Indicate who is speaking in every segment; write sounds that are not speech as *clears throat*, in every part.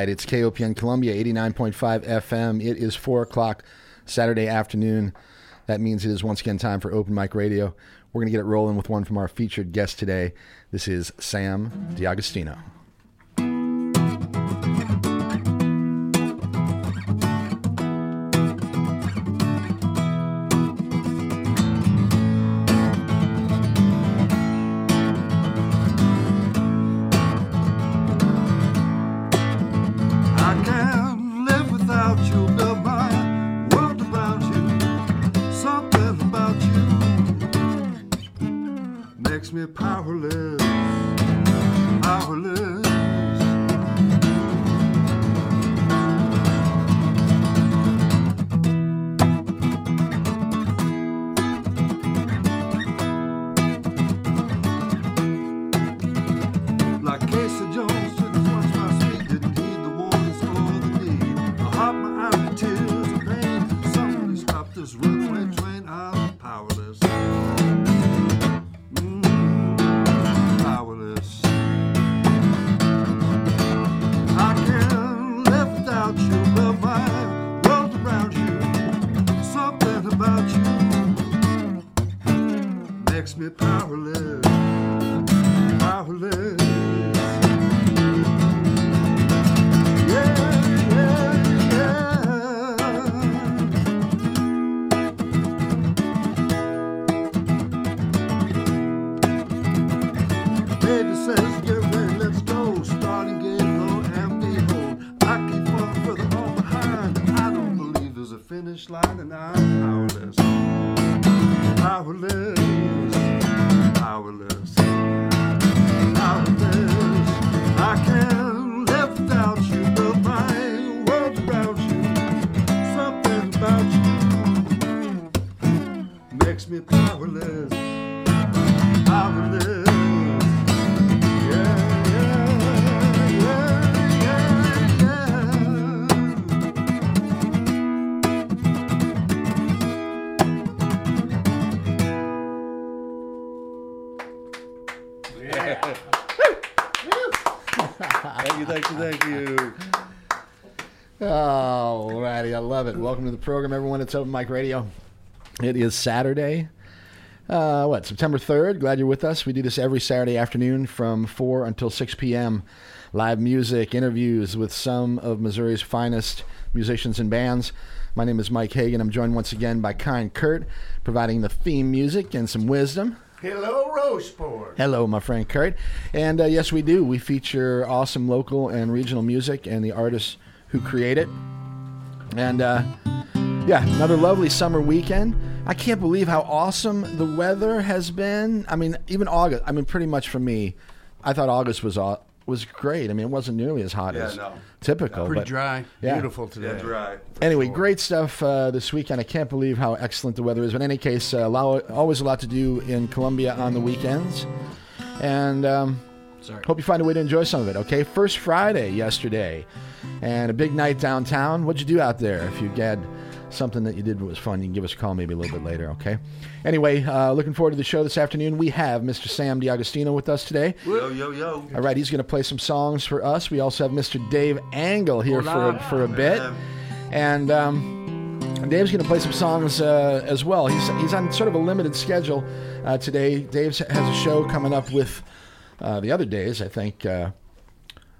Speaker 1: Right, it's KOPN Columbia, 89.5 FM. It is 4 o'clock Saturday afternoon. That means it is once again time for Open Mic Radio. We're going to get it rolling with one from our featured guest today. This is Sam DiAgostino.
Speaker 2: Powerless.
Speaker 1: Program, everyone. It's Open Mic Radio. It is Saturday, uh, what, September 3rd. Glad you're with us. We do this every Saturday afternoon from 4 until 6 p.m. Live music, interviews with some of Missouri's finest musicians and bands. My name is Mike Hagan. I'm joined once again by Kind Kurt, providing the theme music and some wisdom.
Speaker 2: Hello, Roseport.
Speaker 1: Hello, my friend Kurt. And uh, yes, we do. We feature awesome local and regional music and the artists who create it. And uh, yeah, another lovely summer weekend. I can't believe how awesome the weather has been. I mean, even August. I mean, pretty much for me, I thought August was au- was great. I mean, it wasn't nearly as hot
Speaker 3: Yeah,
Speaker 1: as
Speaker 3: no.
Speaker 1: typical.
Speaker 4: Pretty
Speaker 1: but
Speaker 4: dry.
Speaker 1: Yeah.
Speaker 4: Beautiful today.
Speaker 3: That's right.
Speaker 1: Anyway, great stuff uh, this weekend. I can't believe how excellent the weather is. But in any case, uh, always a lot to do in Columbia on the weekends. And um,
Speaker 4: Sorry.
Speaker 1: hope you find a way to enjoy some of it, okay? First Friday yesterday, and a big night downtown. What'd you do out there? If you had something that you did that was fun, you can give us a call maybe a little bit later, okay? Anyway, uh, looking forward to the show this afternoon. We have Mr. Sam DiAgostino with us today.
Speaker 3: Yo, yo, yo.
Speaker 1: All right, he's going to play some songs for us. We also have Mr. Dave Angle here for a, for a bit,
Speaker 3: Man.
Speaker 1: and um, Dave's going to play some songs uh, as well. He's he's on sort of a limited schedule uh, today. Dave has a show coming up with uh, the other days, I think. Uh,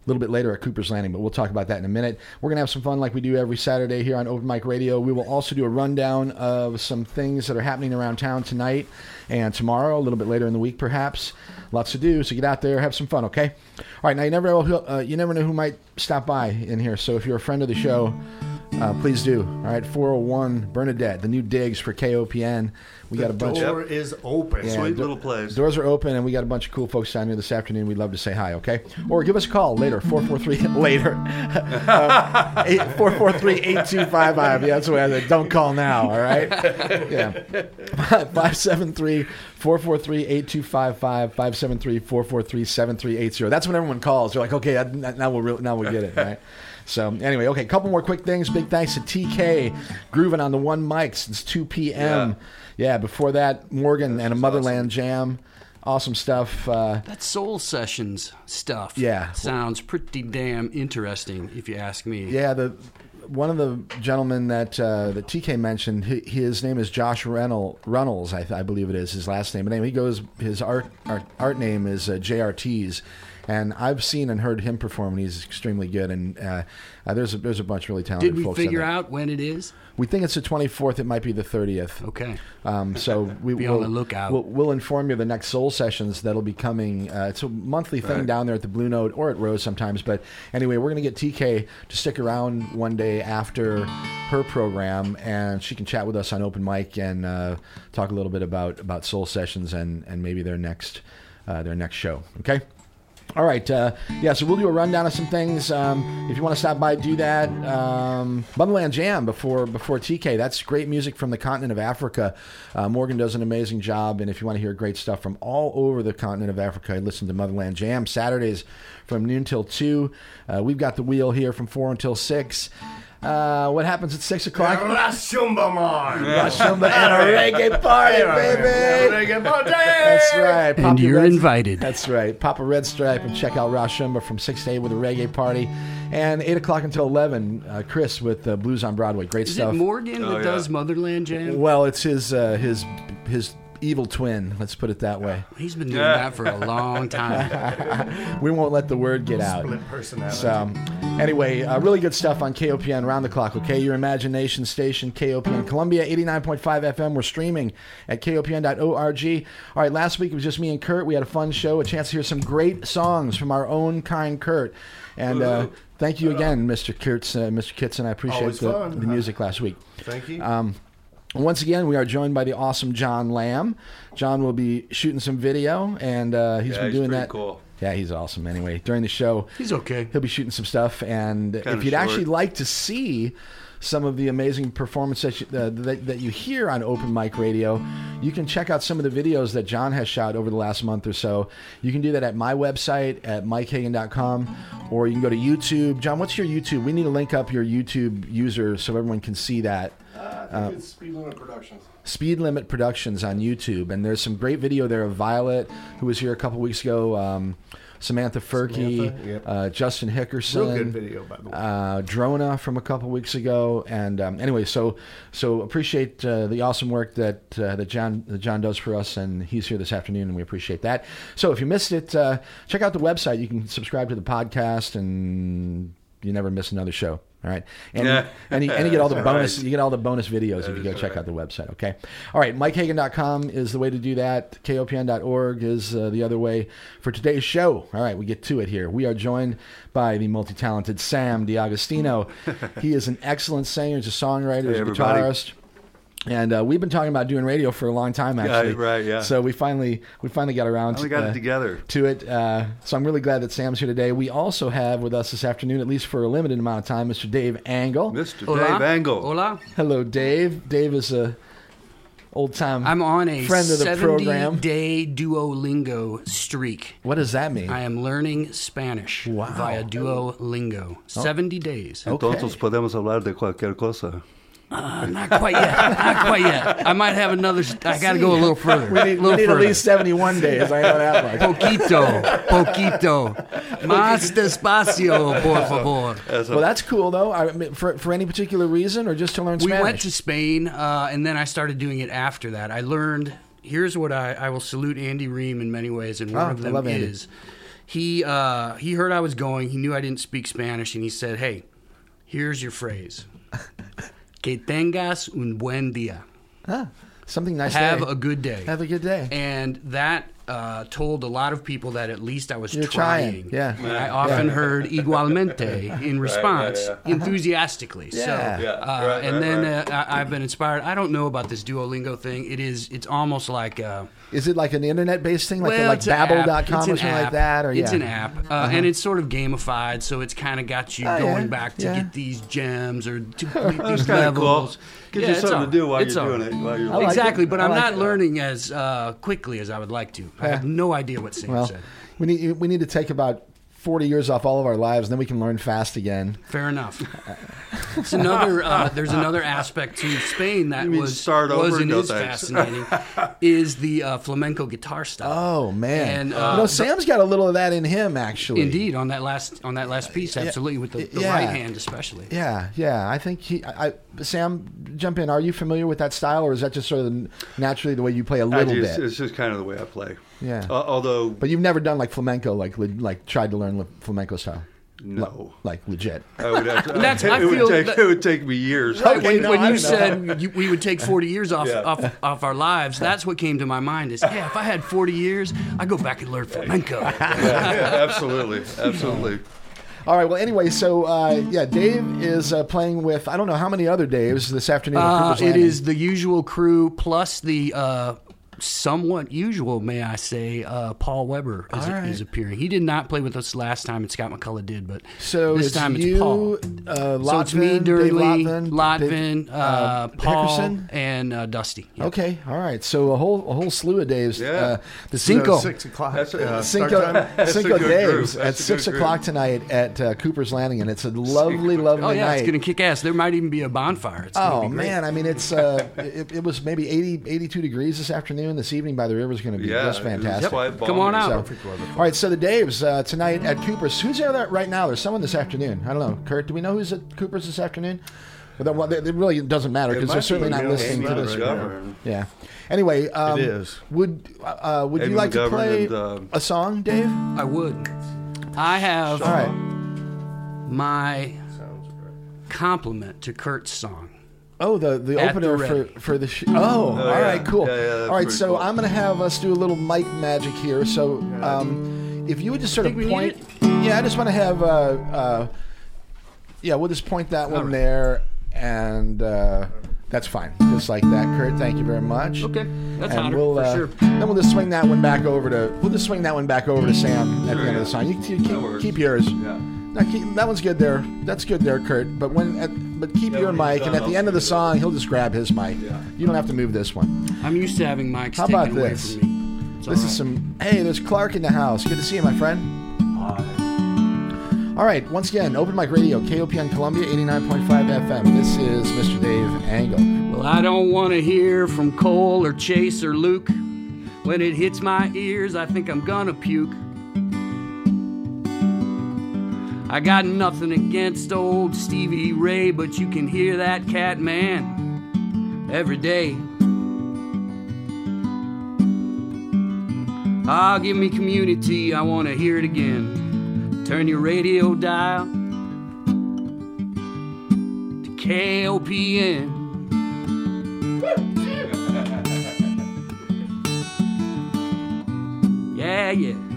Speaker 1: a little bit later at Cooper's Landing, but we'll talk about that in a minute. We're going to have some fun like we do every Saturday here on Open Mic Radio. We will also do a rundown of some things that are happening around town tonight and tomorrow, a little bit later in the week, perhaps. Lots to do, so get out there, have some fun, okay? All right, now you never know who, uh, you never know who might stop by in here. So if you're a friend of the show, uh, please do. All right, 401 Bernadette, the new digs for KOPN. We got a bunch of
Speaker 5: door is open.
Speaker 1: Yeah,
Speaker 2: Sweet
Speaker 1: do-
Speaker 2: little place.
Speaker 1: Doors are open, and we got a bunch of cool folks down here this afternoon. We'd love to say hi, okay? Or give us a call later, 443 *laughs* later. *laughs* Uh, 443 8255. Yeah, that's the way I said. Don't call now, all right? Yeah. *laughs* 573 443 8255 573 443 7380. That's when everyone calls. They're like, okay, I- now we'll, really, now we'll get it, right? So anyway, okay, a couple more quick things. Big thanks to TK grooving on the one mic since 2 p.m. Yeah, before that, Morgan and a Motherland Jam. Awesome stuff. Uh,
Speaker 4: That Soul Sessions stuff
Speaker 1: Yeah.
Speaker 4: sounds pretty damn interesting, if you ask me.
Speaker 1: yeah, the one of the gentlemen that uh, that TK mentioned, hi- his name is Josh Rennell, Runnels, I, th- I believe it is his last name. But anyway, he goes his art art, art name is uh, JRTs. And I've seen and heard him perform, and he's extremely good. And uh, uh, there's a, there's a bunch of really talented
Speaker 4: Did we
Speaker 1: folks.
Speaker 4: figure out when it is?
Speaker 1: We think it's the 24th. It might be the 30th.
Speaker 4: Okay.
Speaker 1: Um, so *laughs* we
Speaker 4: Be
Speaker 1: will
Speaker 4: on the lookout.
Speaker 1: We'll, we'll inform you of the next Soul Sessions that'll be coming. Uh, it's a monthly thing down there at the Blue Note or at Rose sometimes. But anyway, we're going to get TK to stick around one day after her program, and she can chat with us on open mic and uh, talk a little bit about about Soul Sessions and and maybe their next uh, their next show. Okay. All right. Uh, yeah, so we'll do a rundown of some things. Um, if you want to stop by, do that. Um, Motherland Jam before before TK. That's great music from the continent of Africa. Uh, Morgan does an amazing job, and if you want to hear great stuff from all over the continent of Africa, listen to Motherland Jam Saturdays from noon till two. Uh, we've got the wheel here from four until six. Uh, what happens at six o'clock?
Speaker 5: Rashumba man.
Speaker 1: Rashumba and a reggae party, baby. That's right.
Speaker 4: And
Speaker 1: Papa
Speaker 4: you're
Speaker 1: Red's-
Speaker 4: invited.
Speaker 1: That's right. Pop a red stripe and check out Rashumba from 6 to 8 with a reggae party. And 8 o'clock until 11, uh, Chris with uh, Blues on Broadway. Great
Speaker 4: Is
Speaker 1: stuff.
Speaker 4: it Morgan
Speaker 2: Oh,
Speaker 4: that
Speaker 2: yeah.
Speaker 4: does Motherland Jam?
Speaker 1: well, it's his, uh, his, his evil twin, let's put it that way.
Speaker 4: He's been doing that for a *laughs* long time. *laughs*
Speaker 1: We won't let the word get out.
Speaker 5: Split personality.
Speaker 1: So, anyway, uh, really good stuff on KOPN round the clock. Okay, your imagination station, KOPN Columbia, 89.5 FM. We're streaming at kopn.org. All right, last week it was just me and Kurt. We had a fun show, a chance to hear some great songs from our own kind Kurt. And uh, thank you again, Mr. Kurtz, uh, Mr. Kitson. I appreciate the, the music last week.
Speaker 5: Thank you.
Speaker 1: Um, once again, we are joined by the awesome John Lamb. John will be shooting some video, and uh, he's
Speaker 2: Yeah,
Speaker 1: been
Speaker 2: he's
Speaker 1: doing that.
Speaker 2: cool.
Speaker 1: Yeah, he's awesome. Anyway, during the show,
Speaker 4: He's okay.
Speaker 1: he'll be shooting some stuff. And if
Speaker 2: Kinda
Speaker 1: you'd actually like to see some of the amazing performances that, you- uh, that, that you hear on Open Mic Radio, you can check out some of the videos that John has shot over the last month or so. You can do that at my website at mikehagan.com or you can go to YouTube. John, what's your YouTube? We need to link up your YouTube user so everyone can see that.
Speaker 5: I think it's Speed Limit Productions.
Speaker 1: Speed Limit Productions on YouTube, and there's some great video there of Violet, who was here a couple weeks ago, um, Samantha Furkey,
Speaker 5: Samantha, yep.
Speaker 1: uh, Justin Hickerson,
Speaker 5: Real good video, by the way.
Speaker 1: uh, Drona from a couple weeks ago, and um, anyway, so so appreciate uh, the awesome work that uh, that John that John does for us, and he's here this afternoon, and we appreciate that. So if you missed it, uh, check out the website. You can subscribe to the podcast, and you never miss another show. All right, and
Speaker 2: Yeah.
Speaker 1: and, you, and you get all the *laughs* bonus
Speaker 2: right.
Speaker 1: you get all the bonus videos if you go check
Speaker 2: right.
Speaker 1: out the website. Okay, all right, MikeHagan.com is the way to do that. KOPN.org is uh, the other way for today's show. All right, we get to it here. We are joined by the multi-talented Sam DiAgostino. *laughs* he is an excellent singer, he's a songwriter, he's
Speaker 2: Hey,
Speaker 1: a
Speaker 2: everybody.
Speaker 1: guitarist. And uh, we've been talking about doing radio for a long time, actually.
Speaker 2: right, yeah.
Speaker 1: So we finally we finally got around
Speaker 2: We
Speaker 1: to,
Speaker 2: got
Speaker 1: uh,
Speaker 2: it together.
Speaker 1: to it. Uh, so I'm really glad that Sam's here today. We also have with us this afternoon, at least for a limited amount of time, Mr. Dave Angle.
Speaker 2: Mr.
Speaker 4: Hola.
Speaker 2: Dave Angle.
Speaker 4: Hola.
Speaker 1: Hello, Dave. Dave is a old time.
Speaker 4: I'm on a
Speaker 1: Friend of the
Speaker 4: 70
Speaker 1: program.
Speaker 4: day Duolingo streak.
Speaker 1: What does that mean?
Speaker 4: I am learning Spanish
Speaker 1: Wow.
Speaker 4: via Duolingo. 70 days.
Speaker 2: Entonces podemos hablar de cualquier cosa.
Speaker 4: Uh, not quite yet. Not quite yet. I might have another. I got to go a little further.
Speaker 1: we need,
Speaker 4: little
Speaker 1: we need at least 71 days. I know that much.
Speaker 4: Poquito, poquito. Más despacio, por favor.
Speaker 1: Well, that's cool, though. I mean, for, for any particular reason or just to learn Spanish?
Speaker 4: We went to Spain, uh, and then I started doing it after that. I learned. Here's what I, I will salute Andy Ream in many ways, and one
Speaker 1: Oh,
Speaker 4: of them
Speaker 1: love
Speaker 4: is he uh, he heard I was going. He knew I didn't speak Spanish, and he said, "Hey, here's your phrase: Que tengas un buen día.
Speaker 1: Huh. Something nice to
Speaker 4: Have
Speaker 1: day.
Speaker 4: a good day."
Speaker 1: Have a good day.
Speaker 4: and that uh, told a lot of people that at least I was
Speaker 1: You're trying, yeah.
Speaker 4: And I often heard igualmente *laughs* in response,
Speaker 2: right,
Speaker 4: enthusiastically.
Speaker 1: Yeah.
Speaker 4: So,
Speaker 2: Yeah,
Speaker 4: uh,
Speaker 2: right,
Speaker 4: and
Speaker 2: right,
Speaker 4: then Uh, I, I've been inspired. I don't know about this Duolingo thing. It is. It's almost like. Uh,
Speaker 1: Is it like an internet-based thing, like
Speaker 4: well,
Speaker 1: like
Speaker 4: it's an app.
Speaker 1: Babbel.com or
Speaker 4: an
Speaker 1: something like that? Or
Speaker 4: it's an app, uh, and it's sort of gamified, so it's kind of got you
Speaker 1: Oh,
Speaker 4: going
Speaker 1: yeah,
Speaker 4: back to
Speaker 1: yeah.
Speaker 4: get these gems or to *laughs* complete these
Speaker 2: kind of cool. Gives
Speaker 4: Yeah,
Speaker 2: you
Speaker 4: it's
Speaker 2: something
Speaker 4: all-
Speaker 2: to do while you're
Speaker 4: all
Speaker 2: doing it. While you're
Speaker 1: like
Speaker 4: exactly,
Speaker 1: it.
Speaker 4: but
Speaker 1: I
Speaker 4: I'm
Speaker 1: like
Speaker 4: not
Speaker 1: it.
Speaker 4: learning as uh, quickly as I would like to. I have no idea what Sam
Speaker 1: Well,
Speaker 4: said.
Speaker 1: we need we need to take about forty years off all of our lives, and then we can learn fast again.
Speaker 4: Fair enough. It's another. Uh, there's another aspect to Spain that
Speaker 2: You
Speaker 4: was
Speaker 2: start
Speaker 4: was
Speaker 2: over?
Speaker 4: and
Speaker 2: No,
Speaker 4: is
Speaker 2: thanks.
Speaker 4: fascinating. is the uh, flamenco guitar style?
Speaker 1: Oh man,
Speaker 4: And, uh,
Speaker 1: know
Speaker 4: the-
Speaker 1: Sam's got a little of that in him, actually.
Speaker 4: Indeed, on that last on that last piece, absolutely with the, the
Speaker 1: yeah.
Speaker 4: right hand especially.
Speaker 1: Yeah, yeah. I think he. I, I, Sam, jump in. Are you familiar with that style, or is that just sort of naturally the way you play a little
Speaker 2: just,
Speaker 1: bit?
Speaker 2: It's just kind of the way I play.
Speaker 1: Yeah.
Speaker 2: Uh, although,
Speaker 1: But you've never done like flamenco, like le- like tried to learn le- flamenco style,
Speaker 2: no.
Speaker 1: like legit.
Speaker 2: I would have to, *laughs*
Speaker 4: That's- *laughs*
Speaker 2: it,
Speaker 4: I
Speaker 2: would
Speaker 4: feel
Speaker 2: take,
Speaker 4: that-
Speaker 2: it would take me years.
Speaker 4: Right,
Speaker 1: Okay,
Speaker 4: when,
Speaker 1: no,
Speaker 4: when
Speaker 1: I
Speaker 4: you
Speaker 1: know.
Speaker 4: said you, we would take 40 years off,
Speaker 2: Yeah.
Speaker 4: off off our lives, that's what came to my mind is, yeah, if I had 40 years, I'd go back and learn flamenco.
Speaker 2: Yeah, *laughs* yeah, absolutely, absolutely.
Speaker 1: All right. Well, anyway, so uh, yeah, Dave is uh, playing with I don't know how many other Daves this afternoon. at
Speaker 4: Uh,
Speaker 1: Cooper's
Speaker 4: it
Speaker 1: Landing.
Speaker 4: is the usual crew plus the uh, somewhat usual, may I say, uh, Paul Weber is,
Speaker 1: All right.
Speaker 4: is appearing. He did not play with us last time, and Scott McCullough did, but
Speaker 1: So
Speaker 4: this
Speaker 1: it's
Speaker 4: time it's Paul.
Speaker 1: Uh,
Speaker 4: so it's me,
Speaker 1: Dave
Speaker 4: Durley,
Speaker 1: Lotvin,
Speaker 4: Lotvin,
Speaker 1: Dave-
Speaker 4: uh, Paul,
Speaker 1: Hickerson?
Speaker 4: and uh, Dusty. Yeah.
Speaker 1: Okay, all right. So a whole a whole slew of Daves.
Speaker 2: Yeah.
Speaker 1: Uh, the
Speaker 5: So
Speaker 1: Cinco.
Speaker 5: six o'clock.
Speaker 2: That's it.
Speaker 5: uh,
Speaker 1: Cinco,
Speaker 5: time?
Speaker 1: Cinco
Speaker 2: a good
Speaker 1: Daves at six
Speaker 2: good
Speaker 1: o'clock tonight at uh, Cooper's Landing, and it's a lovely, lovely
Speaker 4: Oh yeah,
Speaker 1: night.
Speaker 4: it's gonna kick ass. There might even be a bonfire. It's
Speaker 1: Oh
Speaker 4: be great.
Speaker 1: man, I mean it's uh, *laughs* it, it was maybe 80, 82 degrees this afternoon. This evening by the river is going to be
Speaker 2: Yeah,
Speaker 1: just fantastic.
Speaker 2: quite
Speaker 4: Come on out.
Speaker 1: So, all right, so the Daves uh, tonight at Cooper's. Who's there that right now? There's someone this afternoon. I don't know. Kurt, do we know who's at Cooper's this afternoon? Well, that- it it really doesn't matter because
Speaker 2: might
Speaker 1: they're certainly
Speaker 2: be
Speaker 1: not listening to this.
Speaker 2: McGovern.
Speaker 1: Yeah. Anyway, um,
Speaker 5: It is.
Speaker 1: Would uh, would you
Speaker 2: Amy
Speaker 1: like to play
Speaker 2: and, uh,
Speaker 1: a song, Dave?
Speaker 4: I would. I have
Speaker 1: All right.
Speaker 4: my compliment to Kurt's song.
Speaker 1: Oh, the the
Speaker 4: At
Speaker 1: opener
Speaker 4: the
Speaker 1: for
Speaker 4: ready.
Speaker 1: for the sh- oh, all
Speaker 2: yeah.
Speaker 1: right, cool.
Speaker 2: Yeah, yeah,
Speaker 1: all right,
Speaker 2: pretty
Speaker 1: so
Speaker 2: cool.
Speaker 1: I'm gonna have us do a little mic magic here. So, um, if you would just sort of
Speaker 4: Think we need
Speaker 1: point, yeah, I just want to have, uh, uh, yeah, we'll just point that one
Speaker 4: right.
Speaker 1: there, and uh, that's fine, just like that. Kurt, thank you very much.
Speaker 4: Okay, that's
Speaker 1: and
Speaker 4: hotter
Speaker 1: we'll,
Speaker 4: for
Speaker 1: uh,
Speaker 4: sure.
Speaker 1: Then we'll just swing that one back over to we'll just swing that one back over to Sam at the end of the song. You, you keep, keep yours.
Speaker 2: Yeah.
Speaker 1: No, keep, that one's good there. That's good there, Kurt. But when, at, but keep
Speaker 2: Yeah,
Speaker 1: your mic, and at the end of the song, he'll just grab his mic.
Speaker 2: Yeah.
Speaker 1: You don't have to move this one.
Speaker 4: I'm used to having mics
Speaker 1: How
Speaker 4: taken
Speaker 1: about
Speaker 4: away
Speaker 1: this?
Speaker 4: from me.
Speaker 1: This
Speaker 4: all
Speaker 1: is some. Hey, there's Clark in the house. Good to see you, my friend. Hi. All right, once again, Open Mic Radio, KOPN Columbia, 89.5 FM. This is Mr. Dave Angle.
Speaker 4: Well, I don't want to hear from Cole or Chase or Luke. When it hits my ears, I think I'm gonna puke. I got nothing against old Stevie Ray, but you can hear that cat man every day. Ah, give me community, I want to hear it again. Turn your radio dial to KOPN. *laughs* Yeah, yeah.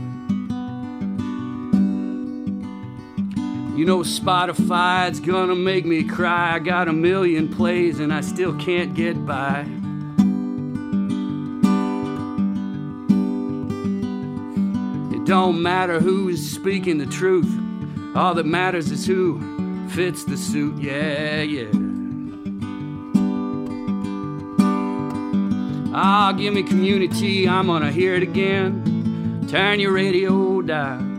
Speaker 4: You know Spotify's gonna make me cry. I got a million plays and I still can't get by. It don't matter who's speaking the truth. All that matters is who fits the suit. Yeah, yeah. Ah, give me community, I'm gonna hear it again. Turn your radio dial.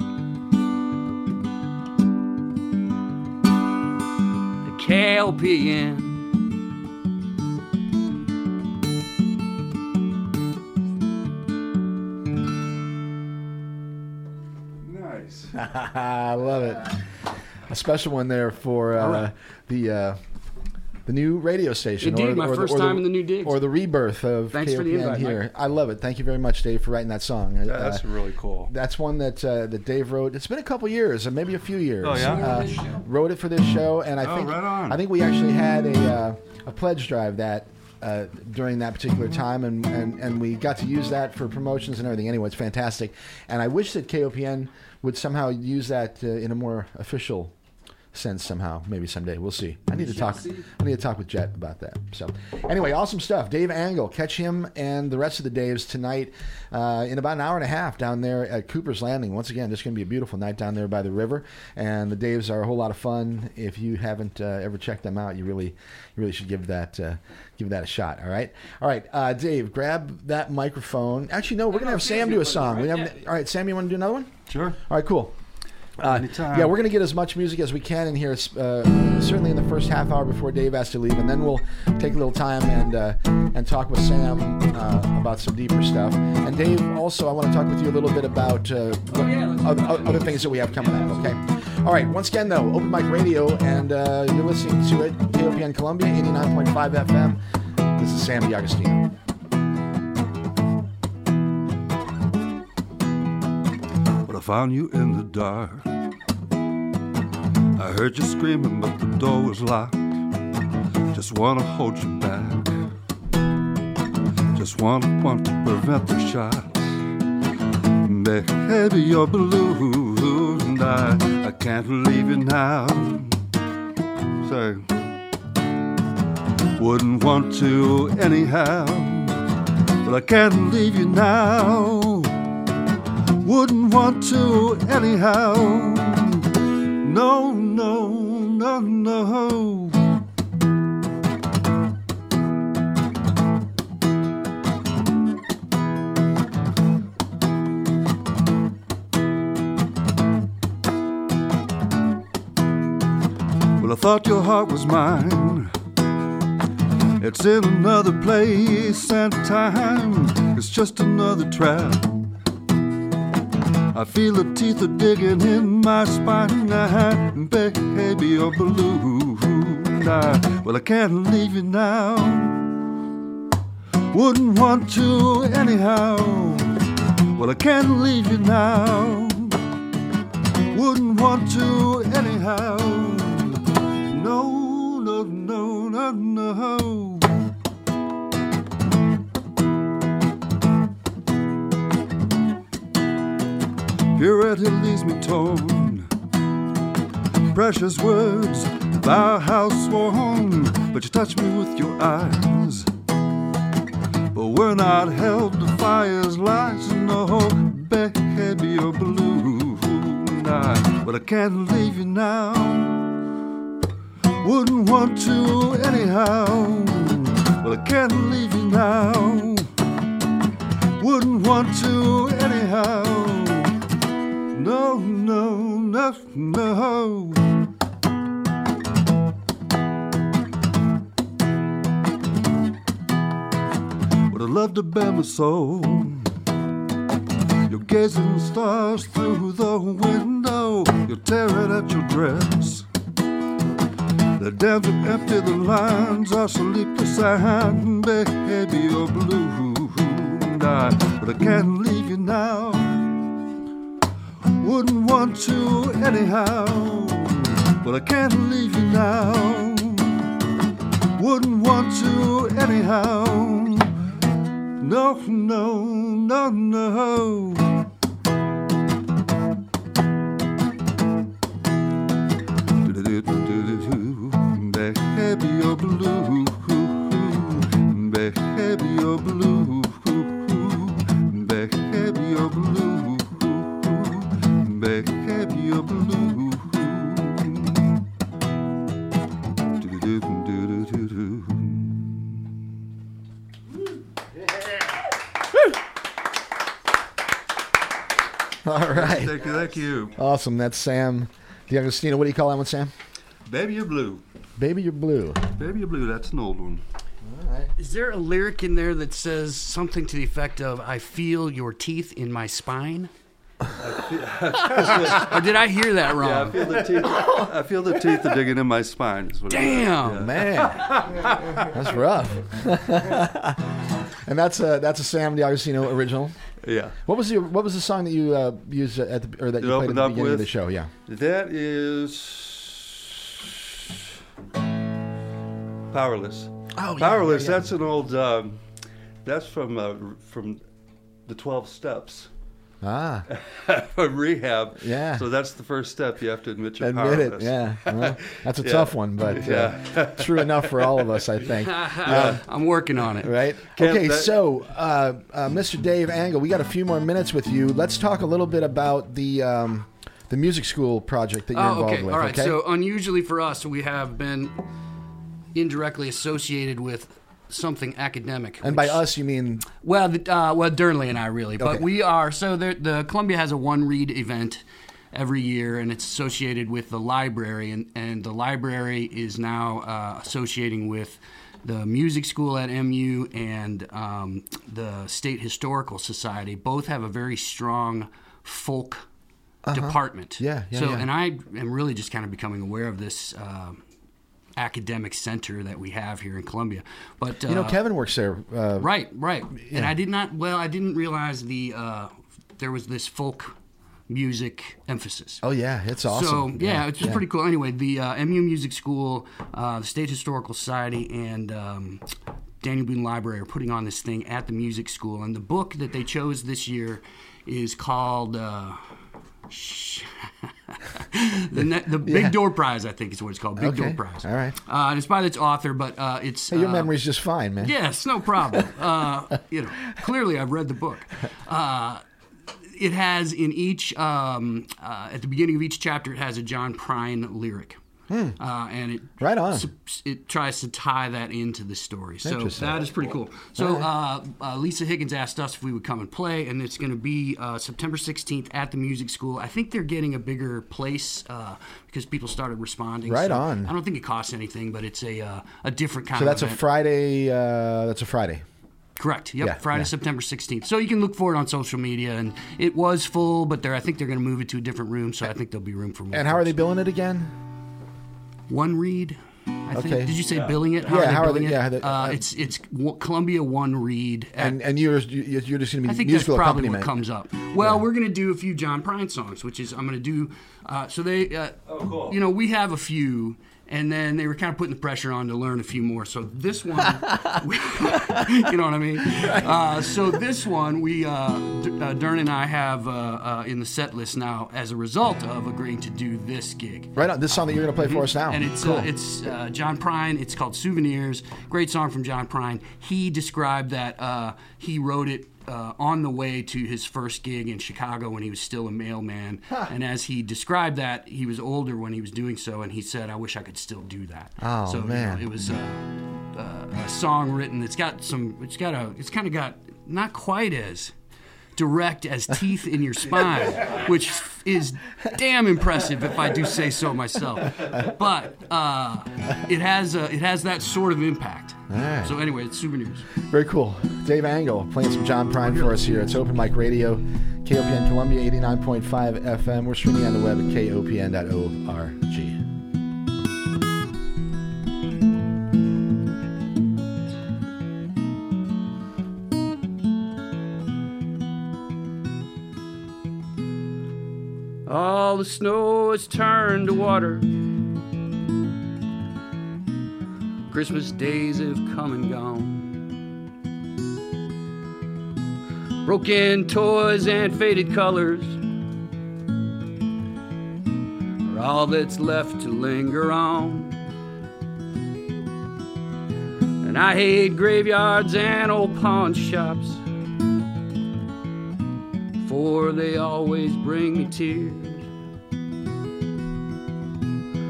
Speaker 4: KOPN.
Speaker 2: Nice. *laughs*
Speaker 1: I love it. A special one there for uh,
Speaker 4: right.
Speaker 1: the uh, the new radio station.
Speaker 4: Indeed,
Speaker 1: or,
Speaker 4: my
Speaker 1: or
Speaker 4: first time in the new digs.
Speaker 1: Or the rebirth of
Speaker 4: Thanks
Speaker 1: KOPN
Speaker 4: for the invite,
Speaker 1: here.
Speaker 4: Mike.
Speaker 1: I love it. Thank you very much, Dave, for writing that song.
Speaker 2: Yeah,
Speaker 1: Uh,
Speaker 2: that's really cool.
Speaker 1: That's one that uh, that Dave wrote. It's been a couple years, or maybe a few years.
Speaker 2: Oh, yeah?
Speaker 1: Uh, wrote it for this show, and I
Speaker 2: Oh,
Speaker 1: think
Speaker 2: right on.
Speaker 1: I think we actually had a uh, a pledge drive that uh, during that particular time, and, and, and we got to use that for promotions and everything. Anyway, it's fantastic, and I wish that KOPN would somehow use that uh, in a more official sense somehow. Maybe someday we'll see. I need to talk. I need to talk with Jet about that. So anyway, awesome stuff. Dave Angle, catch him and the rest of the Daves tonight uh, in about an hour and a half down there at Cooper's Landing. Once again, just going to be a beautiful night down there by the river, and the Daves are a whole lot of fun. If you haven't uh, ever checked them out, you really, you really should give that. Uh, Give that a shot. All right, all right. Uh, Dave, grab that microphone. Actually, no, we're gonna have Sam do a song. We have, all right, Sam, you want to do another one?
Speaker 2: Sure.
Speaker 1: All right, cool. Uh, yeah, we're going to get as much music as we can in here, uh, certainly in the first half hour before Dave has to leave, and then we'll take a little time and uh, and talk with Sam uh, about some deeper stuff. And Dave, also, I want to talk with you a little bit about uh, what-
Speaker 4: yeah,
Speaker 1: other, other things that we have coming up. Okay. All right. Once again, though, Open Mic Radio, and uh, you're listening to it, KOPN Columbia, 89.5 FM. This is Sam DiAgostino.
Speaker 2: Found you in the dark. I heard you screaming, but the door was locked. Just wanna hold you back. Just wanna want to prevent the shots. Baby, you're blue, and I, I can't leave you now. Say, wouldn't want to anyhow, but I can't leave you now wouldn't want to anyhow. No, no, no, no. Well, I thought your heart was mine. It's in another place and time. It's just another trap. I feel the teeth are digging in my spine. I, baby, you're blue. I, well, I can't leave you now. Wouldn't want to anyhow. Well, I can't leave you now. Wouldn't want to anyhow. No, no, no, no, no. Purity leaves me torn. Precious words, vow house sworn, but you touch me with your eyes. But we're not held to fire's lights, no, baby, you're blue. I, but I can't leave you now. Wouldn't want to anyhow. Well, I can't leave you now. Wouldn't want to anyhow. No, no, no, no. Would have loved to bear my soul. You're gazing stars through the window. You're tearing at your dress. The dams are empty, the lines are sleepless, and baby, you're blue. I, but I can't leave you now. Wouldn't want to anyhow, but I can't leave you now. Wouldn't want to anyhow. No, no, no, no. Baby, you're blue.
Speaker 1: All right.
Speaker 2: Thank you, thank you.
Speaker 1: Awesome. That's Sam DiAgostino. What do you call that one, Sam?
Speaker 2: Baby, you're blue.
Speaker 1: Baby, you're blue.
Speaker 2: Baby, you're blue. That's an old one.
Speaker 4: Is there a lyric in there that says something to the effect of "I feel your teeth in my spine"? or did I hear that wrong?
Speaker 2: Yeah, I feel the teeth. I feel the teeth are digging in my spine. is what it is.
Speaker 4: Damn.
Speaker 1: Man, that's rough. *laughs* and that's a that's a Sam DiAgostino original.
Speaker 2: Yeah.
Speaker 1: What was the what was the song that you uh, used at the or that
Speaker 2: It
Speaker 1: you played at the beginning of the show? Yeah.
Speaker 2: That is powerless.
Speaker 1: Oh, yeah,
Speaker 2: Powerless.
Speaker 1: yeah, yeah.
Speaker 2: That's an old. Um, that's from uh, from the Twelve Steps
Speaker 1: Ah, *laughs*
Speaker 2: from rehab.
Speaker 1: Yeah.
Speaker 2: So that's the first step. You have to admit you're
Speaker 1: admit it. Yeah, Well, that's a *laughs*
Speaker 2: Yeah.
Speaker 1: tough one, but uh,
Speaker 2: Yeah. *laughs*
Speaker 1: true enough for all of us, I think.
Speaker 4: I'm working on it.
Speaker 1: Right.
Speaker 2: Can't
Speaker 1: okay,
Speaker 2: that-
Speaker 1: so uh, uh, Mr. Dave Angle, we got a few more minutes with you. Let's talk a little bit about the um, the music school project that you're
Speaker 4: Oh,
Speaker 1: involved
Speaker 4: okay.
Speaker 1: with.
Speaker 4: All right.
Speaker 1: okay?
Speaker 4: So unusually for us, we have been indirectly associated with something academic.
Speaker 1: and by us, you mean
Speaker 4: Well, the, uh, well, Durnley and I really, but
Speaker 1: Okay.
Speaker 4: we are. So the, the Columbia has a one read event every year, and it's associated with the library, and, and the library is now uh, associating with the music school at MU and um, the State Historical Society. Both have a very strong folk department.
Speaker 1: Uh-huh. Yeah, yeah,
Speaker 4: So,
Speaker 1: yeah.
Speaker 4: and I am really just kind of becoming aware of this. Uh, academic center that we have here in Columbia but
Speaker 1: you know
Speaker 4: uh,
Speaker 1: Kevin works there? Uh,
Speaker 4: Right, right. And I did not. Well, I didn't realize the uh, there was this folk music emphasis.
Speaker 1: oh yeah, it's awesome.
Speaker 4: So yeah, it's just pretty cool. Anyway, the uh, MU Music School, uh, the State Historical Society, and um, Daniel Boone Library are putting on this thing at the music school. And the book that they chose this year is called. The ne- the *laughs* Big Door Prize, I think is what it's called. Big Door Prize.
Speaker 1: All right.
Speaker 4: Uh, and it's by its author, but uh, it's
Speaker 1: Hey, your
Speaker 4: uh,
Speaker 1: memory's just fine, man.
Speaker 4: Yes, no problem. *laughs* Uh, you know, clearly I've read the book. Uh, it has in each um, uh, at the beginning of each chapter, it has a John Prine lyric. Uh, and it
Speaker 1: Hmm. Right on.
Speaker 4: It tries to tie that into the story, so that is pretty cool. So uh, uh, Lisa Higgins asked us if we would come and play, and it's going to be uh, September 16th at the music school. I think they're getting a bigger place uh, because people started responding.
Speaker 1: Right
Speaker 4: So
Speaker 1: on.
Speaker 4: I don't think it costs anything, but it's a uh, a different kind of So
Speaker 1: that's a. Friday. Uh, that's a Friday.
Speaker 4: Correct. Yep.
Speaker 1: Yeah,
Speaker 4: Friday,
Speaker 1: yeah.
Speaker 4: September 16th. So you can look for it on social media. And it was full, but they're, I think they're going to move it to a different room. So I think there'll be room for more.
Speaker 1: And how are they billing it again?
Speaker 4: One read. I think.
Speaker 1: Okay.
Speaker 4: Did you say billing it?
Speaker 1: Yeah,
Speaker 4: are
Speaker 1: how are they-
Speaker 4: it?
Speaker 1: yeah, they-
Speaker 4: uh,
Speaker 1: uh,
Speaker 4: it's it's Columbia One Read. At,
Speaker 1: And and you're you- you're just going to be.
Speaker 4: I
Speaker 1: be
Speaker 4: think that's probably what comes up. Well, we're going to do a few John Prine songs, which is I'm going to do. Uh, so they, uh,
Speaker 2: Oh, cool.
Speaker 4: you know, we have a few, and then they were kind of putting the pressure on to learn a few more. So this one, *laughs* *laughs* you know what I mean? Uh, so this one, we uh, D- uh, Dern and I have uh, uh, in the set list now as a result of agreeing to do this gig.
Speaker 1: Right on. This song that you're going to play for us now.
Speaker 4: And it's
Speaker 1: cool.
Speaker 4: uh, it's uh, John Prine. It's called Souvenirs. Great song from John Prine. He described that uh, he wrote it. Uh, on the way to his first gig in Chicago when he was still a mailman. And as he described that, he was older when he was doing so, and he said, I wish I could still do that.
Speaker 1: Oh,
Speaker 4: so, you know,
Speaker 1: man.
Speaker 4: it was uh, uh, a song written. It's got some, it's got a, it's kind of got not quite as direct as teeth in your spine, *laughs* which is damn impressive if I do say so myself. But uh, it has a, it has that sort of impact.
Speaker 1: Right.
Speaker 4: So anyway, it's souvenirs.
Speaker 1: Very cool. Dave Angle playing some John Prine for us here. It's Open Mic Radio, KOPN Columbia 89.5 FM. We're streaming on the web at kopn.org.
Speaker 4: All the snow has turned to water. Christmas days have come and gone. Broken toys and faded colors are all that's left to linger on. And I hate graveyards and old pawn shops for they always bring me tears.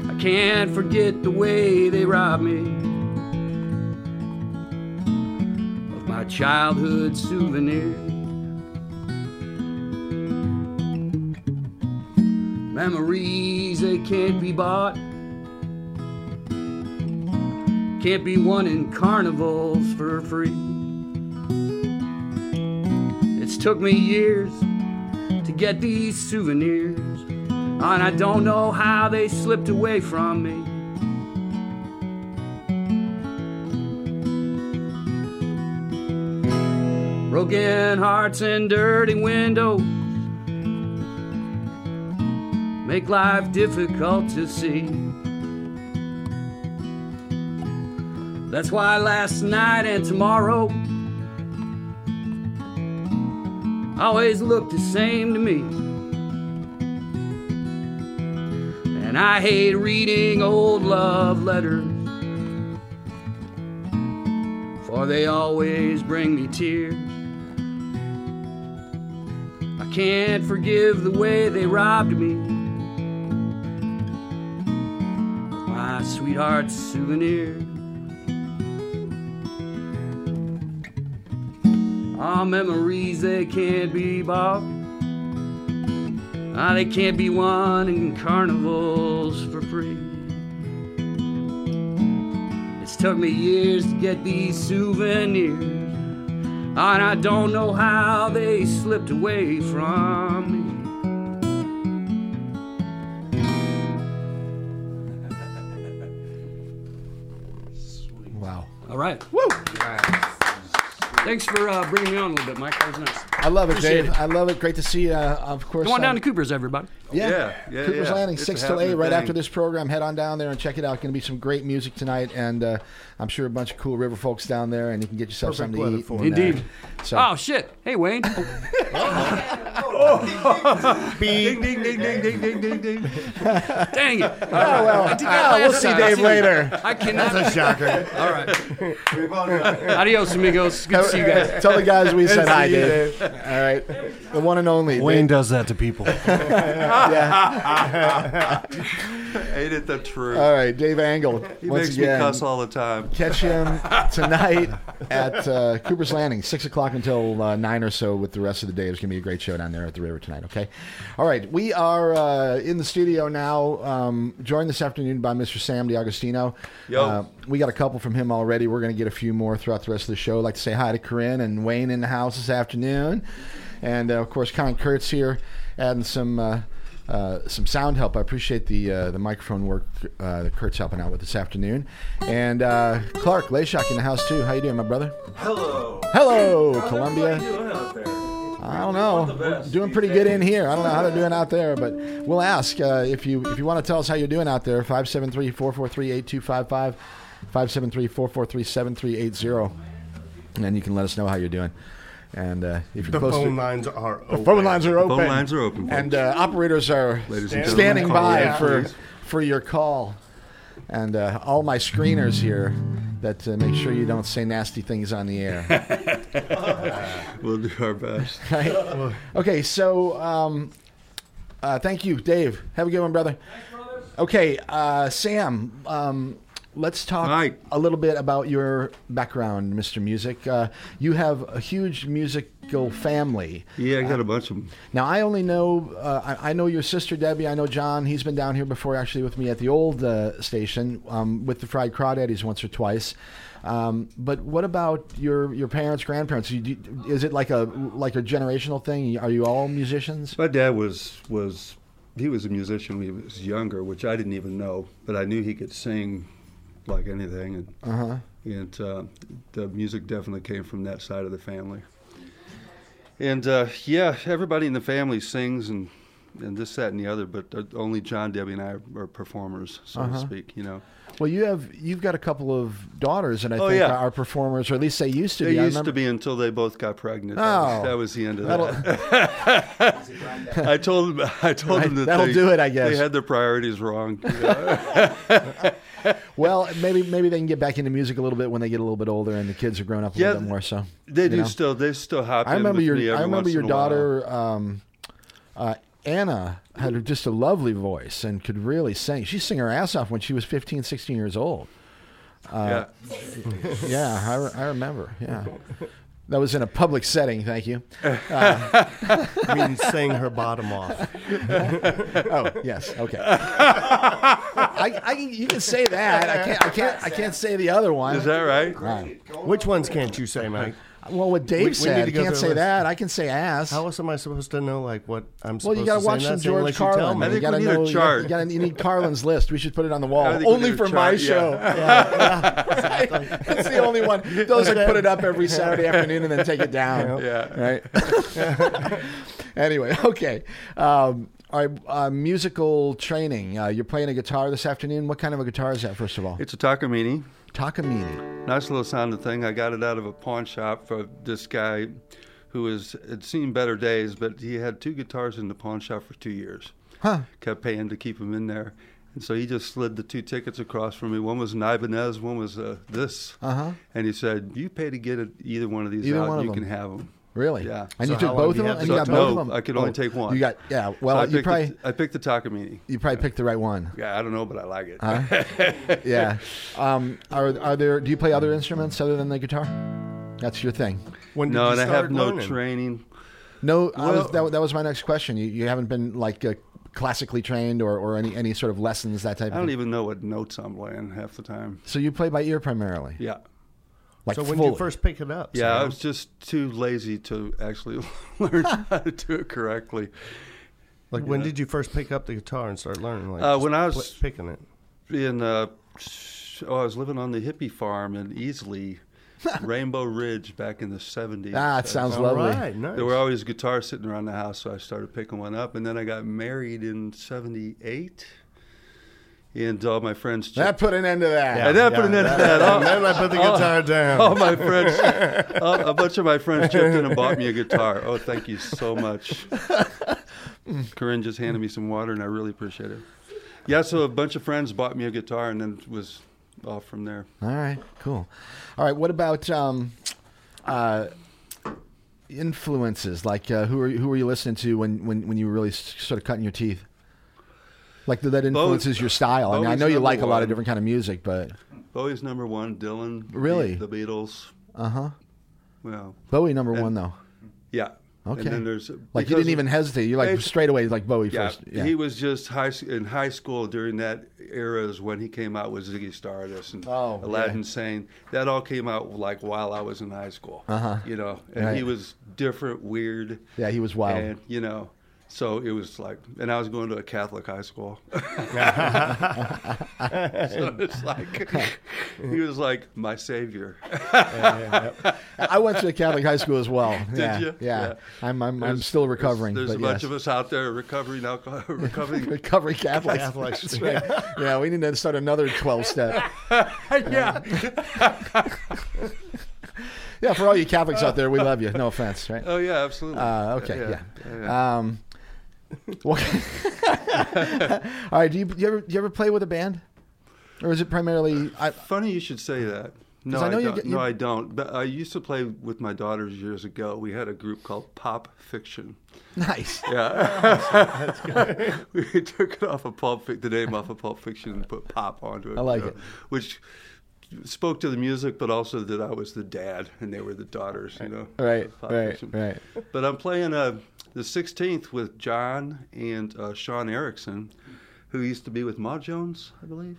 Speaker 4: I can't forget the way they robbed me my childhood souvenir. Memories they can't be bought, can't be won in carnivals for free. It's took me years to get these souvenirs, and I don't know how they slipped away from me. Broken hearts and dirty windows make life difficult to see. That's why last night and tomorrow always look the same to me. And I hate reading old love letters, for they always bring me tears. Can't forgive the way they robbed me my sweetheart's souvenir. All memories they can't be bought. Ah, they can't be won in carnivals for free. It's took me years to get these souvenirs. And I don't know how they slipped away from me.
Speaker 1: Wow.
Speaker 4: All right. Woo! Thanks for uh, bringing me on a little bit, Mike. That was nice.
Speaker 1: I love it,
Speaker 4: Appreciate
Speaker 1: Dave.
Speaker 4: it.
Speaker 1: I love it. Great to see you. Uh, of course.
Speaker 4: Come on down to Cooper's, everybody.
Speaker 1: Yeah,
Speaker 2: Yeah, yeah,
Speaker 1: Cooper's
Speaker 2: yeah.
Speaker 1: Landing,
Speaker 2: It's
Speaker 1: six till
Speaker 2: happening
Speaker 1: eight, right
Speaker 2: thing.
Speaker 1: after this program. Head on down there and check it out. Going to be some great music tonight, and uh, I'm sure a bunch of cool river folks down there, and you can get yourself
Speaker 5: Perfect
Speaker 1: something to eat.
Speaker 5: for
Speaker 1: and.
Speaker 4: Indeed.
Speaker 1: uh, so,
Speaker 4: Oh shit! Hey Wayne. *laughs* *laughs*
Speaker 2: Ding, ding, ding, ding, ding, ding, ding, ding.
Speaker 4: Dang it!
Speaker 1: oh, well,
Speaker 4: I did that
Speaker 1: ah, we'll see
Speaker 4: time.
Speaker 1: Dave later.
Speaker 4: I cannot.
Speaker 5: That's a *laughs* shocker.
Speaker 4: All right. Adios, amigos. Good to see you guys.
Speaker 1: Tell the guys we said hi, Dave. All right, the one and only
Speaker 5: Wayne does that to people.
Speaker 1: Yeah. *laughs*
Speaker 2: Ain't it the truth?
Speaker 1: All right, Dave Angle.
Speaker 2: he
Speaker 1: once
Speaker 2: makes
Speaker 1: again,
Speaker 2: me cuss all the time.
Speaker 1: Catch him tonight *laughs* at uh, Cooper's Landing, six o'clock until uh, nine or so. With the rest of the day, it's going to be a great show down there at the river tonight. Okay, all right. We are uh, in the studio now, um, joined this afternoon by Mr. Sam DiAgostino.
Speaker 2: Yo.
Speaker 1: Uh, we got a couple from him already. We're going to get a few more throughout the rest of the show. I'd like to say hi to Corinne and Wayne in the house this afternoon, and uh, of course, Con Kurtz here, adding some. Uh, uh, some sound help. I appreciate the uh, the microphone work uh, that Kurt's helping out with this afternoon, and uh, Clark Layshock in the house too. How you doing, my brother?
Speaker 3: Hello.
Speaker 1: Hello, Columbia.
Speaker 3: doing out there?
Speaker 1: I don't know. Doing pretty good in here. I don't know how they're doing out there, but we'll ask uh, if you if you want to tell us how you're doing out there. 573-443-8255, 573-443-7380, and then you can let us know how you're doing. And uh, if you're
Speaker 5: The phone
Speaker 1: to,
Speaker 5: lines are open.
Speaker 1: The phone lines are open.
Speaker 2: Phone lines are open.
Speaker 1: and uh, operators are
Speaker 2: Ladies and
Speaker 1: standing by
Speaker 2: call in,
Speaker 1: for for your call. And uh, all my screeners here that uh, make sure you don't say nasty things on the air. *laughs*
Speaker 2: We'll do our best. *laughs*
Speaker 1: Right? Okay, so um, uh, thank you, Dave. Have a good one, brother. Okay, uh, Sam. Um, let's talk
Speaker 2: Hi.
Speaker 1: a little bit about your background, Mr. Music. Uh, you have a huge musical family.
Speaker 2: Yeah, I got a bunch of them.
Speaker 1: Now, I only know uh, I, I know your sister Debbie. I know John. He's been down here before, actually, with me at the old uh, station um, with the fried crawdaddies once or twice. Um, but what about your your parents, grandparents? You, is it like a like a generational thing? Are you all musicians?
Speaker 2: My dad was was he was a musician when he was younger, which I didn't even know, but I knew he could sing like anything, and
Speaker 1: Uh huh.
Speaker 2: and uh, the music definitely came from that side of the family. And uh, yeah, everybody in the family sings and and this, that, and the other, but uh, only John, Debbie, and I are, performers, so
Speaker 1: Uh-huh.
Speaker 2: to speak. You know,
Speaker 1: Well, you have you've got a couple of daughters that I
Speaker 2: Oh,
Speaker 1: think
Speaker 2: yeah.
Speaker 1: are performers, or at least they used to
Speaker 2: they
Speaker 1: be.
Speaker 2: Used to be until they both got pregnant. That,
Speaker 1: Oh.
Speaker 2: was, that was the end of
Speaker 1: That'll-
Speaker 2: that. *laughs* I told them. I told them that
Speaker 1: That'll
Speaker 2: they,
Speaker 1: do it, I guess.
Speaker 2: They had their priorities wrong. you *laughs* know. *laughs* *laughs*
Speaker 1: Well, maybe maybe they can get back into music a little bit when they get a little bit older and the kids are grown up a
Speaker 2: Yeah,
Speaker 1: little bit more. So
Speaker 2: they do
Speaker 1: know.
Speaker 2: still. They still hop.
Speaker 1: I remember your I remember your
Speaker 2: in a while.
Speaker 1: daughter um, uh, Anna had just a lovely voice and could really sing. She sang her ass off when she was 15, 16 years old.
Speaker 2: yeah. *laughs*
Speaker 1: Yeah, I, re- I remember. Yeah. That was in a public setting, thank you.
Speaker 5: I mean, sang her bottom off. *laughs*
Speaker 1: Oh, yes, okay. I, I, you can say that. I can't. I can't. I can't say the other one.
Speaker 2: Is that right?
Speaker 1: Right.
Speaker 5: Which ones can't you say, Mike?
Speaker 1: Well, what Dave
Speaker 5: We- we need
Speaker 1: said,
Speaker 5: to
Speaker 1: I can't say
Speaker 5: a list.
Speaker 1: that. I can say ass.
Speaker 5: How else am I supposed to know, like, what I'm
Speaker 1: Well, you got
Speaker 5: to
Speaker 1: to watch some George
Speaker 5: unless you tell
Speaker 1: Carlin.
Speaker 5: me?
Speaker 2: I
Speaker 1: You
Speaker 2: think
Speaker 1: got to
Speaker 2: we need a
Speaker 1: know. You,
Speaker 2: chart.
Speaker 1: gotta, you, gotta, you need Carlin's list. We should put it on the *laughs* wall.
Speaker 2: I think we
Speaker 1: Only for my
Speaker 2: chart,
Speaker 1: show.
Speaker 2: yeah.
Speaker 1: Right? That's the only one. *laughs* Those that put it up every Saturday afternoon and then take it down. *laughs*
Speaker 2: Yeah.
Speaker 1: Right. anyway, okay. Um, all right. Uh, musical training. Uh, you're playing a guitar this afternoon. What kind of a guitar is that? First of all,
Speaker 2: It's a Takamine.
Speaker 1: Takamine.
Speaker 2: Nice little sounding thing. I got it out of a pawn shop for this guy who was had seen better days, but he had two guitars in the pawn shop for two years.
Speaker 1: Huh.
Speaker 2: Kept paying to keep them in there. And so he just slid the two tickets across from me. One was an Ibanez, one was uh, this.
Speaker 1: Uh-huh.
Speaker 2: And he said, "You pay to get it, either one of these
Speaker 1: Either
Speaker 2: out, you
Speaker 1: them.
Speaker 2: can have them."
Speaker 1: Really?
Speaker 2: Yeah.
Speaker 1: And
Speaker 5: So
Speaker 1: you took both of them? And you got both
Speaker 2: No,
Speaker 1: of them?
Speaker 2: I could only take one.
Speaker 1: You got yeah.
Speaker 2: So
Speaker 1: Well,
Speaker 2: I
Speaker 1: you
Speaker 2: picked
Speaker 1: probably
Speaker 2: the, I picked the Takamine.
Speaker 1: you probably picked the right one.
Speaker 2: Yeah, I don't know, but I like it. *laughs*
Speaker 1: Yeah. Um, are are there? Do you play other instruments other than the guitar? That's your thing.
Speaker 5: When did
Speaker 2: no,
Speaker 5: you
Speaker 2: and I
Speaker 5: start
Speaker 2: have no training.
Speaker 1: No, I was, that, that was my next question. You, you haven't been like uh, classically trained or, or any, any sort of lessons that type of.
Speaker 2: I
Speaker 1: don't
Speaker 2: even know what notes I'm playing half the time.
Speaker 1: So you play by ear primarily,
Speaker 2: Yeah.
Speaker 1: Like
Speaker 5: So when
Speaker 1: fully.
Speaker 5: did you first pick it up?
Speaker 2: Yeah, I was just too lazy to actually *laughs* learn how to do it correctly.
Speaker 5: like when did you first pick up the guitar and start learning? Like
Speaker 2: Uh, when I
Speaker 5: pl-
Speaker 2: was-
Speaker 5: picking it.
Speaker 2: In uh, oh, I was living on the hippie farm in Easley, *laughs* Rainbow Ridge, back in the '70s.
Speaker 1: Ah, it sounds lovely.
Speaker 5: right, nice.
Speaker 2: There were always guitars sitting around the house, so I started picking one up. And then I got married in '78, and all my friends.
Speaker 1: That put an end to that.
Speaker 2: and that put an end to that. All,
Speaker 5: then I put the guitar down.
Speaker 2: all my friends, *laughs* all- a bunch of my friends chipped in and bought me a guitar. Oh, thank you so much. *laughs* Corinne just handed me some water, and I really appreciate it. Yeah, so a bunch of friends bought me a guitar, and then was off from there.
Speaker 1: All right, cool. All right, what about um, uh, influences? Like, uh, who are who were you listening to when, when, when you were really sort of cutting your teeth? Like that that influences your style. I mean, I know you like a lot of different kind of music, but
Speaker 2: Bowie's number one, Dylan.
Speaker 1: Really?
Speaker 2: The, Beatles.
Speaker 1: uh huh.
Speaker 2: Well,
Speaker 1: Bowie number
Speaker 2: And-
Speaker 1: one though.
Speaker 2: yeah.
Speaker 1: Okay.
Speaker 2: And then there's
Speaker 1: Like you didn't even hesitate. You like straight away like Bowie
Speaker 2: Yeah,
Speaker 1: first. Yeah.
Speaker 2: he was just high in high school during that era is when he came out with Ziggy Stardust and
Speaker 1: Oh,
Speaker 2: Aladdin
Speaker 1: yeah.
Speaker 2: Sane. That all came out like while I was in high school.
Speaker 1: Uh-huh.
Speaker 2: You know, and
Speaker 1: Right.
Speaker 2: he was different, weird.
Speaker 1: yeah, he was wild.
Speaker 2: And you know, so it was like, and I was going to a Catholic high school. *laughs* so it's like *laughs* he was like my savior.
Speaker 1: I went to a Catholic high school as well. *laughs*
Speaker 2: Did
Speaker 1: yeah,
Speaker 2: you?
Speaker 1: Yeah.
Speaker 2: Yeah.
Speaker 1: I'm I'm, I'm still recovering.
Speaker 2: There's,
Speaker 1: but
Speaker 2: a bunch
Speaker 1: yes.
Speaker 2: of us out there recovering alcohol, recovering.
Speaker 1: Recovering Catholics.
Speaker 5: Catholics.
Speaker 1: Right. Yeah, we need to start another 12 step.
Speaker 2: yeah.
Speaker 1: Yeah, for all you Catholics out there, we love you. No offense, right?
Speaker 2: Oh yeah, absolutely.
Speaker 1: Uh, okay, yeah.
Speaker 2: yeah, yeah.
Speaker 1: Um, well, *laughs* all right. Do you, do you ever do you ever play with a band, or is it primarily? I,
Speaker 2: Funny you should say that. No,
Speaker 1: I
Speaker 2: I, don't.
Speaker 1: get-
Speaker 2: no, I don't. But I used to play with my daughters years ago. We had a group called Pop Fiction.
Speaker 1: nice.
Speaker 2: Yeah, *laughs* *laughs* we took it off of Pulp, Fic- the name off of Pulp Fiction, and put pop onto it.
Speaker 1: I like
Speaker 2: you know,
Speaker 1: it.
Speaker 2: Which spoke to the music, but also that I was the dad and they were the daughters. You know,
Speaker 1: Right, right, right.
Speaker 2: But I'm playing uh, the 16th with John and uh, Sean Erickson, who used to be with Ma Jones, I believe.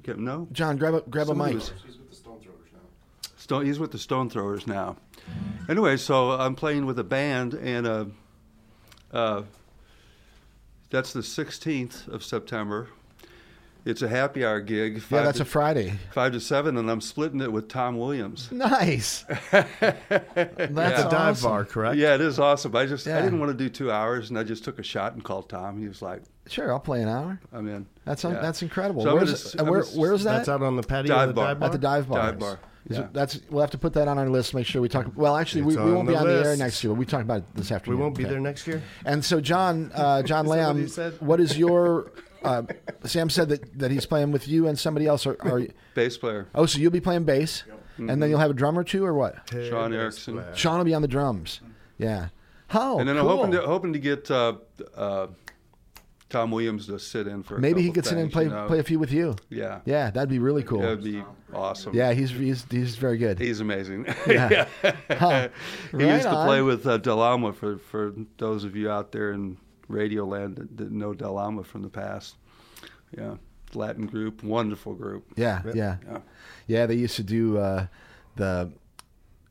Speaker 2: Okay, no,
Speaker 1: John, grab a grab
Speaker 2: Somebody
Speaker 1: a mic.
Speaker 2: was- Stone, he's with the Stone Throwers now. Anyway, so I'm playing with a band, and uh, uh, that's the 16th of September. It's a happy hour gig.
Speaker 1: Yeah, that's
Speaker 2: to,
Speaker 1: a Friday.
Speaker 2: five to seven, and I'm splitting it with Tom Williams.
Speaker 1: Nice. *laughs* That's
Speaker 5: At the dive
Speaker 1: awesome.
Speaker 5: bar, correct?
Speaker 2: Yeah, it is awesome. I just
Speaker 1: Yeah.
Speaker 2: I didn't want to do two hours, and I just took a shot and called Tom. He was like,
Speaker 1: Sure, I'll play an hour.
Speaker 2: "I'm in."
Speaker 1: That's un-
Speaker 2: Yeah.
Speaker 1: that's incredible.
Speaker 2: So
Speaker 1: where's
Speaker 2: gonna
Speaker 1: and where,
Speaker 2: gonna
Speaker 1: where's that?
Speaker 5: That's out on the patio
Speaker 2: Dive
Speaker 5: the
Speaker 2: bar.
Speaker 5: dive bar.
Speaker 1: At the dive bar.
Speaker 2: Dive bar.
Speaker 1: Is it- that's we'll have to put that on our list. Make sure we talk. Well, actually, we, we won't be
Speaker 5: the
Speaker 1: on the air next year. We talk about it this afternoon.
Speaker 5: we won't be
Speaker 1: Okay.
Speaker 5: there next year.
Speaker 1: And so, John, uh, *laughs* John
Speaker 5: Is what
Speaker 1: Lamb, what is your? Uh, Sam said that, that he's playing with you and somebody else. Are, are
Speaker 2: Bass player
Speaker 1: oh, so you'll be playing bass, and then you'll have a drummer too, or what?
Speaker 2: Sean Erickson.
Speaker 1: Sean will be on the drums. Yeah. How?
Speaker 2: and then
Speaker 1: cool.
Speaker 2: I'm hoping to hoping to get uh, uh, Tom Williams to sit in for. A
Speaker 1: Maybe he
Speaker 2: couple
Speaker 1: could sit in and play
Speaker 2: you know?
Speaker 1: play a few with you.
Speaker 2: Yeah,
Speaker 1: Yeah, that'd be really cool.
Speaker 2: that'd be awesome.
Speaker 1: Yeah, he's he's he's very good.
Speaker 2: he's amazing.
Speaker 1: Yeah. *laughs* Huh.
Speaker 2: he
Speaker 1: Right
Speaker 2: used to
Speaker 1: on.
Speaker 2: play with uh, Del Alma for for those of you out there in Radio Land that didn't know Del Alma from the past. Yeah, Latin group, wonderful group.
Speaker 1: Yeah, yeah,
Speaker 2: Yeah.
Speaker 1: yeah. They used to do uh, the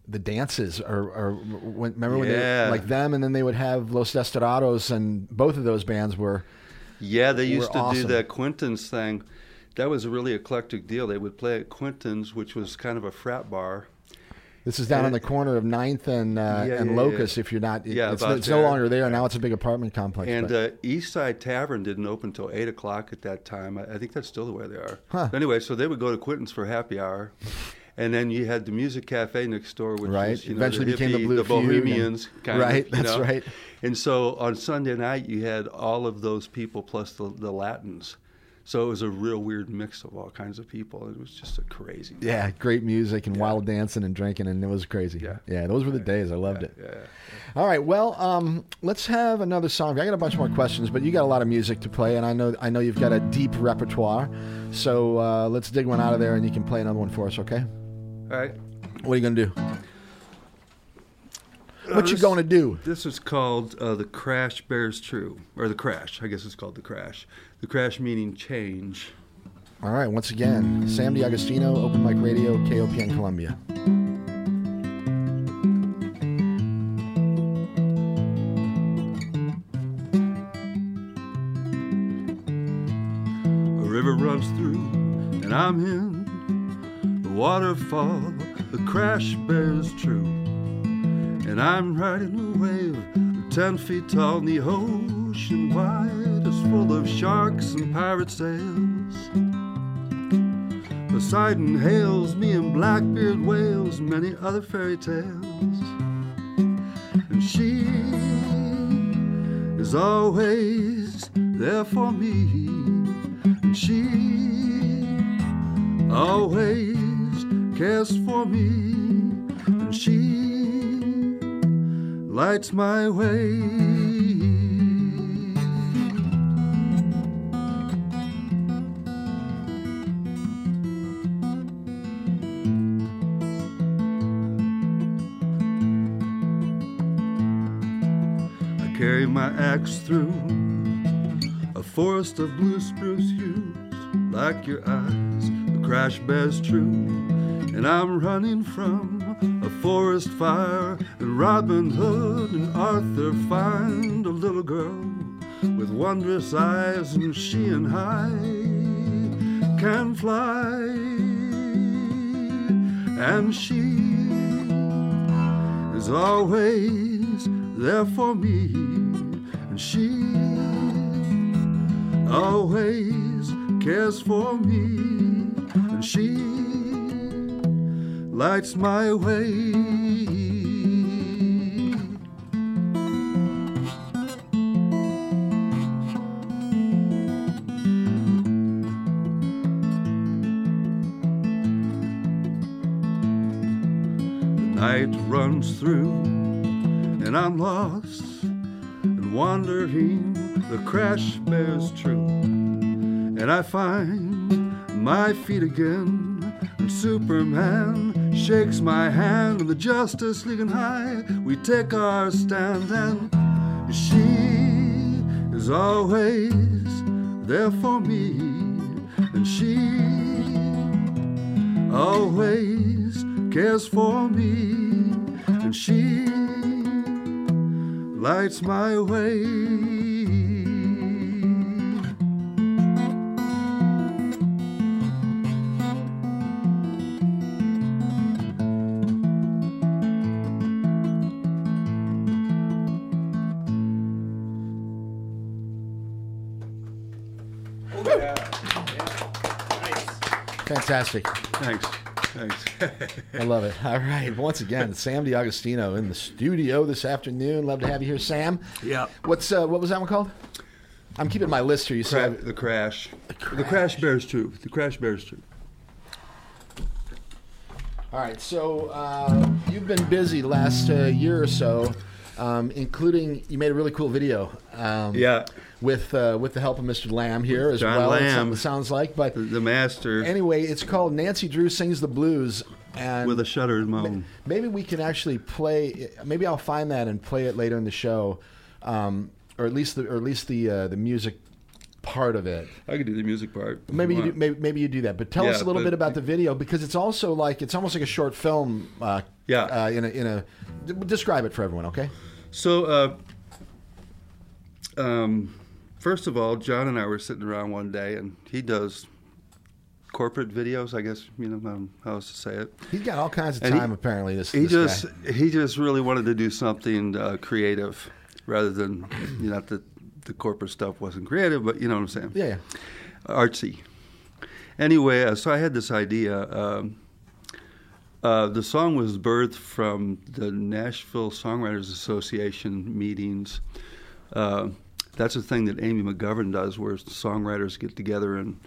Speaker 1: the dances, or, or when, remember when they like them, and then they would have Los Desterados, and both of those bands were
Speaker 2: Yeah, they used to
Speaker 1: awesome.
Speaker 2: do that Quinton's thing. That was a really eclectic deal. They would play at Quinton's, which was kind of a frat bar,
Speaker 1: This is down on the corner of 9th and uh,
Speaker 2: Yeah,
Speaker 1: and
Speaker 2: yeah,
Speaker 1: Locust.
Speaker 2: yeah.
Speaker 1: If you're not,
Speaker 2: Yeah,
Speaker 1: it's, it's no longer there. Now it's a big apartment complex.
Speaker 2: And uh, East Side Tavern didn't open until eight o'clock at that time. I, I think that's still the way they are.
Speaker 1: Huh.
Speaker 2: Anyway, so they would go to Quinton's for happy hour, and then you had the music cafe next door, which
Speaker 1: Right.
Speaker 2: was, you know,
Speaker 1: Eventually
Speaker 2: the
Speaker 1: became the Blue
Speaker 2: the
Speaker 1: Fugue and-
Speaker 2: Bohemians, kind
Speaker 1: Right,
Speaker 2: of.
Speaker 1: that's
Speaker 2: know.
Speaker 1: right.
Speaker 2: And so on Sunday night, you had all of those people plus the, the Latins. So it was a real weird mix of all kinds of people. It was just a crazy.
Speaker 1: yeah, great music and wild dancing and drinking, and it was crazy.
Speaker 2: Yeah.
Speaker 1: yeah, those were the days. I loved
Speaker 2: Yeah,
Speaker 1: it.
Speaker 2: yeah.
Speaker 1: All right, well, um, let's have another song. I got a bunch more questions, but you got a lot of music to play, and I know I know you've got a deep repertoire. So uh, let's dig one out of there, and you can play another one for us, okay?
Speaker 2: All right.
Speaker 1: What are you gonna do?
Speaker 2: Uh,
Speaker 1: What you gonna do?
Speaker 2: This is called uh, The Crash Bears True, or The Crash. I guess it's called The Crash. The Crash meaning change.
Speaker 1: All right, once again, Sam DiAgostino, Open Mic Radio, KOPN Columbia.
Speaker 2: A river runs through, and I'm in the waterfall. The crash bears true, and I'm riding a wave ten feet tall. And the ocean wide full of sharks and pirate sails. Poseidon hails me and Blackbeard wails many other fairy tales. And she is always there for me. And she always cares for me. And she lights my way. Through a forest of blue spruce hues, like your eyes. The crash bears true, and I'm running from a forest fire. And Robin Hood and Arthur find a little girl with wondrous eyes, and she and I can fly, and she is always there for me, and she always cares for me, and she lights my way. The night runs through, and I'm lost. The crash bears true, and I find my feet again. And Superman shakes my hand, and the Justice League and I we take our stand, and she is always there for me, and she always cares for me, and she lights my way.
Speaker 1: Fantastic.
Speaker 2: Thanks. Thanks.
Speaker 1: I love it. All right. Once again, Sam DiAgostino in the studio this afternoon. Love to have you here, Sam.
Speaker 4: Yep.
Speaker 1: What's uh, what was that one called? I'm keeping my list here. You
Speaker 2: Cra-
Speaker 1: said
Speaker 2: the crash. The crash bears true. The crash bears true.
Speaker 1: All right. So uh, you've been busy the last uh, year or so, um, including you made a really cool video. Um,
Speaker 2: Yeah.
Speaker 1: With uh, with the help of Mr. Lamb here as
Speaker 2: John
Speaker 1: well.
Speaker 2: Lamb.
Speaker 1: sounds- sounds like, but
Speaker 2: The, master
Speaker 1: anyway, it's called Nancy Drew sings the blues, and
Speaker 2: with a shuttered moan.
Speaker 1: Maybe we can actually play. Maybe I'll find that and play it later in the show, um, or at least the or at least the uh, the music part of it.
Speaker 2: I could do the music part.
Speaker 1: Maybe you do, maybe, maybe you do that. But tell us a little bit about the video because it's also like it's almost like a short film. Uh,
Speaker 2: Yeah.
Speaker 1: Uh, in a in a d- describe it for everyone, okay?
Speaker 2: So, uh, um, first of all, John and I were sitting around one day, and he does corporate videos. I guess you know um, how else to say it.
Speaker 1: He's got all kinds of
Speaker 2: And he-
Speaker 1: time apparently. This
Speaker 2: He
Speaker 1: this
Speaker 2: just
Speaker 1: guy.
Speaker 2: he just really wanted to do something uh, creative, rather than you know not that the corporate stuff wasn't creative, but you know what I'm saying.
Speaker 1: yeah, yeah.
Speaker 2: artsy. Anyway, uh, so I had this idea. Um, uh, the song was birthed from the Nashville Songwriters Association meetings. That's a thing that Amy McGovern does, where songwriters get together and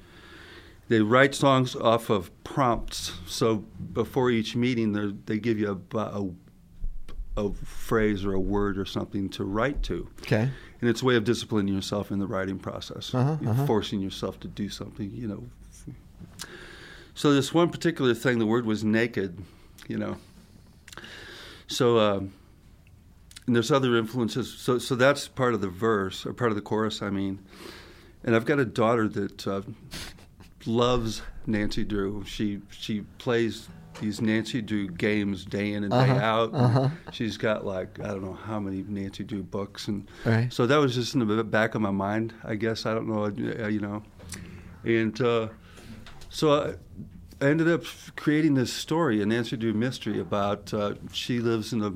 Speaker 2: they write songs off of prompts. So before each meeting, they're- give you a, a, a phrase or a word or something to write to
Speaker 1: Okay.
Speaker 2: and it's a way of disciplining yourself in the writing process,
Speaker 1: Uh-huh,
Speaker 2: You're
Speaker 1: uh-huh.
Speaker 2: forcing yourself to do something, you know. So this one particular thing, the word was naked, you know. So um, and there's other influences. So so that's part of the verse or part of the chorus. I mean, and I've got a daughter that uh, loves Nancy Drew. She she plays these Nancy Drew games day in and day
Speaker 1: Uh-huh,
Speaker 2: out.
Speaker 1: uh-huh.
Speaker 2: She's got like I don't know how many Nancy Drew books, and
Speaker 1: Right.
Speaker 2: so that was just in the back of my mind. I guess I don't know, uh, you know, and uh, so I, I ended up creating this story, a Nancy Drew mystery about uh, she lives in a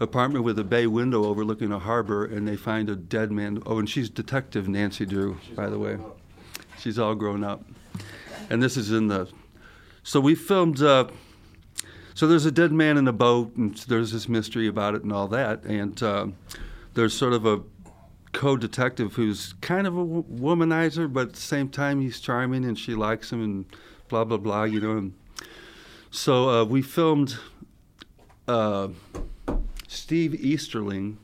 Speaker 2: apartment with a bay window overlooking a harbor, and they find a dead man. Oh, and she's Detective Nancy Drew, by the way. She's all grown up, and this is in the. So we filmed. Uh, so there's a dead man in a boat, and there's this mystery about it and all that, and uh, there's sort of a co-detective who's kind of a womanizer, but at the same time he's charming and she likes him and blah blah blah, you know. And so uh, we filmed uh, Steve Easterling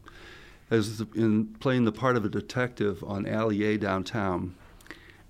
Speaker 2: as the, in playing the part of a detective on Alley A downtown.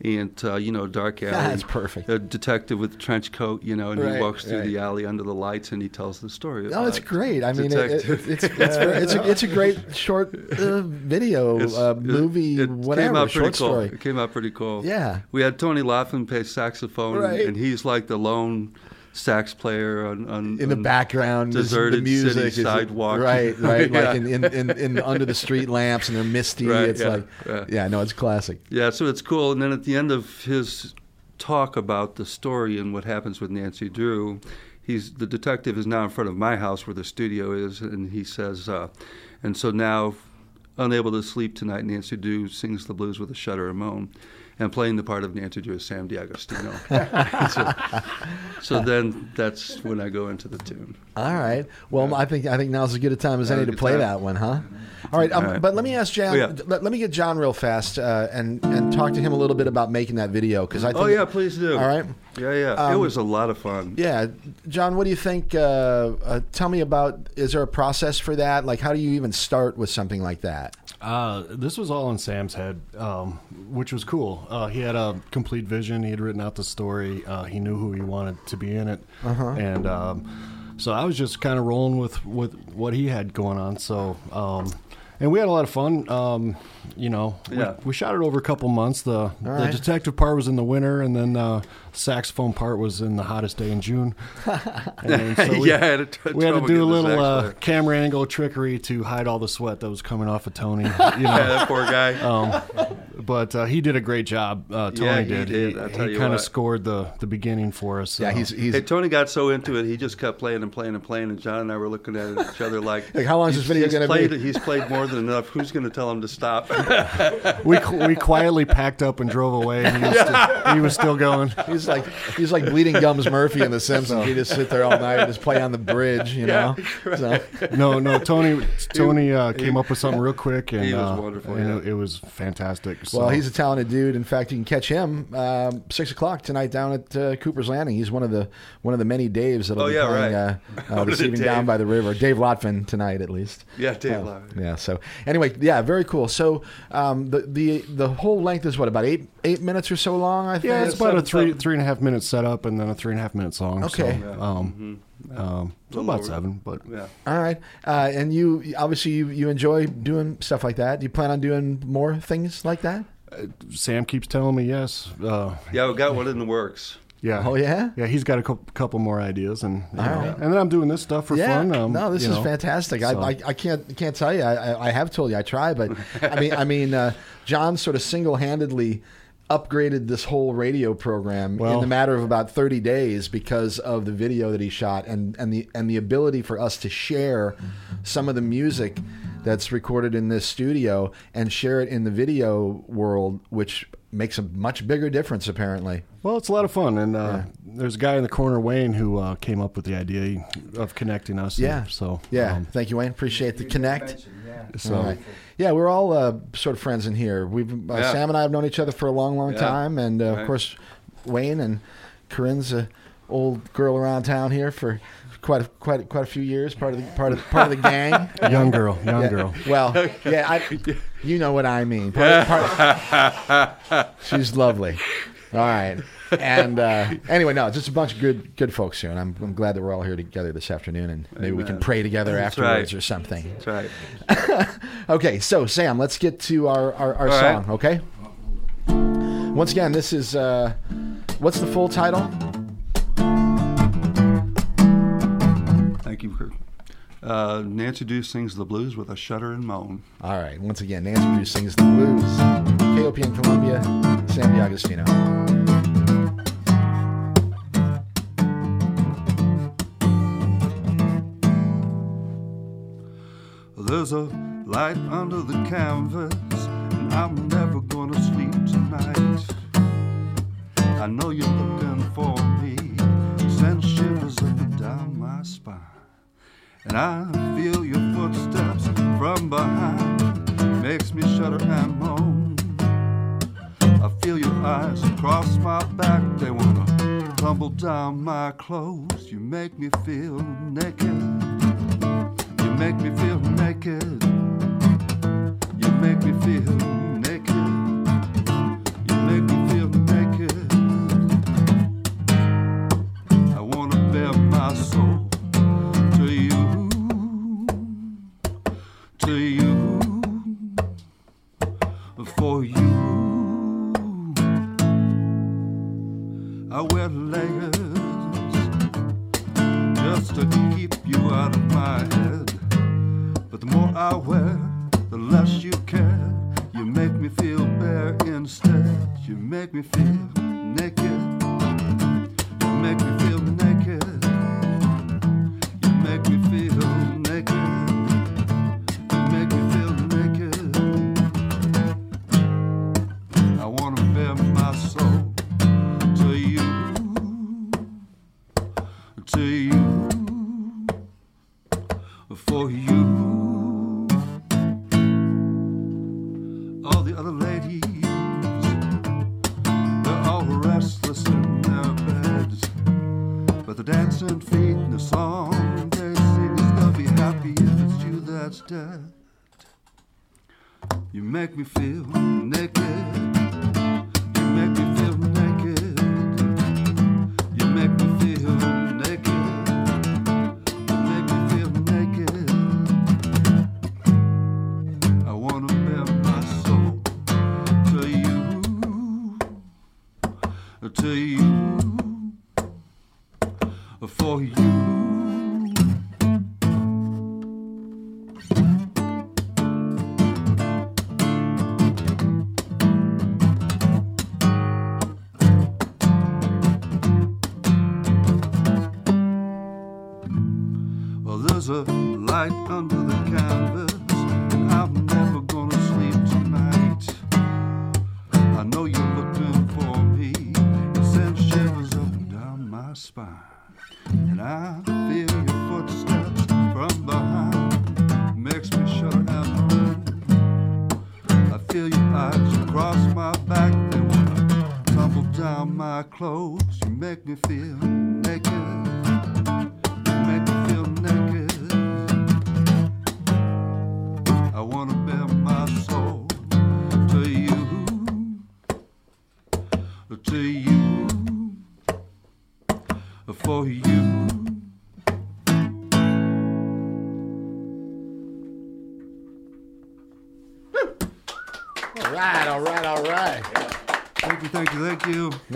Speaker 2: And uh, you know, dark alley. *laughs*
Speaker 1: That's perfect.
Speaker 2: A detective with a trench coat, you know, and
Speaker 1: Right,
Speaker 2: he walks through
Speaker 1: right.
Speaker 2: the alley under the lights, and he tells the story.
Speaker 1: No, it's great. I mean, it, it, it's it's, it's, a, *laughs* it's a great short uh, video, uh, movie,
Speaker 2: it
Speaker 1: whatever,
Speaker 2: came out pretty cool.
Speaker 1: story.
Speaker 2: It came out pretty cool.
Speaker 1: Yeah.
Speaker 2: We had Tony Laughlin play saxophone, and- and he's like the lone sax player on, on
Speaker 1: In the
Speaker 2: on
Speaker 1: background,
Speaker 2: deserted
Speaker 1: the music
Speaker 2: sidewalk.
Speaker 1: right, *laughs* right,
Speaker 2: Yeah.
Speaker 1: like in, in, in, in under the street lamps, and they're misty.
Speaker 2: Right,
Speaker 1: it's
Speaker 2: yeah,
Speaker 1: like,
Speaker 2: yeah.
Speaker 1: yeah, no, it's classic.
Speaker 2: Yeah, so it's cool. And then at the end of his talk about the story and what happens with Nancy Drew, he's the detective is now in front of my house where the studio is, and he says, uh, and so now, unable to sleep tonight, Nancy Drew sings the blues with a shudder and moan. And playing the part of Nancy Drew is Sam D'Agostino. *laughs* *laughs* so, so then that's when I go into the tune.
Speaker 1: All right. Well, I think I think now's as good a time as any to play
Speaker 2: time.
Speaker 1: that one, huh? All right. Um,
Speaker 2: All right.
Speaker 1: But let me ask John.
Speaker 2: Oh, yeah.
Speaker 1: let, let me get John real fast uh, and and talk to him a little bit about making that video because I think.
Speaker 2: Oh yeah, please do.
Speaker 1: All right.
Speaker 2: Yeah, yeah.
Speaker 1: Um,
Speaker 2: it was a lot of fun.
Speaker 1: Yeah, John. What do you think? Uh, uh, tell me about. Is there a process for that? Like, how do you even start with something like that?
Speaker 5: Uh, this was all in Sam's head, um, which was cool. Uh, he had a complete vision. He had written out the story. Uh, he knew who he wanted to be in it, and um, so I was just kind of rolling with with what he had going on. So. Um, and we had a lot of fun. Um, you know, we,
Speaker 2: Yeah.
Speaker 5: we shot it over a couple months. The the
Speaker 1: right.
Speaker 5: detective part was in the winter, and then uh, saxophone part was in the hottest day in June. *laughs* And so *laughs* we-
Speaker 2: yeah, had to
Speaker 5: we had to do a little uh, camera angle trickery to hide all the sweat that was coming off of Tony. *laughs* You
Speaker 2: Yeah,
Speaker 5: know,
Speaker 2: that poor guy.
Speaker 5: um, but uh, he did a great job. Uh, Tony
Speaker 2: Yeah, he
Speaker 5: did.
Speaker 2: did, I'll tell you
Speaker 5: kind of scored the the beginning for us.
Speaker 1: Yeah,
Speaker 5: so.
Speaker 1: he's he's.
Speaker 2: Hey, Tony got so into it, he just kept playing and playing and playing, and John and I were looking at each other like,
Speaker 1: Like, how long is this video gonna
Speaker 2: played,
Speaker 1: be?
Speaker 2: He's played more than enough. Who's going to tell him to stop? *laughs*
Speaker 5: we we quietly packed up and drove away. And he, was still, he was still going. *laughs*
Speaker 1: He's like he's like bleeding gums Murphy in The Simpsons. He just sit there all night and just play on the bridge, you know. *laughs* So,
Speaker 5: No, no. Tony Tony uh, came up with something real quick, and
Speaker 2: He was
Speaker 5: uh,
Speaker 2: wonderful,
Speaker 5: and
Speaker 2: yeah.
Speaker 5: it, it was fantastic. So,
Speaker 1: well, he's a talented dude. In fact, you can catch him um, six o'clock tonight down at uh, Cooper's Landing. He's one of the one of the many Daves that'll
Speaker 2: Oh,
Speaker 1: be
Speaker 2: yeah,
Speaker 1: playing
Speaker 2: right.
Speaker 1: uh, uh, this down by the river. Dave Lotvin tonight, at least.
Speaker 2: yeah, Dave.
Speaker 1: Uh,
Speaker 2: Lowry.
Speaker 1: yeah. So anyway, yeah, very cool. So um, the the the whole length is what about eight eight minutes or so long? I think.
Speaker 5: yeah, it's about a
Speaker 2: seven-
Speaker 5: three
Speaker 2: seven.
Speaker 5: three and a half minute setup, and then a three and a half minute song.
Speaker 1: Okay.
Speaker 5: So, um, um, so about
Speaker 2: over.
Speaker 5: seven, but
Speaker 2: Yeah.
Speaker 1: All right, uh, and you obviously you, you enjoy doing stuff like that. Do you plan on doing more things like that?
Speaker 5: Sam keeps telling me yes. Uh,
Speaker 2: Yeah, we got one in the works.
Speaker 5: Yeah.
Speaker 1: Oh yeah.
Speaker 5: Yeah, he's got a cou- couple more ideas, and you know,
Speaker 1: right.
Speaker 5: and then I'm doing this stuff for
Speaker 1: yeah.
Speaker 5: fun. Um,
Speaker 1: no, this is
Speaker 5: know.
Speaker 1: fantastic.
Speaker 5: so-
Speaker 1: I, I I can't can't tell you. I, I- have told you I try, but I mean I mean uh, John sort of single handedly upgraded this whole radio program in the matter of about 30 days because of the video that he shot and, and the and the ability for us to share some of the music that's recorded in this studio and share it in the video world, which makes a much bigger difference apparently.
Speaker 5: Well, it's a lot of fun, and uh, there's a guy in the corner, Wayne, who uh, came up with the idea of connecting us.
Speaker 1: Yeah.
Speaker 5: So
Speaker 1: Yeah,
Speaker 5: um,
Speaker 1: thank you, Wayne. Appreciate the connect. Yeah.
Speaker 5: so
Speaker 1: All right. Yeah, we're all uh, sort of friends in here. We've uh,
Speaker 3: Yeah.
Speaker 1: Sam and I have known each other for a long, long
Speaker 3: Yeah.
Speaker 1: time, and uh, of course, Wayne and Corinne's a old girl around town here for quite a, quite a, quite a few years. Part of the part of part of the gang. *laughs*
Speaker 5: young girl, young
Speaker 1: Yeah.
Speaker 5: girl.
Speaker 1: Well, *laughs* yeah, I, you know what I mean. Part, part, *laughs* she's lovely. All right. And uh, anyway, no, just a bunch of good good folks here, and I'm, I'm glad that we're all here together this afternoon, and maybe we can pray together
Speaker 3: That's
Speaker 1: afterwards
Speaker 3: right.
Speaker 1: or something.
Speaker 3: That's right.
Speaker 1: Okay, so Sam, let's get to our our, our song.
Speaker 3: right.
Speaker 1: Okay. Once again, this is uh, what's the full title?
Speaker 2: Uh, Nancy Drew sings the blues with a shudder and moan.
Speaker 1: All right. Once again, Nancy Drew sings the blues. KOPN Columbia, Sam DiAgostino.
Speaker 2: There's a light under the canvas, and I'm never gonna sleep tonight. I know you're looking for me, send shivers up and down my spine. And I feel your footsteps from behind, makes me shudder and moan. I feel your eyes across my back, they wanna tumble down my clothes. You make me feel naked. You make me feel naked. You make me feel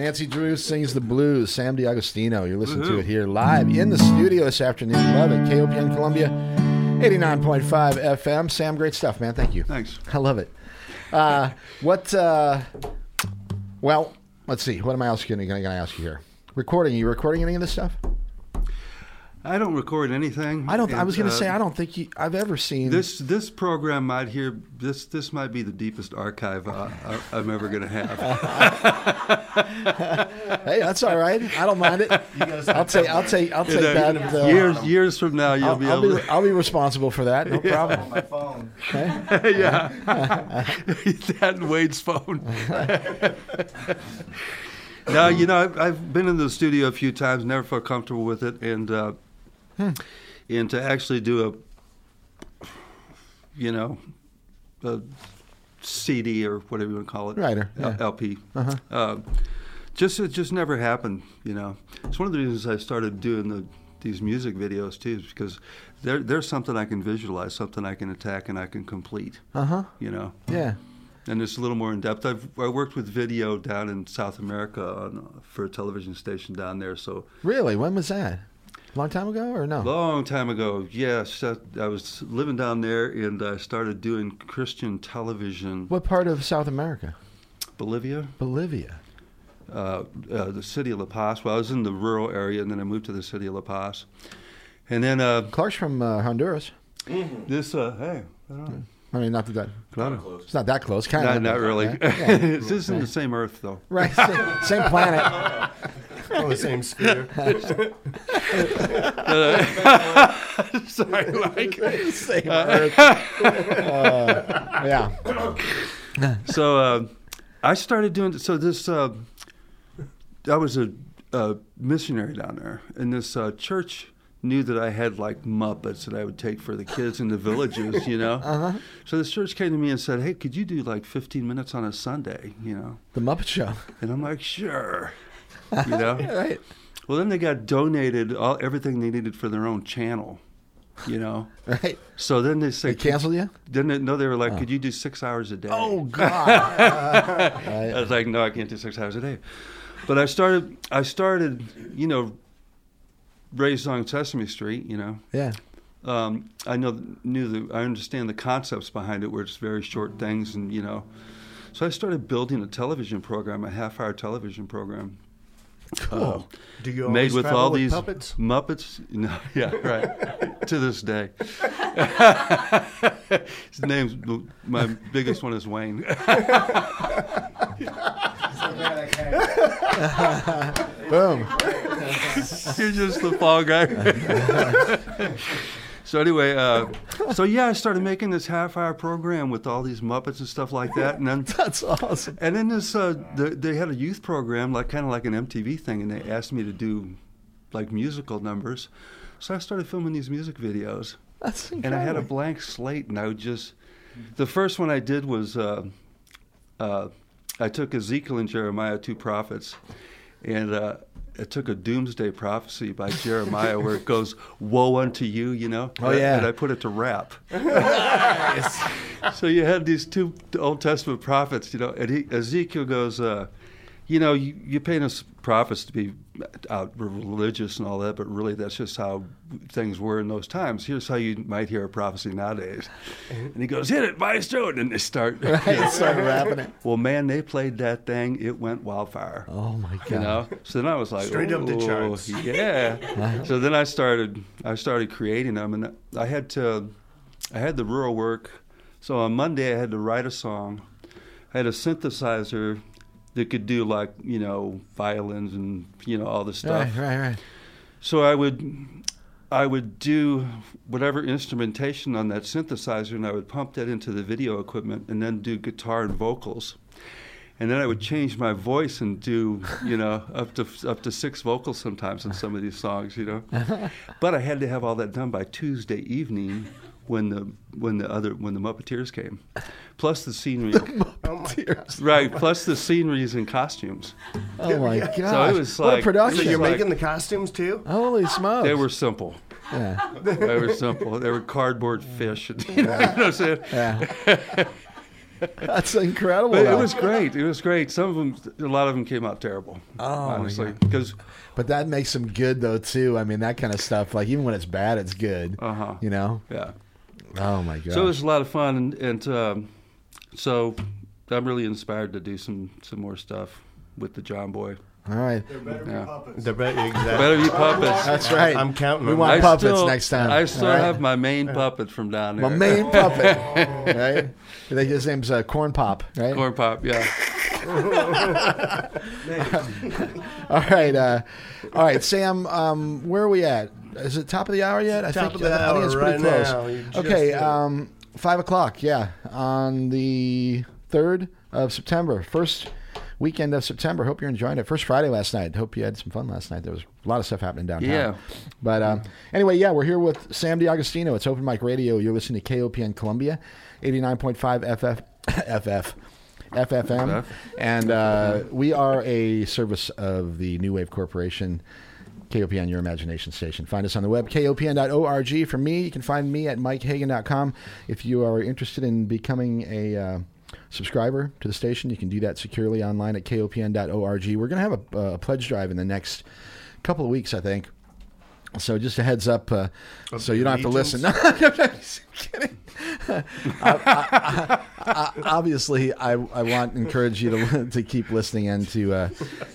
Speaker 1: Nancy Drew sings the blues. Sam DiAgostino. You're listening to it here live in the studio this afternoon. Love it. KOPN Columbia, 89.5 FM. Sam, great stuff, man. Thank you.
Speaker 2: Thanks.
Speaker 1: I love it. Uh, what uh, Well, let's see. What am I else going to ask you here? Recording. Are you recording any of this stuff?
Speaker 2: I don't record anything.
Speaker 1: I don't. I was going to
Speaker 2: uh,
Speaker 1: say I don't think you, I've ever seen
Speaker 2: This this program might hear this this might be the deepest archive uh, I, I'm ever going to have. *laughs*
Speaker 1: Hey, that's all right. I don't mind it. I'll take. I'll take. I'll take
Speaker 2: And,
Speaker 1: that.
Speaker 2: uh,
Speaker 1: uh,
Speaker 2: years years from now, you'll
Speaker 1: I'll,
Speaker 2: be
Speaker 1: I'll
Speaker 2: able
Speaker 1: be.
Speaker 2: to.
Speaker 1: I'll be responsible for that. No *laughs* problem.
Speaker 3: my phone. *laughs*
Speaker 2: yeah, that and Wade's phone. now you know, I've, I've been in the studio a few times, never felt comfortable with it, and uh, and to actually do a, you know, a CD or whatever you want to call it, L-
Speaker 1: yeah.
Speaker 2: LP. Uh, just it just never happened, you know. It's one of the reasons I started doing the these music videos too, is because there there's something I can visualize, something I can attack and I can complete.
Speaker 1: Uh huh.
Speaker 2: You know,
Speaker 1: Yeah.
Speaker 2: and it's a little more in depth. I've I worked with video down in South America on, for a television station down there, so
Speaker 1: Really? When was that? Long time ago or no?
Speaker 2: long time ago. Yes, I, I was living down there, and I started doing Christian television.
Speaker 1: What part of South America?
Speaker 2: Bolivia.
Speaker 1: Bolivia.
Speaker 2: uh, uh, the city of La Paz. Well, I was in the rural area, and then I moved to the city of La Paz. And then uh,
Speaker 1: Clark's from uh, Honduras.
Speaker 2: this, uh, hey, I don't know.
Speaker 1: I mean, not that, that
Speaker 2: Claro.
Speaker 1: it's not that close. Kind
Speaker 2: Not,
Speaker 1: of.
Speaker 2: not really. *laughs*
Speaker 1: Yeah.
Speaker 2: this isn't the same Earth, though.
Speaker 1: Right. Same, same planet. *laughs* *laughs*
Speaker 3: On the same sphere. *laughs* *laughs*
Speaker 2: Sorry, Mike.
Speaker 1: Same Earth. Uh, yeah. *coughs*
Speaker 2: so uh, I started doing. So this, uh, I was a, a missionary down there, and this uh, church knew that I had like Muppets that I would take for the kids in the villages, you know.
Speaker 1: Uh-huh.
Speaker 2: So this church came to me and said, "Hey, could you do like 15 minutes on a Sunday?" You know.
Speaker 1: The Muppet Show.
Speaker 2: And I'm like, sure. *laughs* You know?
Speaker 1: Right.
Speaker 2: well, then they got donated all everything they needed for their own channel. You know? *laughs*
Speaker 1: Right.
Speaker 2: So then they
Speaker 1: They
Speaker 2: said,
Speaker 1: canceled you?
Speaker 2: Then they, no, they were like, could you do six hours a day?
Speaker 1: Oh *laughs* God.
Speaker 2: I was like, no, I can't do six hours a day. But I started, I started, you know, raised on Sesame Street. You know,
Speaker 1: yeah.
Speaker 2: um, I know, knew the, I understand the concepts behind it, where it's very short things, and you know, so I started building a television program, a half-hour television program. Uh,
Speaker 3: Do you
Speaker 2: made
Speaker 3: always
Speaker 2: with all
Speaker 3: with
Speaker 2: these
Speaker 3: puppets?
Speaker 2: Muppets. No, *laughs* yeah, right. *laughs* to this day, *laughs* his name's my biggest one is Wayne.
Speaker 1: Boom.
Speaker 2: You're just the fall guy. So anyway, uh, so yeah, I started making this half-hour program with all these Muppets and stuff like that, and then *laughs*
Speaker 1: That's awesome.
Speaker 2: and then this uh, the, they had a youth program, like kind of like an MTV thing, and they asked me to do like musical numbers. So I started filming these music videos,
Speaker 1: That's incredible.
Speaker 2: and I had a blank slate, and I would just. The first one I did was uh, uh, I took Ezekiel and Jeremiah, two prophets, and uh, I took a doomsday prophecy by Jeremiah where it goes, "Woe unto you," you know.
Speaker 1: Oh, yeah.
Speaker 2: And I put it to rap. *laughs* so you had these two Old Testament prophets, you know, and he, Ezekiel goes, uh, you know, you, you paint us prophets to be out religious and all that, but really that's just how things were in those times. Here's how you might hear a prophecy nowadays. *laughs* And he goes, hit it, maestro, and then they start. *laughs*
Speaker 1: Right. Started rapping it.
Speaker 2: Well, man, they played that thing. It went wildfire.
Speaker 1: Oh my God.
Speaker 2: You know, so then I was like,
Speaker 3: Straight up the
Speaker 2: "Oh,
Speaker 3: charts." *laughs*
Speaker 2: Yeah. so then I started, I started creating them, and I had to, I had the rural work. So on Monday I had to write a song. I had a synthesizer that could do like you know violins and you know all the stuff.
Speaker 1: Right. Right. Right.
Speaker 2: So I would, I would do whatever instrumentation on that synthesizer, and I would pump that into the video equipment, and then do guitar and vocals. And then I would change my voice and do, you know, *laughs* up to up to six vocals sometimes on some of these songs, you know. *laughs* But I had to have all that done by Tuesday evening when the when the other when the Muppeteers came, plus the scenery,
Speaker 3: Oh my God.
Speaker 2: right? Plus the sceneries and costumes.
Speaker 1: Oh my God.
Speaker 2: So it was
Speaker 1: what a production.
Speaker 3: So you're
Speaker 2: like-
Speaker 3: making the costumes too?
Speaker 1: Holy smokes.
Speaker 2: They were simple.
Speaker 1: Yeah.
Speaker 2: They were simple. They were cardboard fish. *laughs* You know, what I'm saying?
Speaker 1: Yeah. *laughs* That's incredible.
Speaker 2: But it was great. It was great. Some of them, a lot of them came out terrible.
Speaker 1: Oh,
Speaker 2: honestly, because
Speaker 1: But that makes them good though too. I mean, that kind of stuff. Like even when it's bad, it's good.
Speaker 2: uh huh,
Speaker 1: You know.
Speaker 2: yeah.
Speaker 1: Oh my god.
Speaker 2: So it was a lot of fun, and, and um, so I'm really inspired to do some some more stuff.
Speaker 6: with the John Boy.
Speaker 1: All right.
Speaker 6: Yeah.
Speaker 3: The be- exactly.
Speaker 6: Better be puppets.
Speaker 1: That's right.
Speaker 3: I'm counting
Speaker 1: We
Speaker 3: on
Speaker 1: want
Speaker 6: I
Speaker 1: puppets
Speaker 6: still,
Speaker 1: next time.
Speaker 6: I still
Speaker 1: All right?
Speaker 6: have my main puppet from down there.
Speaker 1: my main puppet. *laughs* right? I think his name's uh, Corn Pop. Right.
Speaker 6: corn pop. Yeah. *laughs*
Speaker 1: All right. Uh, all right, Sam. Um, where are we at? Is it top of the hour yet? I
Speaker 3: Top
Speaker 1: think
Speaker 3: of the
Speaker 1: I think it's pretty
Speaker 3: right
Speaker 1: close.
Speaker 3: now.
Speaker 1: Okay. Um, five o'clock. Yeah, on the third of September, first weekend of September. Hope you're enjoying it. First Friday last night. Hope you had some fun last night. There was a lot of stuff happening downtown.
Speaker 6: Yeah.
Speaker 1: But um, anyway, yeah, we're here with Sam DiAgostino. It's Open Mic Radio. You're listening to KOPN Columbia, 89.5 FF, *laughs* FF, FFM.
Speaker 6: FF.
Speaker 1: And uh, we are a service of the New Wave Corporation. KOPN, your imagination station. Find us on the web, kopn.org. For me, you can find me at mikehagan.com. If you are interested in becoming a uh, subscriber to the station, you can do that securely online at kopn.org. We're going to have a, a pledge drive in the next couple of weeks, I think. So just a heads up, uh, so you don't have to listen. *laughs* No, I'm just kidding. *laughs* I, I, I, obviously, I, I want to encourage you to *laughs* to keep listening and to uh,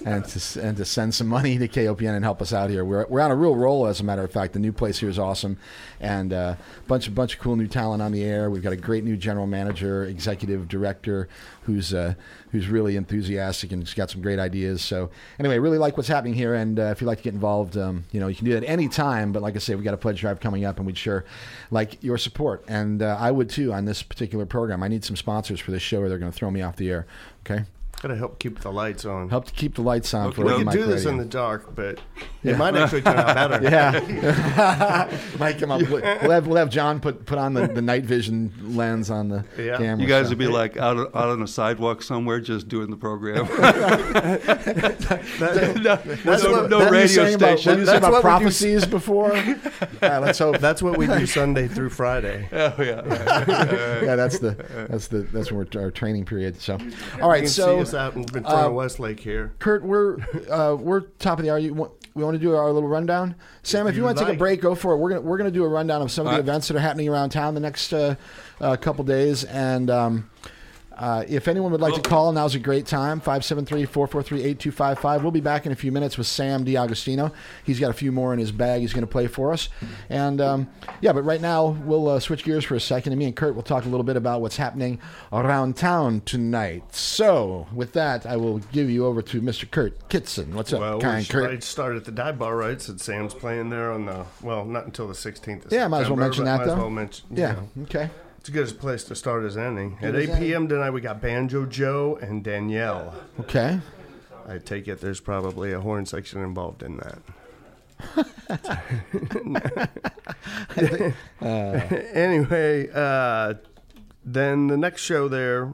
Speaker 1: and to and to send some money to KOPN and help us out here. We're we're on a real roll, as a matter of fact. The new place here is awesome, and uh, bunch of bunch of cool new talent on the air. We've got a great new general manager, executive director, who's uh, who's really enthusiastic and has got some great ideas. So anyway, really like what's happening here, and uh, if you'd like to get involved, um, you know, you can do that any time. But like I say, we got a pledge drive coming up, and we'd sure like your support, and uh, I would too on this particular program. I need some sponsors for this show, or they're going to throw me off the air. Okay,
Speaker 3: Gotta help keep the lights on.
Speaker 1: help to keep the lights on for
Speaker 3: we
Speaker 1: Open
Speaker 3: could
Speaker 1: Mic
Speaker 3: do this in the dark, but it might actually turn out *laughs* better.
Speaker 1: Yeah, *laughs* *laughs* might come up. We'll have we'll have John put put on the, the night vision lens on the
Speaker 3: Yeah.
Speaker 1: camera.
Speaker 6: You guys
Speaker 1: so.
Speaker 6: would be like out, out on a sidewalk somewhere just doing the program. no,
Speaker 3: That's
Speaker 6: no,
Speaker 3: what-
Speaker 6: no
Speaker 1: What were
Speaker 6: radio
Speaker 1: saying about, what
Speaker 6: station.
Speaker 1: you saying
Speaker 3: That's
Speaker 1: about
Speaker 3: what we do-
Speaker 1: prophecies before? yeah, let's hope.
Speaker 3: That's what we do Sunday through Friday.
Speaker 6: Oh, yeah.
Speaker 1: yeah, that's the that's the that's when we're our training period. So, all right.
Speaker 3: You can
Speaker 1: So,
Speaker 3: see us out in front
Speaker 1: uh,
Speaker 3: of Westlake here.
Speaker 1: Kurt, we're *laughs* uh, we're top of the hour. You want, we want to do our little rundown. Sam, if,
Speaker 3: If
Speaker 1: you
Speaker 3: you
Speaker 1: want to take a break, go for it. We're gonna we're gonna do a rundown of some of the
Speaker 6: All right.
Speaker 1: events that are happening around town the next uh, uh, couple days, and. Um, uh, if anyone would like to call, now's a great time. 573-443-8255. We'll be back in a few minutes with Sam DiAgostino. He's got a few more in his bag he's going to play for us. And, um, yeah, but right now, we'll uh, switch gears for a second, and me and Kurt will talk a little bit about what's happening around town tonight. So, with that, I will give you over to Mr. Kurt Kitson. What's up,
Speaker 3: Well, we
Speaker 1: kind Kurt?
Speaker 3: right start at the dive bar, right? Since Sam's playing there on the well, not until the 16th. Of
Speaker 1: Yeah, might as well mention that, though.
Speaker 3: Well mention,
Speaker 1: Yeah,
Speaker 3: know.
Speaker 1: okay.
Speaker 3: It's a good place to start as any. At
Speaker 1: as
Speaker 3: 8 p.m. tonight, we got Banjo Joe and Danielle.
Speaker 1: Okay.
Speaker 3: I take it there's probably a horn section involved in that. *laughs* *laughs* anyway, uh, then the next show there.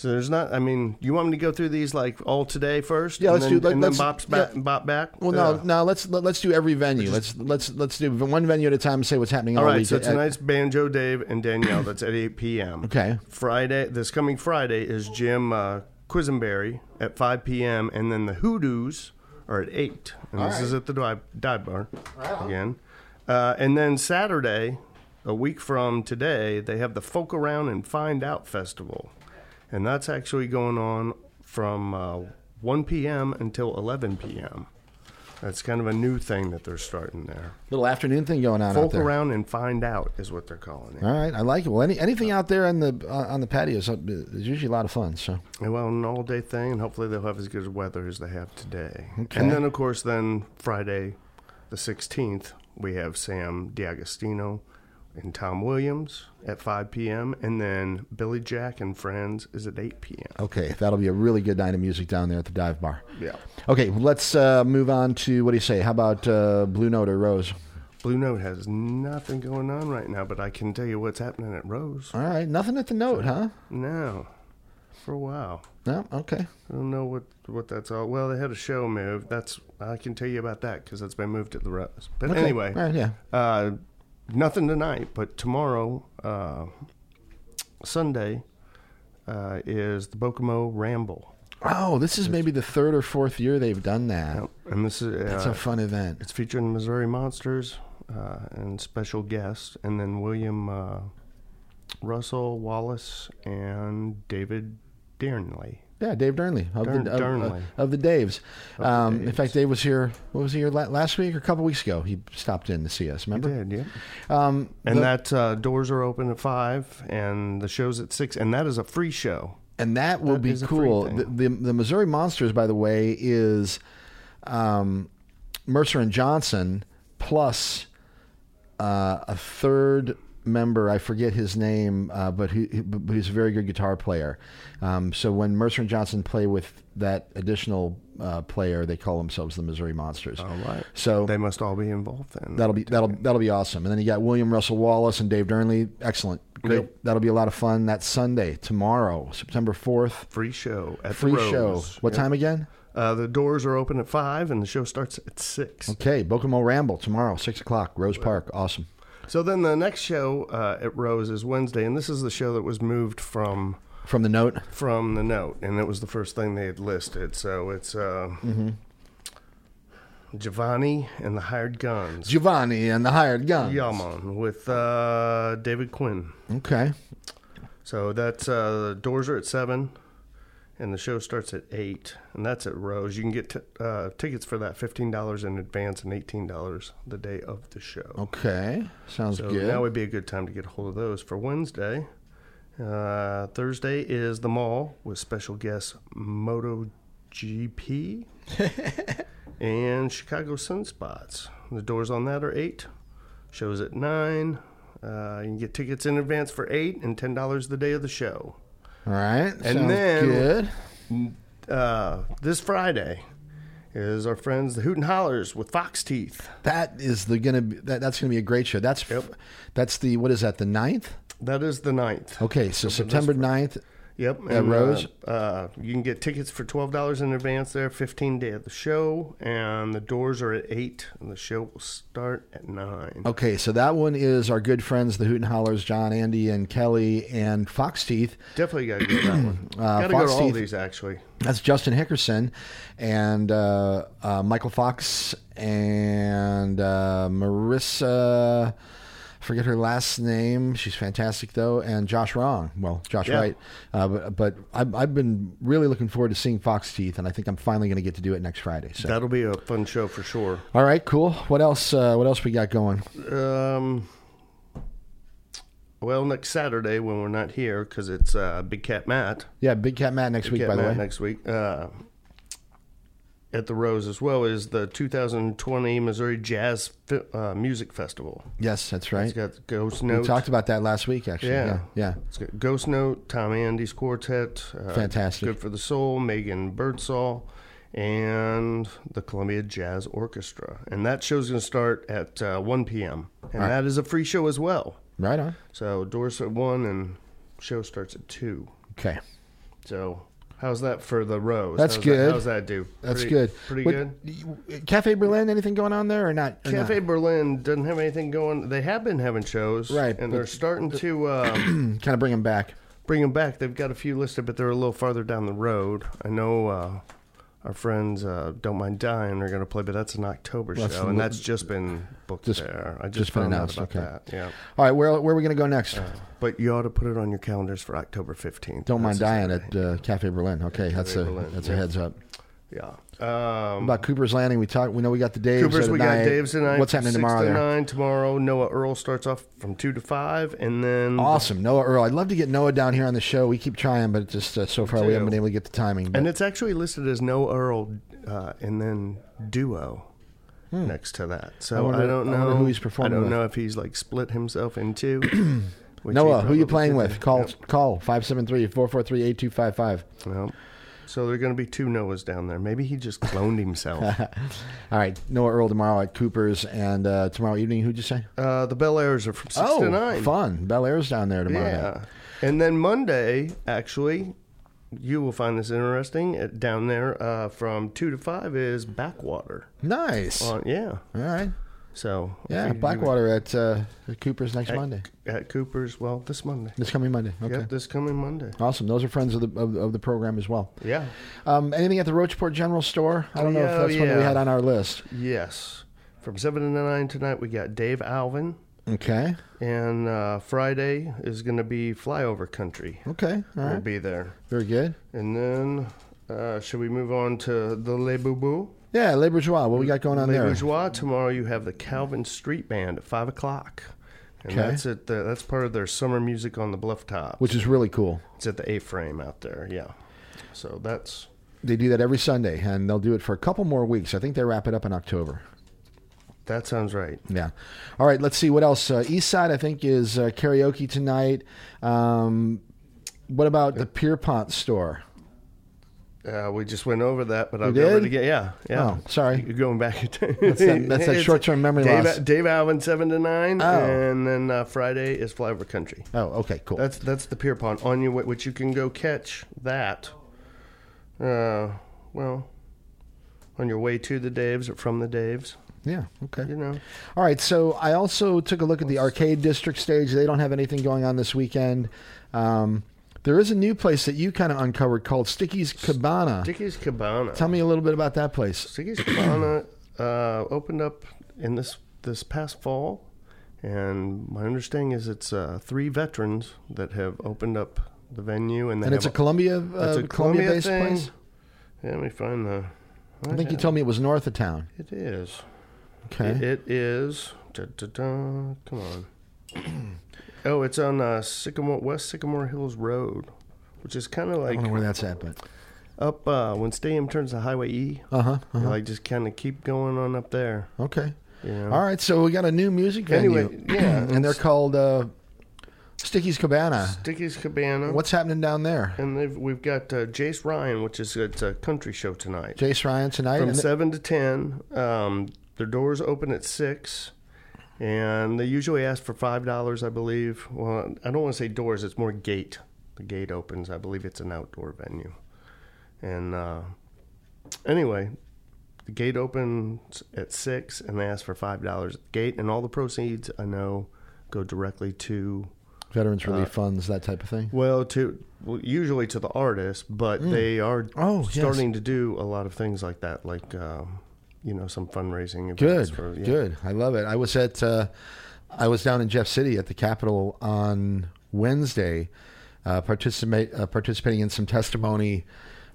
Speaker 3: So there's not. I mean, you want me to go through these like all today first?
Speaker 1: Yeah, let's
Speaker 3: then,
Speaker 1: do- let-
Speaker 3: and
Speaker 1: let's-
Speaker 3: then bop's back.
Speaker 1: yeah.
Speaker 3: Bop back.
Speaker 1: Well, no,
Speaker 3: Yeah.
Speaker 1: no. Let's let, let's do every venue. Let's let's let's do one venue at a time and say what's happening
Speaker 3: All
Speaker 1: all
Speaker 3: right,
Speaker 1: week.
Speaker 3: so tonight's Banjo Dave and Danielle. That's at 8 p.m.
Speaker 1: Okay.
Speaker 3: Friday, this coming Friday is Jim uh, Quisenberry at 5 p.m. and then the Hoodoos are at 8. And this is at the dive, dive bar again. Uh, and then Saturday, a week from today, they have the Folk Around and Find Out Festival. And that's actually going on from uh, 1 p.m. until 11 p.m. That's kind of a new thing that they're starting there.
Speaker 1: little afternoon thing going on out
Speaker 3: Folk. Around and Find Out is what they're calling it.
Speaker 1: All right, I like it. Well, any, anything out there on the uh, on the patios uh, is usually a lot of fun. So
Speaker 3: And, Well, an all day thing, and hopefully they'll have as good weather as they have today.
Speaker 1: Okay.
Speaker 3: And then, of course, then Friday, the 16th, we have Sam Diagostino and Tom Williams at 5 p.m. And then Billy Jack and Friends is at 8 p.m.
Speaker 1: okay, that'll be a really good night of music down there at the dive bar.
Speaker 3: Yeah.
Speaker 1: Okay, let's uh, move on to what do you say? How about uh, Blue Note or Rose?
Speaker 3: Blue Note has nothing going on right now, but I can tell you what's happening at Rose.
Speaker 1: All right, nothing at the Note, huh?
Speaker 3: No, for a while.
Speaker 1: No, okay.
Speaker 3: I don't know what, what that's all. Well, they had a show moved. That's I can tell you about that because it's been moved to the Rose. But
Speaker 1: okay.
Speaker 3: anyway,
Speaker 1: all right, yeah.
Speaker 3: Uh, nothing tonight, but tomorrow, uh, Sunday, uh, is the Bokomo Ramble.
Speaker 1: Oh, this is maybe the third or fourth year they've done that.
Speaker 3: And this is
Speaker 1: It's
Speaker 3: uh,
Speaker 1: a fun event.
Speaker 3: it's featuring Missouri Monsters uh, and special guests, and then William uh, Russell Wallace and David Dearnley.
Speaker 1: Yeah, Dave Durnley of,
Speaker 3: Dern-
Speaker 1: the, of, uh, of the Daves.
Speaker 3: the
Speaker 1: Um, in fact, Dave was here. What was he here last week or a couple weeks ago? He stopped in to see us. Remember?
Speaker 3: Did, yeah.
Speaker 1: Um,
Speaker 3: And
Speaker 1: the-
Speaker 3: that uh, doors are open at five, and the show's at six, and that is a free show.
Speaker 1: and that will
Speaker 3: That
Speaker 1: be
Speaker 3: is a free
Speaker 1: cool. The, the the Missouri Monsters, by the way, is um, Mercer and Johnson plus uh, a third member. I forget his name, uh, but he, he- but he's a very good guitar player. Um, so when Mercer and Johnson play with that additional uh, player, they call themselves the Missouri Monsters.
Speaker 3: All right.
Speaker 1: So
Speaker 3: They must all be involved then.
Speaker 1: That'll be that'll that'll be awesome. And then you got William Russell Wallace and Dave Durnley. Excellent, great.
Speaker 3: Yep.
Speaker 1: That'll be a lot of fun. That Sunday, tomorrow, September fourth.
Speaker 3: free show at
Speaker 1: Free show. What
Speaker 3: Yep.
Speaker 1: time again?
Speaker 3: Uh, the doors are open at five, and the show starts at six.
Speaker 1: Okay, Bokomo Ramble tomorrow, six o'clock, Rose Park. Awesome.
Speaker 3: So then the next show uh, at Rose is Wednesday, and this is the show that was moved from
Speaker 1: From the note,
Speaker 3: from the note, and it was the first thing they had listed. So it's uh,
Speaker 1: Mm-hmm.
Speaker 3: Giovanni and the Hired Guns.
Speaker 1: Giovanni and the Hired Guns.
Speaker 3: Yaman with uh, David Quinn.
Speaker 1: Okay.
Speaker 3: So that's uh, the doors are at seven, and the show starts at eight, and that's at Rose. You can get t- uh, tickets for that fifteen dollars in advance and eighteen dollars the day of the show.
Speaker 1: Okay. Sounds
Speaker 3: So
Speaker 1: good.
Speaker 3: now would be a good time to get a hold of those for Wednesday. Uh, Thursday is the mall with special guests MotoGP *laughs* and Chicago Sunspots. The doors on that are eight. Shows at nine. Uh, you can get tickets in advance for eight and ten dollars the day of the show.
Speaker 1: All right.
Speaker 3: And
Speaker 1: Sounds
Speaker 3: then-
Speaker 1: good.
Speaker 3: Uh, this Friday is our friends the Hoot and Hollers with Fox Teeth.
Speaker 1: That is the gonna be that, that's gonna be a great show. That's that's the what is that the ninth?
Speaker 3: That is the ninth.
Speaker 1: Okay, so September 9th.
Speaker 3: Yep.
Speaker 1: At Rose?
Speaker 3: Uh, uh, you can get tickets for twelve dollars in advance there. Fifteen day of the show, and the doors are at eight, and the show will start at nine.
Speaker 1: Okay, so that one is our good friends, the Hoot and Hollers, John, Andy, and Kelly, and Fox Teeth.
Speaker 3: Definitely got to go that one. *clears throat*
Speaker 1: Uh,
Speaker 3: got to go to all
Speaker 1: Teeth-
Speaker 3: these actually.
Speaker 1: That's Justin Hickerson and uh, uh, Michael Fox and uh, Marissa. Forget her last name. She's fantastic though, and Josh Wrong. Well, Josh
Speaker 3: Yeah.
Speaker 1: Wright. Uh, but but I've, I've been really looking forward to seeing Fox Teeth, and I think I'm finally going to get to do it next Friday. So,
Speaker 3: That'll be a fun show for sure.
Speaker 1: all right, cool. What else? Uh, what else we got going?
Speaker 3: Um, well, next Saturday when we're not here because it's uh, Big Cat Matt.
Speaker 1: Yeah, Big Cat Matt next week.
Speaker 3: Cat
Speaker 1: by the way,
Speaker 3: next week. Uh, at the Rose as well is the 2020 Missouri Jazz uh, Music Festival.
Speaker 1: yes, that's right.
Speaker 3: It's got Ghost Note.
Speaker 1: We talked about that last week, actually.
Speaker 3: Yeah.
Speaker 1: Yeah, yeah.
Speaker 3: It's got Ghost Note, Tom Andy's Quartet, uh,
Speaker 1: Fantastic.
Speaker 3: Good for the Soul, Megan Birdsall, and the Columbia Jazz Orchestra. And that show's going to start at uh, 1 p.m. And
Speaker 1: right.
Speaker 3: that is a free show as well.
Speaker 1: Right on.
Speaker 3: So doors at 1 and show starts at 2.
Speaker 1: Okay.
Speaker 3: So how's that for the Rose?
Speaker 1: That's
Speaker 3: how's
Speaker 1: good.
Speaker 3: That, how's that do?
Speaker 1: That's
Speaker 3: Pretty-
Speaker 1: good.
Speaker 3: Pretty
Speaker 1: What-
Speaker 3: good.
Speaker 1: Cafe Berlin, anything going on there or not? or not?
Speaker 3: Cafe Berlin doesn't have anything going. They have been having shows,
Speaker 1: Right,
Speaker 3: And they're starting to uh, *clears throat*
Speaker 1: kind of bring them back.
Speaker 3: bring them back. They've got a few listed, but they're a little farther down the road. I know uh, our friends uh, Don't Mind Dying are going to play, but that's an October
Speaker 1: Well,
Speaker 3: show, and that's just been booked
Speaker 1: Just-
Speaker 3: there. I just,
Speaker 1: just
Speaker 3: found
Speaker 1: announced,
Speaker 3: out about
Speaker 1: okay.
Speaker 3: that. Yeah,
Speaker 1: All right, where where are we going to go next?
Speaker 3: but you ought to put it on your calendars for October fifteenth.
Speaker 1: Don't mind dying at uh, Cafe Berlin. Okay, that's a
Speaker 3: Berlin,
Speaker 1: that's a heads up.
Speaker 3: Yeah. Um,
Speaker 1: About Cooper's Landing, we talked. We know we got the Daves.
Speaker 3: Cooper's, we
Speaker 1: night.
Speaker 3: got Dave's tonight.
Speaker 1: What's happening
Speaker 3: six
Speaker 1: tomorrow
Speaker 3: to nine tomorrow. Noah Earl starts off from two to five, and then
Speaker 1: Awesome, Noah Earl. I'd love to get Noah down here on the show. We keep trying, but just uh, so far we haven't been able to get the timing. But
Speaker 3: And it's actually listed as Noah Earl, uh, and then duo next to that. So
Speaker 1: Hmm. I
Speaker 3: I, don't know
Speaker 1: wonder who he's performing
Speaker 3: I don't
Speaker 1: with.
Speaker 3: know if he's like split himself in two. *clears throat*
Speaker 1: Noah, who you playing with? Call
Speaker 3: Yep.
Speaker 1: call 573-443-8255.
Speaker 3: Well, so there are going to be two Noahs down there. Maybe he just cloned himself. *laughs*
Speaker 1: All right, Noah Earl tomorrow at Cooper's, and uh, tomorrow evening, who'd you say?
Speaker 3: uh, the Bel Airs are from six
Speaker 1: oh,
Speaker 3: to nine.
Speaker 1: fun! Bel Air's down there tomorrow. night.
Speaker 3: Yeah. And then Monday, actually, you will find this interesting. Down there uh, from two to five is Backwater.
Speaker 1: Nice.
Speaker 3: Yeah.
Speaker 1: All right.
Speaker 3: So
Speaker 1: Yeah, Blackwater at, uh, at Cooper's next
Speaker 3: would-
Speaker 1: Monday.
Speaker 3: at, at Cooper's. Well, this Monday.
Speaker 1: This coming Monday. Okay.
Speaker 3: Yep, this coming Monday.
Speaker 1: Awesome. Those are friends of the of, of the program as well.
Speaker 3: Yeah.
Speaker 1: Um, anything at the Rocheport General Store? I don't know if
Speaker 3: Yeah,
Speaker 1: that's one that we had on our list.
Speaker 3: Yes. From seven to nine tonight, we got Dave Alvin
Speaker 1: Okay.
Speaker 3: and uh, Friday is going to be Flyover Country.
Speaker 1: Okay. All
Speaker 3: We'll
Speaker 1: right.
Speaker 3: be there,
Speaker 1: Very good.
Speaker 3: and then uh, should we move on to the Le Boubou?
Speaker 1: Yeah, Les Bourgeois. What we got going on
Speaker 3: Le
Speaker 1: there?
Speaker 3: Bourgeois. Tomorrow you have the Calvin Street Band at five o'clock. And
Speaker 1: Okay.
Speaker 3: that's at the, that's part of their summer music on the bluff top.
Speaker 1: Which is really cool.
Speaker 3: it's at the A frame out there, yeah. So that's
Speaker 1: They do that every Sunday, and they'll do it for a couple more weeks. I think they wrap it up in October.
Speaker 3: that sounds right.
Speaker 1: Yeah. All right. Let's see what else. Uh, East Side, I think, is uh, karaoke tonight. Um, what about the Pierpont store?
Speaker 3: Uh, we just went over that, but I'll go over it
Speaker 1: did?
Speaker 3: again. Yeah, yeah.
Speaker 1: Oh, sorry.
Speaker 3: You're going back.
Speaker 1: That's that, that's that *laughs* short-term memory
Speaker 3: Dave,
Speaker 1: loss.
Speaker 3: Dave Alvin seven to nine,
Speaker 1: Oh.
Speaker 3: and then uh, Friday is Flyover Country.
Speaker 1: Oh, okay, cool.
Speaker 3: That's that's the Pierpont on your way, which you can go catch that. Uh, well, on your way to the Daves or from the Daves,
Speaker 1: yeah. Okay.
Speaker 3: you know.
Speaker 1: All right. So I also took a look at the arcade district stage. They don't have anything going on this weekend. Um, there is a new place that you kind of uncovered called Sticky's Cabana.
Speaker 3: Sticky's Cabana.
Speaker 1: Tell me a little bit about that place.
Speaker 3: Sticky's Cabana uh, opened up in this this past fall, and my understanding is it's uh, three veterans that have opened up the venue, and they
Speaker 1: And it's a Columbia,
Speaker 3: it's
Speaker 1: uh,
Speaker 3: a
Speaker 1: Columbia-based
Speaker 3: thing.
Speaker 1: place.
Speaker 3: Yeah, let me find the.
Speaker 1: I think you told me it was north of town.
Speaker 3: It is.
Speaker 1: Okay.
Speaker 3: It, it is. Da, da, da, come on. Oh, it's on uh, Sycamore West Sycamore Hills Road, which is kind of like I
Speaker 1: don't know where that's at, but
Speaker 3: up uh, when Stadium turns to Highway E.
Speaker 1: uh huh.
Speaker 3: you Like just kind of keep going on up there.
Speaker 1: Okay.
Speaker 3: You know?
Speaker 1: All right. So we got a new music venue.
Speaker 3: Anyway, yeah, *clears throat*
Speaker 1: and they're called uh, Sticky's Cabana.
Speaker 3: Sticky's Cabana.
Speaker 1: What's happening down there?
Speaker 3: And we've got uh, Jace Ryan, which is it's a country show tonight.
Speaker 1: Jace Ryan tonight.
Speaker 3: From seven to ten. Um, their doors open at six, and they usually ask for five dollars, I believe. Well, I don't want to say doors; it's more gate. The gate opens. I believe it's an outdoor venue. And uh, anyway, the gate opens at six, and they ask for five dollars at the gate, and all the proceeds I know go directly to
Speaker 1: Veterans Relief
Speaker 3: uh,
Speaker 1: Funds, that type of thing.
Speaker 3: well, to well, usually to the artists, but they are
Speaker 1: Oh, yes.
Speaker 3: starting to do a lot of things like that, like um, you know some fundraising.
Speaker 1: Good,
Speaker 3: for, yeah.
Speaker 1: good. I love it. I was at, uh, I was down in Jeff City at the Capitol on Wednesday, uh, participate uh, participating in some testimony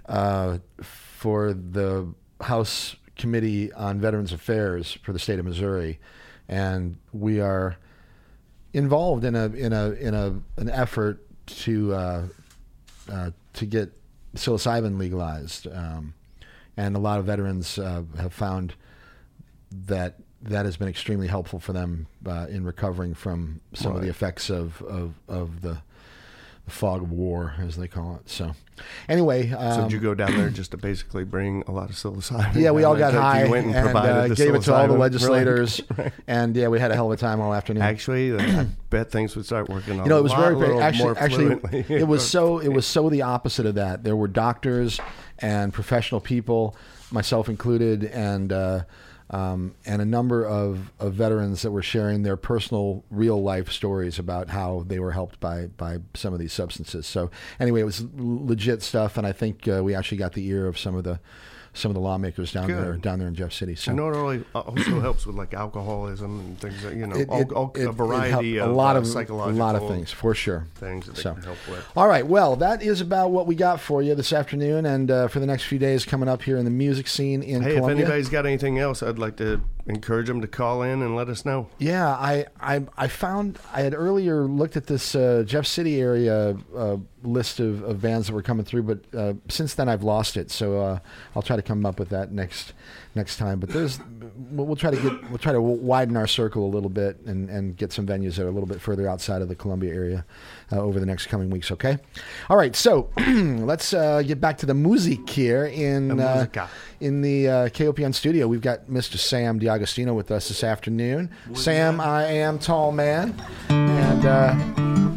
Speaker 1: uh, for the House Committee on Veterans Affairs for the state of Missouri, and we are involved in a in a in a an effort to uh, uh, to get psilocybin legalized, um, and a lot of veterans uh, have found that that has been extremely helpful for them uh, in recovering from some of the effects of of, of the, the fog of war, as they call it. So, anyway, um,
Speaker 3: So did you go down there just to basically bring a lot of psilocybin?
Speaker 1: yeah, we all got high
Speaker 3: and,
Speaker 1: and,
Speaker 3: provided
Speaker 1: uh, gave it to all the *laughs* legislators, *laughs*
Speaker 3: Right.
Speaker 1: and yeah, we had a hell of a time all afternoon.
Speaker 3: Actually, I bet things would start working.
Speaker 1: You know, it was very, very actually, actually, it was *laughs* so, it was so the opposite of that. There were doctors and professional people, myself included, and uh, um, and a number of, of veterans that were sharing their personal, real life stories about how they were helped by by some of these substances. So anyway, it was legit stuff, and I think uh, we actually got the ear of some of the some of the lawmakers down
Speaker 3: Good.
Speaker 1: there down there in Jeff City. So
Speaker 3: know, it also helps with like alcoholism and things that you know,
Speaker 1: it-
Speaker 3: all,
Speaker 1: it-
Speaker 3: all,
Speaker 1: it-
Speaker 3: a variety of
Speaker 1: a lot
Speaker 3: uh,
Speaker 1: of a lot of things for sure.
Speaker 3: things that they
Speaker 1: So.
Speaker 3: can help with.
Speaker 1: All right, well, that is about what we got for you this afternoon, and uh, for the next few days coming up here in the music scene in
Speaker 3: Hey, if anybody's got anything else, I'd like to encourage them to call in and let us know.
Speaker 1: Yeah, I, I I found I had earlier looked at this uh, Jeff City area uh, list of, of bands that were coming through, but uh, since then I've lost it. So uh, I'll try to come up with that next next time. But there's we'll, try to get we'll try to widen our circle a little bit and, and get some venues that are a little bit further outside of the Columbia area uh, over the next coming weeks. Okay. All right. So *clears throat* let's uh, get back to the music here in
Speaker 3: The
Speaker 1: uh, in the uh, KOPN studio. We've got Mr. Sam Diagostino with us this afternoon. Sam, I am tall man, and uh,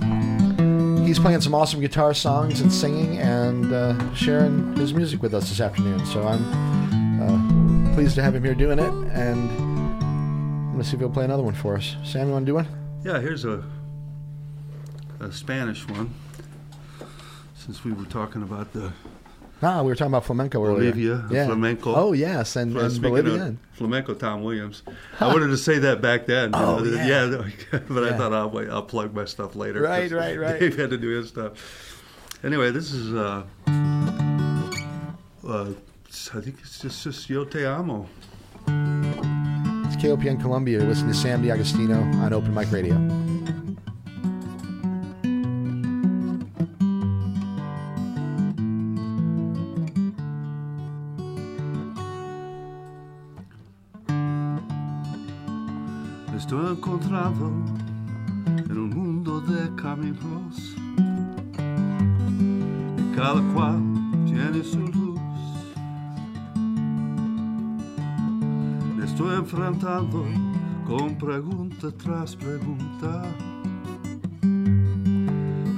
Speaker 1: he's playing some awesome guitar songs and singing and uh, sharing his music with us this afternoon. So I'm uh, pleased to have him here doing it, and I'm gonna see if he'll play another one for us. Sam, you want to do one?
Speaker 6: Yeah, here's a a Spanish one. Since we were talking about the
Speaker 1: Ah, we were talking about flamenco earlier.
Speaker 6: Bolivia,
Speaker 1: yeah.
Speaker 6: flamenco.
Speaker 1: Oh yes, and,
Speaker 6: Well,
Speaker 1: and Bolivia.
Speaker 6: flamenco, Tom Williams. I wanted to say that back then. you
Speaker 1: Oh,
Speaker 6: know,
Speaker 1: yeah. *laughs*
Speaker 6: but
Speaker 1: Yeah.
Speaker 6: I thought I'll wait. I'll plug my stuff later.
Speaker 1: Right, right, right.
Speaker 6: Dave had to do his stuff. Anyway, this is. Uh, uh, I think it's just, just Yo Te Amo.
Speaker 1: It's KOPN Columbia. You're listening to Sam DiAgostino on Open Mic Radio.
Speaker 2: De caminos y cada cual tiene su luz. Me estoy enfrentando con pregunta tras pregunta.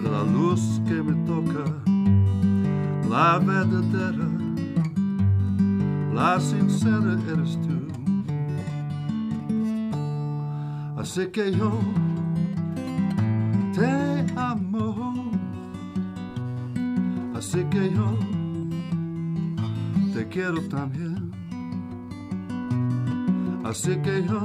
Speaker 2: La luz que me toca, la verdadera, la sincera eres tú. Así que yo quiero también. Así que yo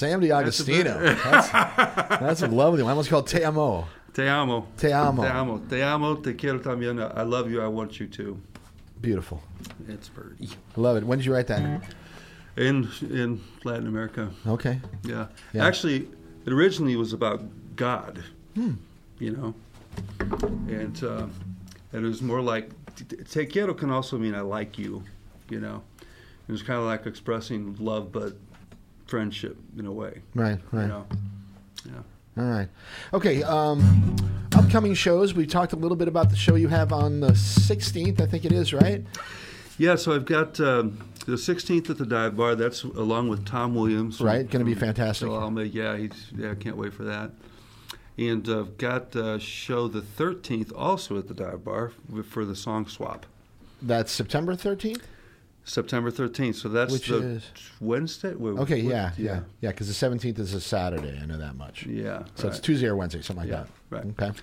Speaker 1: Sam DiAgostino. That's, that's a lovely one. I almost called Te Amo.
Speaker 6: Te amo.
Speaker 1: Te amo.
Speaker 6: Te amo. Te amo. Te quiero también. I love you. I want you to.
Speaker 1: Beautiful.
Speaker 6: It's.
Speaker 1: I love it. When did you write that?
Speaker 6: In in Latin America.
Speaker 1: Okay.
Speaker 6: Yeah.
Speaker 1: Yeah.
Speaker 6: Actually, it originally was about God.
Speaker 1: Hmm.
Speaker 6: You know, and uh, and it was more like te quiero can also mean I like you. You know, it was kind of like expressing love, but friendship in a way.
Speaker 1: Right, right.
Speaker 6: You know. Yeah.
Speaker 1: All right. Okay. Um, upcoming shows. We talked a little bit about the show you have on the 16th, I think it is, right?
Speaker 6: Yeah, so I've got um, the 16th at the Dive Bar. That's along with Tom Williams.
Speaker 1: Right, gonna be
Speaker 6: from
Speaker 1: fantastic.
Speaker 6: Philalma. Yeah, he's yeah. I can't wait for that. And uh, I've got a show the 13th also at the Dive Bar for the song swap.
Speaker 1: That's September 13th?
Speaker 6: September 13th. So that's
Speaker 1: Which
Speaker 6: the
Speaker 1: is-
Speaker 6: Wednesday. Wait,
Speaker 1: Okay,
Speaker 6: what-
Speaker 1: yeah, yeah. Yeah, because the 17th is a Saturday. I know that much.
Speaker 6: Yeah.
Speaker 1: So it's
Speaker 6: right.
Speaker 1: Tuesday or Wednesday, something like
Speaker 6: Yeah,
Speaker 1: that.
Speaker 6: right.
Speaker 1: Okay.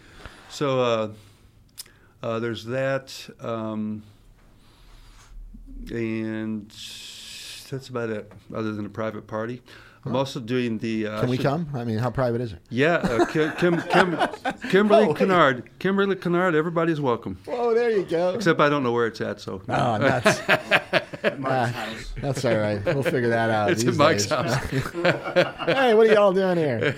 Speaker 6: So uh, uh, there's that, um, and that's about it. Other than a private party, I'm also doing the. Uh,
Speaker 1: Can we
Speaker 6: should-
Speaker 1: come? I mean, how private is it?
Speaker 6: Yeah, uh, Kim, Kim, Kim, *laughs* Kimberly
Speaker 1: Oh, wait.
Speaker 6: Kennard. Kimberly Kennard. Everybody's welcome.
Speaker 1: Oh, there you go.
Speaker 6: Except I don't know where it's at. So.
Speaker 1: Oh, that's *laughs* ah, that's all right. We'll figure that out.
Speaker 6: It's
Speaker 1: these
Speaker 6: in Mike's
Speaker 1: days.
Speaker 6: house. *laughs*
Speaker 1: hey, what are y'all doing here?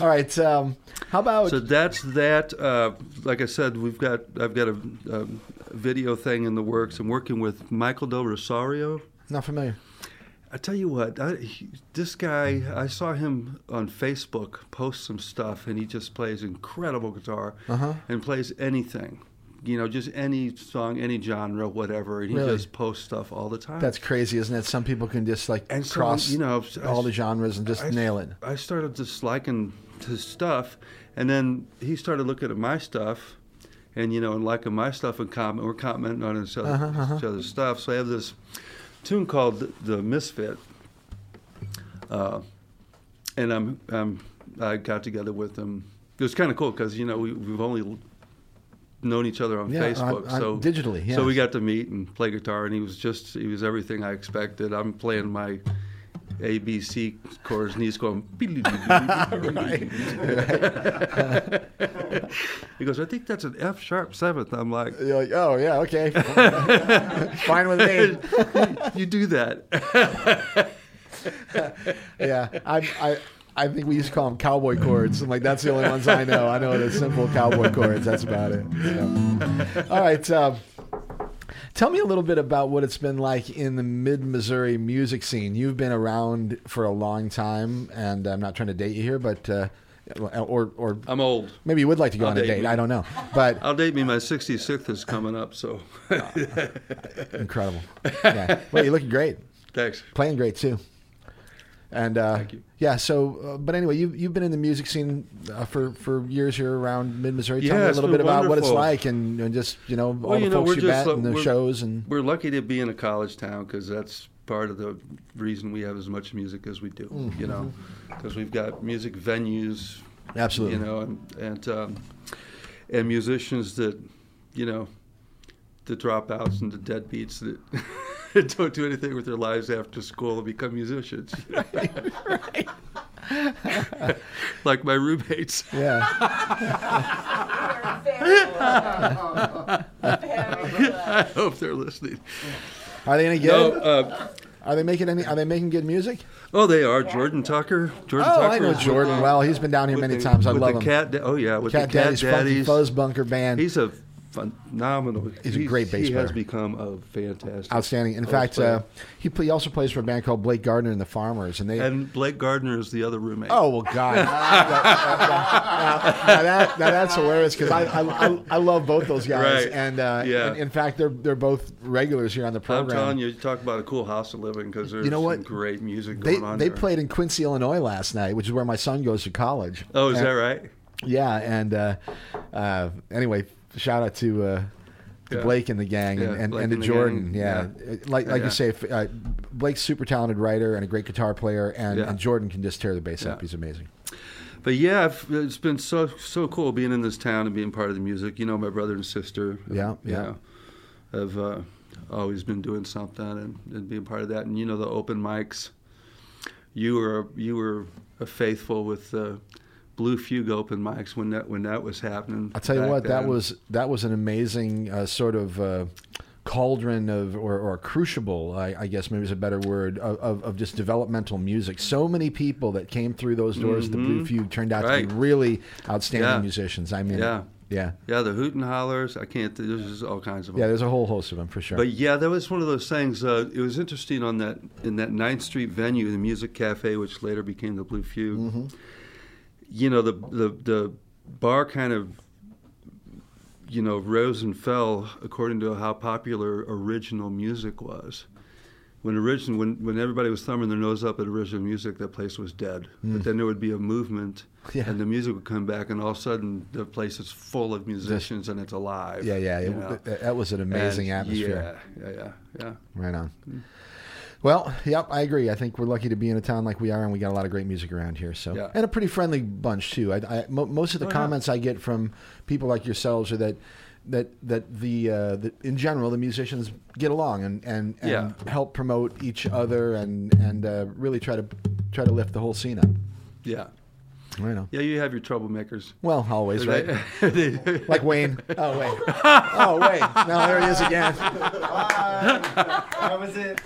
Speaker 1: all right. Um, how about
Speaker 6: So that's that. Uh, like I said, we've got I've got a, a video thing in the works. I'm working with Michael Del Rosario.
Speaker 1: not familiar?
Speaker 6: I tell you what, I, he, this guy, I saw him on Facebook post some stuff, and he just plays incredible guitar
Speaker 1: Uh-huh.
Speaker 6: and plays anything. You know, just any song, any genre, whatever. And he
Speaker 1: Really?
Speaker 6: just posts stuff all the time.
Speaker 1: That's crazy, isn't it? Some people can just like
Speaker 6: And so,
Speaker 1: cross
Speaker 6: you know, I-
Speaker 1: all the genres and just
Speaker 6: I-
Speaker 1: nail it.
Speaker 6: I started just liking his stuff, and then he started looking at my stuff,
Speaker 2: and you know, and liking my stuff and comment, we're commenting on each, other,
Speaker 1: Uh-huh,
Speaker 2: each other's stuff. So I have this tune called "The, Misfit," uh, and I'm, I'm I got together with him. It was kind of cool because you know we, we've only known each other on
Speaker 1: Yeah,
Speaker 2: Facebook,
Speaker 1: on-
Speaker 2: so
Speaker 1: digitally,
Speaker 2: So we got to meet and play guitar, and he was just he was everything I expected. I'm playing my ABC chords, and he's going. he goes, I think that's an F sharp seventh. I'm like,
Speaker 1: You're like, oh yeah, okay, *laughs* fine with me. *laughs*
Speaker 2: you do that. *laughs*
Speaker 1: Yeah, I, I, I think we used to call them cowboy chords. I'm like, that's the only ones I know. I know the simple cowboy chords. That's about it. So. All right. Um, tell me a little bit about what it's been like in the mid Missouri music scene. You've been around for a long time, and I'm not trying to date you here, but uh, or or
Speaker 2: I'm old.
Speaker 1: maybe you would like to go
Speaker 2: I'll
Speaker 1: on a
Speaker 2: date.
Speaker 1: I don't know, but
Speaker 2: I'll date me. My 66th is coming up, so *laughs*
Speaker 1: incredible. Yeah. Well, you're looking great.
Speaker 2: thanks.
Speaker 1: playing great too. And uh,
Speaker 2: Thank you.
Speaker 1: yeah, so uh, but anyway, you you've been in the music scene uh, for for years here around mid Missouri. Tell me a little bit about what it's like and, and just you know all
Speaker 2: Well,
Speaker 1: the
Speaker 2: know,
Speaker 1: folks you met
Speaker 2: like-
Speaker 1: and the shows and
Speaker 2: We're lucky to be in a college town because that's part of the reason we have as much music as we do. You know, because we've got music venues.
Speaker 1: Absolutely.
Speaker 2: You know, and and um, and musicians that you know the dropouts and the deadbeats that *laughs* *laughs* don't do anything with their lives after school and become musicians. *laughs* like my roommates. *laughs*
Speaker 1: yeah.
Speaker 2: I hope they're listening.
Speaker 1: Are they any
Speaker 2: No,
Speaker 1: good?
Speaker 2: uh,
Speaker 1: Are they making any? Are they making good music?
Speaker 2: oh, they are. Jordan Tucker. Jordan
Speaker 1: Oh,
Speaker 2: Tucker
Speaker 1: I know Jordan well. He's been down here many
Speaker 2: the-
Speaker 1: times. I
Speaker 2: with
Speaker 1: love
Speaker 2: the
Speaker 1: him.
Speaker 2: Cat, oh yeah, with
Speaker 1: Cat
Speaker 2: the Cat
Speaker 1: Daddy's Funky Fuzz Bunker Band.
Speaker 2: He's a phenomenal.
Speaker 1: He's a great bass
Speaker 2: He has become a fantastic,
Speaker 1: Outstanding. In
Speaker 2: bass
Speaker 1: fact,
Speaker 2: player.
Speaker 1: uh, he, play, he also plays for a band called Blake Gardner and the Farmers, and they.
Speaker 2: and Blake Gardner is the other roommate.
Speaker 1: Oh well, God! *laughs* now, now that, now that's hilarious because I, I, I I love both those guys,
Speaker 2: Right.
Speaker 1: and uh,
Speaker 2: Yeah.
Speaker 1: and in fact they're they're both regulars here on the program.
Speaker 2: I'm
Speaker 1: program.
Speaker 2: telling you, you talk about a cool house to live in because there's
Speaker 1: You know what?
Speaker 2: some great music
Speaker 1: they
Speaker 2: on
Speaker 1: they
Speaker 2: there.
Speaker 1: played in Quincy, Illinois last night, which is where my son goes to college.
Speaker 2: Oh, is
Speaker 1: And-
Speaker 2: that right?
Speaker 1: Yeah, and uh, uh, anyway, shout out to. Uh, to
Speaker 2: Yeah.
Speaker 1: Blake and the gang,
Speaker 2: Yeah,
Speaker 1: and, and, and to
Speaker 2: and
Speaker 1: Jordan. Yeah,
Speaker 2: Yeah.
Speaker 1: like like
Speaker 2: Yeah.
Speaker 1: you say, uh, Blake's super talented writer and a great guitar player, and, and Jordan can just tear the bass up. He's amazing.
Speaker 2: But yeah, I've, it's been so so cool being in this town and being part of the music. You know, my brother and sister.
Speaker 1: Yeah,
Speaker 2: you
Speaker 1: yeah.
Speaker 2: know, have uh, always been doing something and, and being part of that. And you know, the open mics. You were you were faithful with the Blue Fugue open mics when that when that was happening.
Speaker 1: I'll tell you what, that was that was an amazing uh, sort of uh, cauldron of or, or crucible, I, I guess maybe is a better word of, of, of just developmental music. So many people that came through those doors, the Blue Fugue turned out to
Speaker 2: Mm-hmm.
Speaker 1: Be really outstanding
Speaker 2: Yeah.
Speaker 1: musicians. I mean,
Speaker 2: Yeah.
Speaker 1: yeah,
Speaker 2: yeah the hoot and hollers. I can't. There's just all kinds of them.
Speaker 1: yeah. There's a whole host of them for sure.
Speaker 2: But yeah, that was one of those things. Uh, it was interesting on that in that 9th Street venue, the Music Cafe, which later became the Blue Fugue.
Speaker 1: Mm-hmm.
Speaker 2: You know, the, the the bar kind of you know rose and fell according to how popular original music was. When original, when when everybody was thumbing their nose up at original music, that place was dead. But then there would be a movement,
Speaker 1: Mm. *laughs* Yeah.
Speaker 2: and the music would come back, and all of a sudden the place is full of musicians and it's alive.
Speaker 1: yeah, yeah. It, that was an amazing
Speaker 2: And
Speaker 1: atmosphere.
Speaker 2: Yeah, yeah, yeah, yeah.
Speaker 1: Right on. Well, yep, I agree. I think we're lucky to be in a town like we are, and we got a lot of great music around here. So,
Speaker 2: Yeah.
Speaker 1: and a pretty friendly bunch too. I, I, mo- most of the
Speaker 2: Oh, yeah.
Speaker 1: comments I get from people like yourselves are that that that the, uh, the in general the musicians get along and and, and
Speaker 2: Yeah.
Speaker 1: help promote each other and and uh, really try to try to lift the whole scene up.
Speaker 2: Yeah.
Speaker 1: I know.
Speaker 2: Yeah, you have your troublemakers.
Speaker 1: Well, always right. *laughs* Like Wayne. Oh wait. Oh wait. No, there he is again.
Speaker 7: That was it.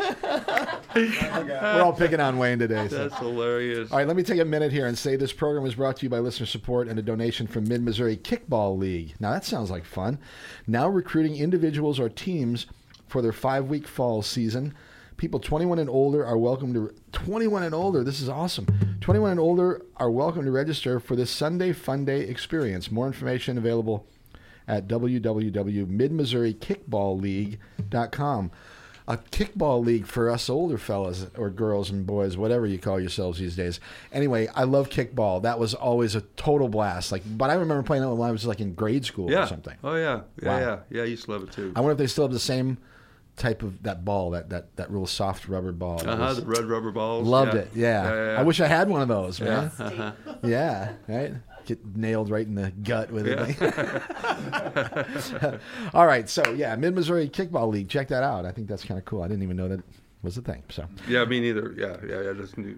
Speaker 1: We're all picking on Wayne today. So.
Speaker 2: That's hilarious.
Speaker 1: All right, let me take a minute here and say this program was brought to you by listener support and a donation from Mid Missouri Kickball League. Now, that sounds like fun. Now recruiting individuals or teams for their five week fall season. People 21 and older are welcome to 21 and older. This is awesome. 21 and older are welcome to register for this Sunday Fun Day experience. More information available at www.midmissourikickballleague.com. a kickball league for us older fellas or girls and boys, whatever you call yourselves these days. Anyway, I love kickball. That was always a total blast. Like, but I remember playing it when I was like in grade school
Speaker 6: Yeah.
Speaker 1: or something.
Speaker 6: Oh yeah. Yeah,
Speaker 1: Wow.
Speaker 6: yeah. Yeah, I used to love it too.
Speaker 1: I wonder if they still have the same type of that ball, that that that real soft rubber ball.
Speaker 6: Uh-huh,
Speaker 1: was-
Speaker 6: the red rubber balls.
Speaker 1: Loved
Speaker 6: yeah.
Speaker 1: it. Yeah.
Speaker 6: Yeah, yeah.
Speaker 1: I wish I had one of those, man.
Speaker 6: Yeah. Uh-huh. *laughs*
Speaker 1: Yeah. Right. Get nailed right in the gut with it. *laughs* *laughs* All right. So yeah, Mid Missouri Kickball League. Check that out. I think that's kind of cool. I didn't even know that was a thing. So.
Speaker 6: Yeah, me neither. Yeah, yeah, yeah. Just knew.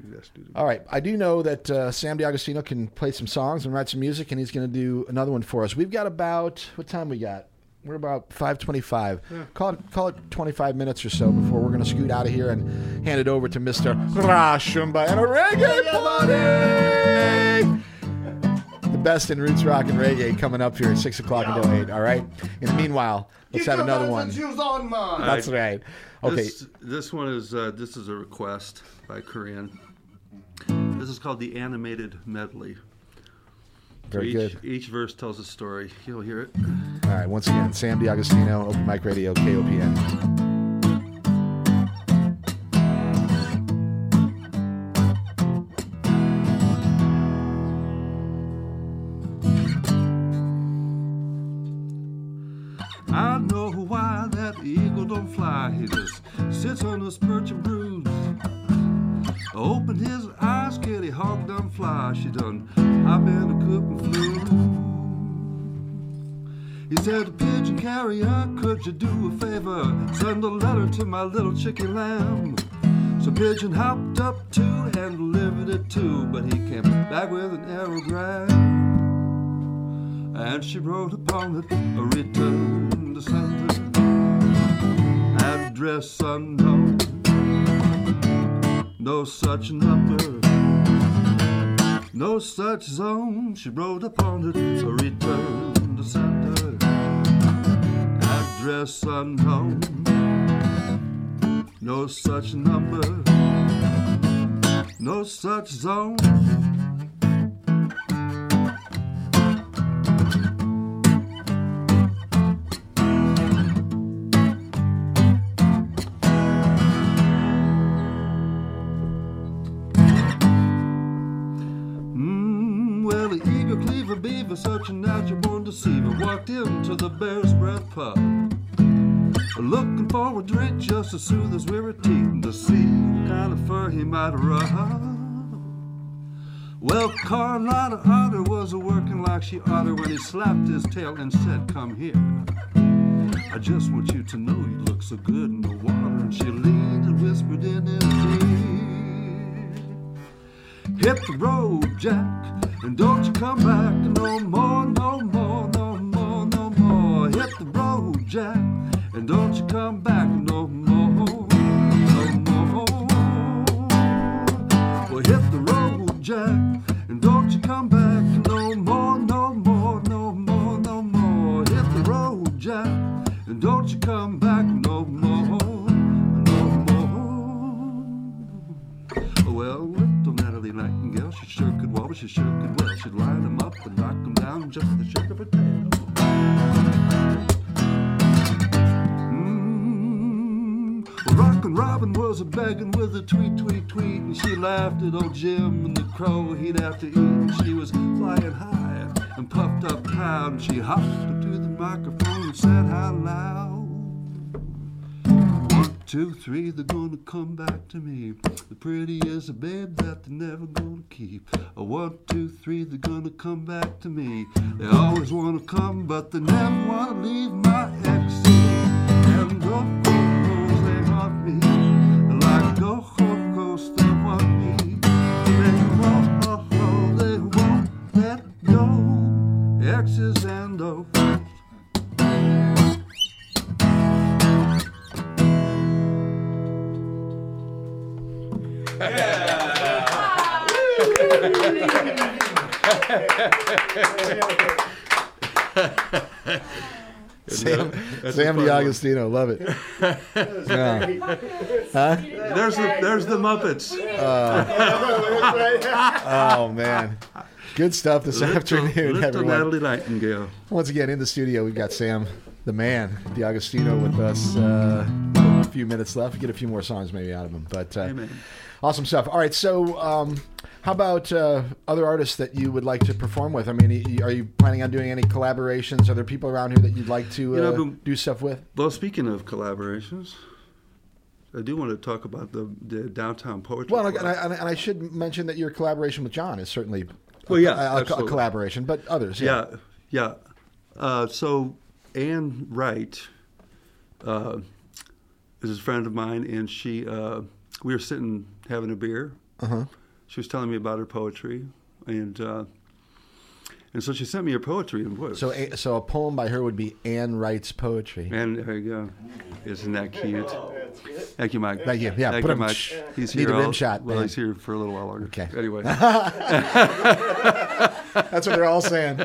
Speaker 1: All right. I do know that uh, Sam DiAgostino can play some songs and write some music, and he's going to do another one for us. We've got about what time we got? We're about five twenty-five. Call it call it twenty-five minutes or so before we're going to scoot out of here and hand it over to Mister Rashumba and a reggae party. The best in roots rock and reggae coming up here at six o'clock until eight. All right. In the meanwhile, let's have another one.
Speaker 8: On.
Speaker 1: That's right. Okay.
Speaker 6: This, this one is uh, this is a request by Korean. This is called the animated medley.
Speaker 1: Very
Speaker 6: each,
Speaker 1: good.
Speaker 6: Each verse tells a story. You'll hear it.
Speaker 1: All right. Once again, Sam DiAgostino, Open Mic Radio, KOPN.
Speaker 2: He said, Pigeon carrier, could you do a favor? Send a letter to my little chicken lamb. So Pigeon hopped up too and delivered it too, but he came back with an aerogram. And she wrote upon it a return to sender. Address unknown. No such number. No such zone. She wrote upon it return to sender. Address unknown. No such number. No such zone. Mm, beaver, such a natural born deceiver, walked into the bear's breath pub. A drink just to soothe his weary teeth to see what kind of fur he might rub. Well, Carlotta Otter was a working like she oughter when he slapped his tail and said, Come here. I just want you to know you look so good in the water. And she leaned and whispered in his ear. Hit the road, Jack, and don't you come back no more, no more, no more, no more. Hit the road, Jack, and don't you come back no more, no more. Well, hit the road, Jack, and don't you come back no more, no more, no more, no more. Hit the road, Jack, and don't you come back no more, no more. Well, little Natalie Nightingale, she sure could but she sure could well. She'd line them up and knock them down just a shake of her tail. Rockin' Robin was a beggin' with a tweet, tweet, tweet, and she laughed at old Jim and the crow he'd have to eat. And she was flying high and puffed up high, and she hopped up to the microphone and said how loud. One, two, three, they're gonna come back to me. The pretty is a babe that they're never gonna keep. A one, two, three, they're gonna come back to me. They always wanna come, but they never wanna leave my exes. And
Speaker 1: Sam,
Speaker 6: That's
Speaker 1: Sam
Speaker 6: a one.
Speaker 1: DiAgostino, love it. Yeah. Huh?
Speaker 6: There's the there's the Muppets.
Speaker 1: Oh man, good stuff this
Speaker 6: Little,
Speaker 1: afternoon,
Speaker 6: little
Speaker 1: everyone.
Speaker 6: Natalie Nightingale.
Speaker 1: Once again, in the studio, we've got Sam the man, D'Agostino, with us. Uh, a few minutes left. Get a few more songs maybe out of him. But uh,
Speaker 2: Amen.
Speaker 1: Awesome stuff. All right, so um, how about uh, other artists that you would like to perform with? I mean, are you planning on doing any collaborations? Are there people around here that you'd like to
Speaker 2: You know,
Speaker 1: uh,
Speaker 2: been-
Speaker 1: do stuff with?
Speaker 2: Well, speaking of collaborations, I do want to talk about the, the downtown poetry.
Speaker 1: Well, and I, and I- should mention that your collaboration with John is certainly
Speaker 2: Well, yeah,
Speaker 1: a, a- a collaboration, but others. Yeah.
Speaker 2: yeah, yeah. Uh, so Anne Wright uh, is a friend of mine, and she uh, we were sitting having a beer.
Speaker 1: Uh-huh.
Speaker 2: She was telling me about her poetry, and uh, and so she sent me her poetry and boy,
Speaker 1: So, a, so a poem by her would be Anne Wright's poetry.
Speaker 2: And there you go. Isn't that cute? Thank you, Mike.
Speaker 1: Thank you. Yeah,
Speaker 2: Thank
Speaker 1: put
Speaker 2: you, Mike.
Speaker 1: shh.
Speaker 2: He's
Speaker 1: Need
Speaker 2: here.
Speaker 1: a rim shot,
Speaker 2: Well,
Speaker 1: man.
Speaker 2: he's here for a little while longer.
Speaker 1: Okay.
Speaker 2: Anyway, *laughs* *laughs*
Speaker 1: That's what they're all saying.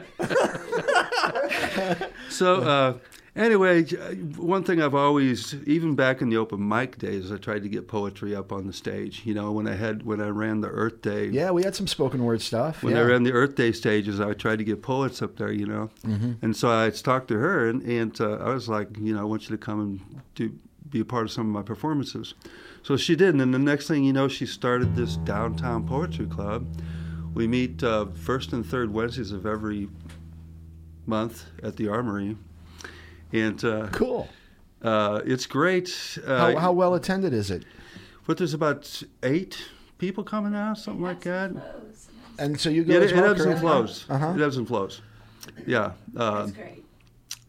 Speaker 2: so uh, anyway, one thing I've always, even back in the open mic days, I tried to get poetry up on the stage. You know, when I had when I ran the Earth Day.
Speaker 1: Yeah, we had some spoken word stuff.
Speaker 2: When
Speaker 1: yeah.
Speaker 2: I ran the Earth Day stages, I tried to get poets up there, you know.
Speaker 1: Mm-hmm.
Speaker 2: And so I talked to her, and, and uh, I was like, you know, I want you to come and do, be a part of some of my performances. So she did, and then the next thing you know, she started this downtown poetry club. We meet uh, first and third Wednesdays of every month at the Armory, and uh,
Speaker 1: cool.
Speaker 2: uh, it's great. Uh,
Speaker 1: How, how well attended is it?
Speaker 2: But there's about eight people coming out, something like that.
Speaker 1: And so you go
Speaker 2: Yeah, it,
Speaker 1: well,
Speaker 2: it ebbs and flows.
Speaker 1: Uh-huh.
Speaker 2: It ebbs and flows. Yeah. Uh,
Speaker 9: That's great.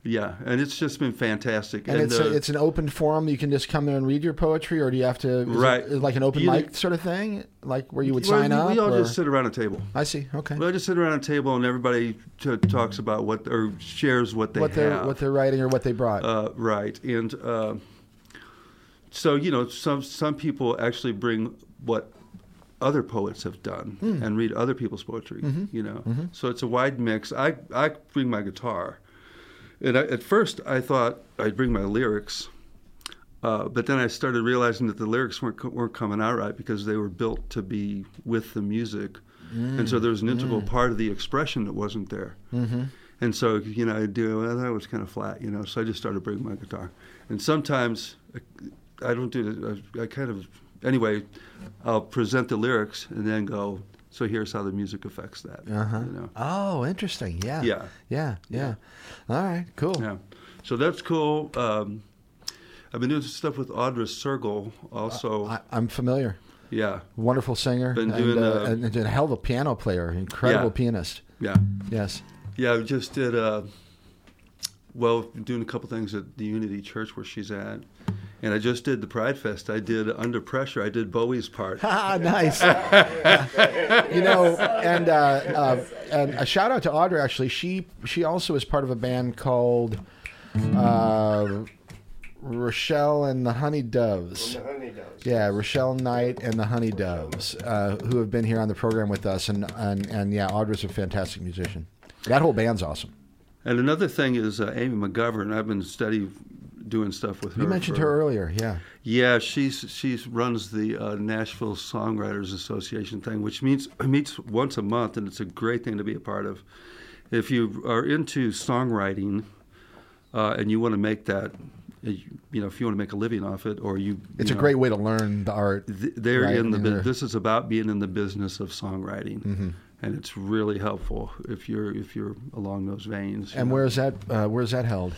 Speaker 2: Yeah, and it's just been fantastic.
Speaker 1: And it's
Speaker 2: uh,
Speaker 1: a, it's an open forum. You can just come there and read your poetry, or do you have to?
Speaker 2: Right.
Speaker 1: like an open
Speaker 2: You-
Speaker 1: mic sort of thing, like where you would
Speaker 2: well,
Speaker 1: sign
Speaker 2: we,
Speaker 1: up.
Speaker 2: We all
Speaker 1: or-
Speaker 2: just sit around a table.
Speaker 1: I see. Okay.
Speaker 2: We all just sit around a table, and everybody t- talks about what or shares what they
Speaker 1: what they're
Speaker 2: have.
Speaker 1: what they're writing or what they brought.
Speaker 2: Uh, right, and uh, so you know, some some people actually bring what other poets have done
Speaker 1: Hmm.
Speaker 2: and read other people's poetry.
Speaker 1: Mm-hmm.
Speaker 2: You know, so it's a wide mix. I I bring my guitar, and I, at first I thought I'd bring my lyrics. Uh, but then I started realizing that the lyrics weren't weren't coming out right because they were built to be with the music, and so there was an integral part of the expression that wasn't there.
Speaker 1: mm-hmm.
Speaker 2: And so, you know, I do, well, that was kind of flat, you know, so I just started bringing my guitar. And sometimes I, I don't do I, I kind of, anyway, I'll present the lyrics and then go, so here's how the music affects that.
Speaker 1: Uh-huh.
Speaker 2: You know?
Speaker 1: Oh, interesting. Yeah.
Speaker 2: Yeah.
Speaker 1: Yeah. Yeah. All right. Cool.
Speaker 2: Yeah. So that's cool. Um, I've been doing stuff with Audra Sergel also.
Speaker 1: I, I'm familiar.
Speaker 2: yeah.
Speaker 1: Wonderful singer.
Speaker 2: Been
Speaker 1: and, uh,
Speaker 2: uh,
Speaker 1: and, and a hell of a piano player. Incredible
Speaker 2: Yeah.
Speaker 1: pianist.
Speaker 2: Yeah.
Speaker 1: Yes.
Speaker 2: Yeah, I just did. Uh, well, doing a couple things at the Unity Church where she's at, and I just did the Pride Fest. I did Under Pressure. I did Bowie's part. *laughs*
Speaker 1: Ah, nice. *laughs* you know, and uh, uh, and a shout out to Audra. Actually, she she also is part of a band called uh, Rochelle and the Honey Doves. The honey doves. Yeah, Rochelle Knight and the Honey Doves, uh, who have been here on the program with us, and and, and yeah, Audra's a fantastic musician. That whole band's awesome.
Speaker 2: And another thing is uh, Amy McGovern. I've been steady doing stuff with her.
Speaker 1: You mentioned
Speaker 2: for-
Speaker 1: her earlier, yeah.
Speaker 2: Yeah, she's she runs the uh, Nashville Songwriters Association thing, which meets *clears throat* meets once a month, and it's a great thing to be a part of. If you are into songwriting uh, and you want to make that, uh, you know, if you want to make a living off it, or you,
Speaker 1: It's
Speaker 2: you
Speaker 1: a
Speaker 2: know,
Speaker 1: great way to learn the art.
Speaker 2: th- they're
Speaker 1: Right,
Speaker 2: in the
Speaker 1: they're-
Speaker 2: this is about being in the business of songwriting,
Speaker 1: Mm-hmm.
Speaker 2: and it's really helpful if you're if you're along those veins.
Speaker 1: And
Speaker 2: know.
Speaker 1: where's that? Uh, where's that held?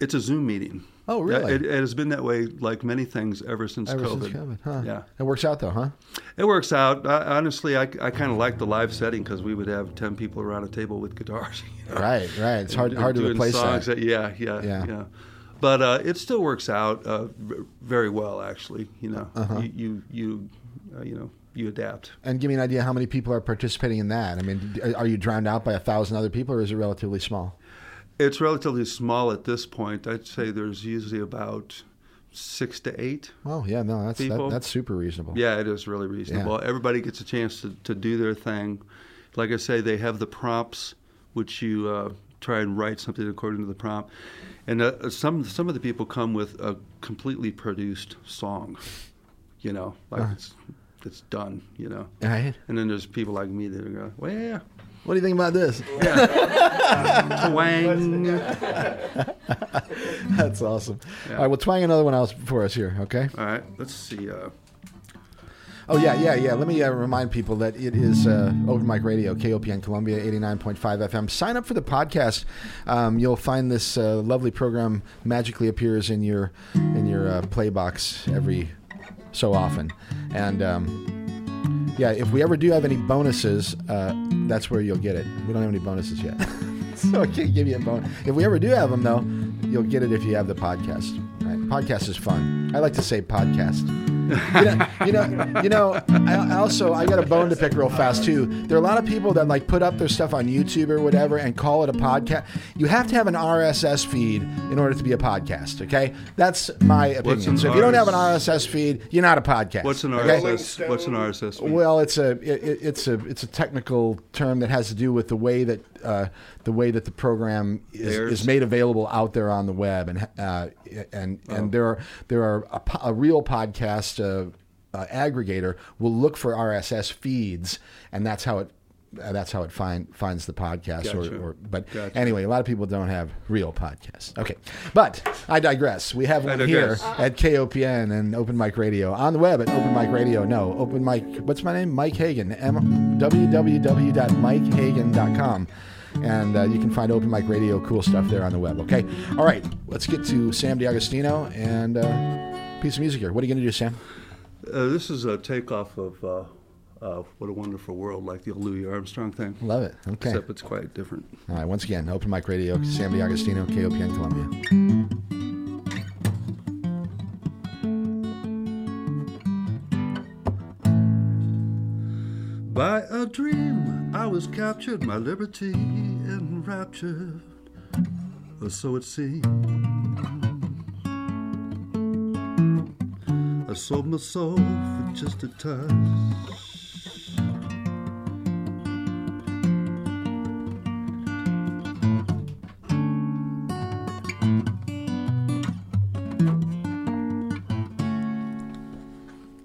Speaker 2: it's a Zoom meeting.
Speaker 1: Oh, really?
Speaker 2: It, it has been that way, like many things, ever since
Speaker 1: Ever
Speaker 2: COVID.
Speaker 1: since COVID, huh?
Speaker 2: Yeah.
Speaker 1: It works out though, huh?
Speaker 2: It works out. I, honestly, I, I kind of like the live setting because we would have ten people around a table with guitars. *laughs* you know,
Speaker 1: Right, right. It's hard
Speaker 2: and
Speaker 1: hard to
Speaker 2: doing
Speaker 1: replace
Speaker 2: songs
Speaker 1: that.
Speaker 2: yeah, yeah,
Speaker 1: Yeah.
Speaker 2: yeah, But uh, it still works out uh, very well, actually. You know,
Speaker 1: Uh-huh.
Speaker 2: you you you, uh, you know you adapt.
Speaker 1: And give me an idea how many people are participating in that. I mean, are you drowned out by a thousand other people, or is it relatively small?
Speaker 2: It's relatively small at this point. I'd say there's usually about six to eight.
Speaker 1: Oh, yeah, no, that's that, that's super reasonable.
Speaker 2: Yeah, it is really reasonable. Everybody gets a chance to, to do their thing. Like I say, they have the prompts, which you uh, try and write something according to the prompt. And uh, some some of the people come with a completely produced song, you know, like
Speaker 1: Uh-huh.
Speaker 2: it's it's done, you know.
Speaker 1: Right.
Speaker 2: And then there's people like me that are going, well, yeah,
Speaker 1: What do you think about this? *laughs*
Speaker 2: twang. *laughs*
Speaker 1: That's awesome.
Speaker 2: Yeah.
Speaker 1: All right, well, twang another one else for us here, okay?
Speaker 2: All right, let's see. Uh,
Speaker 1: Oh yeah, yeah, yeah. Let me uh, remind people that it is uh, Open Mic Radio, KOPN Columbia, eighty nine point five FM. Sign up for the podcast. Um, you'll find this uh, lovely program magically appears in your in your uh, play box every so often, and. Um, yeah, if we ever do have any bonuses, uh, that's where you'll get it. We don't have any bonuses yet, *laughs* so I can't give you a bonus. If we ever do have them, though, you'll get it if you have the podcast. Right? Podcast is fun. I like to say podcast. you know, you know, you know. I, I also I got a bone to pick real fast too. There are a lot of people that like put up their stuff on YouTube or whatever and call it a podcast. You have to have an RSS feed in order to be a podcast. Okay, that's my opinion. So if you don't have an
Speaker 2: RSS?
Speaker 1: Feed, you're not a podcast.
Speaker 2: what's an
Speaker 1: okay?
Speaker 2: RSS? What's an RSS? feed?
Speaker 1: Well, it's a it, it- it's a it's a technical term that has to do with the way that uh, the way that the program is, is made available out there on the web, and uh, and and there are there are a, a real podcast uh, uh, aggregator will look for RSS feeds, and that's how it. Uh, that's how it find, finds the podcast,
Speaker 2: Gotcha.
Speaker 1: or, or but
Speaker 2: Gotcha.
Speaker 1: anyway, a lot of people don't have real podcasts. Okay, but I digress. We have one here at KOPN and Open Mic Radio on the web at Open Mic Radio. No, Open Mic. What's my name? Mike Hagan. M- www.mikehagan.com. And uh, you can find Open Mic Radio cool stuff there on the web. Okay. All right. Let's get to Sam DiAgostino and uh, piece of music here. What are you going to do, Sam?
Speaker 2: Uh, this is a takeoff of uh, uh, "What a Wonderful World," like the old Louis Armstrong thing.
Speaker 1: Love it. Okay.
Speaker 2: Except it's quite different.
Speaker 1: All right. Once again, Open Mic Radio, Sam DiAgostino, KOPN Columbia.
Speaker 10: By a dream, I was captured, my liberty enraptured, or so it seemed. I sold my soul for just a touch.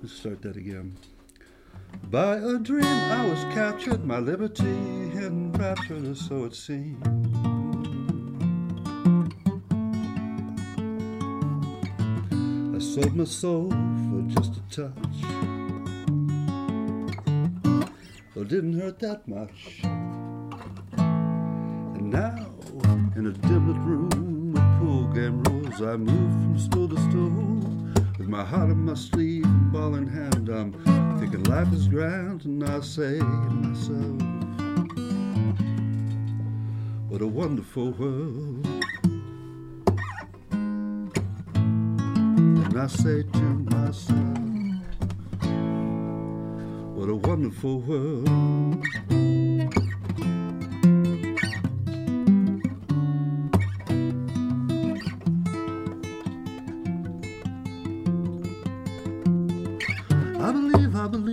Speaker 2: Let's start that again. By a dream, I was captured, my liberty enraptured, or so it seemed. I sold my soul for just a touch. Well, it didn't hurt that much. And now, in a dim lit room with pool game rules, I move from stool to stool with my heart on my sleeve and ball in hand. I'm thinking life is grand, and I say to myself, What a wonderful world. And I say to myself, What a wonderful world.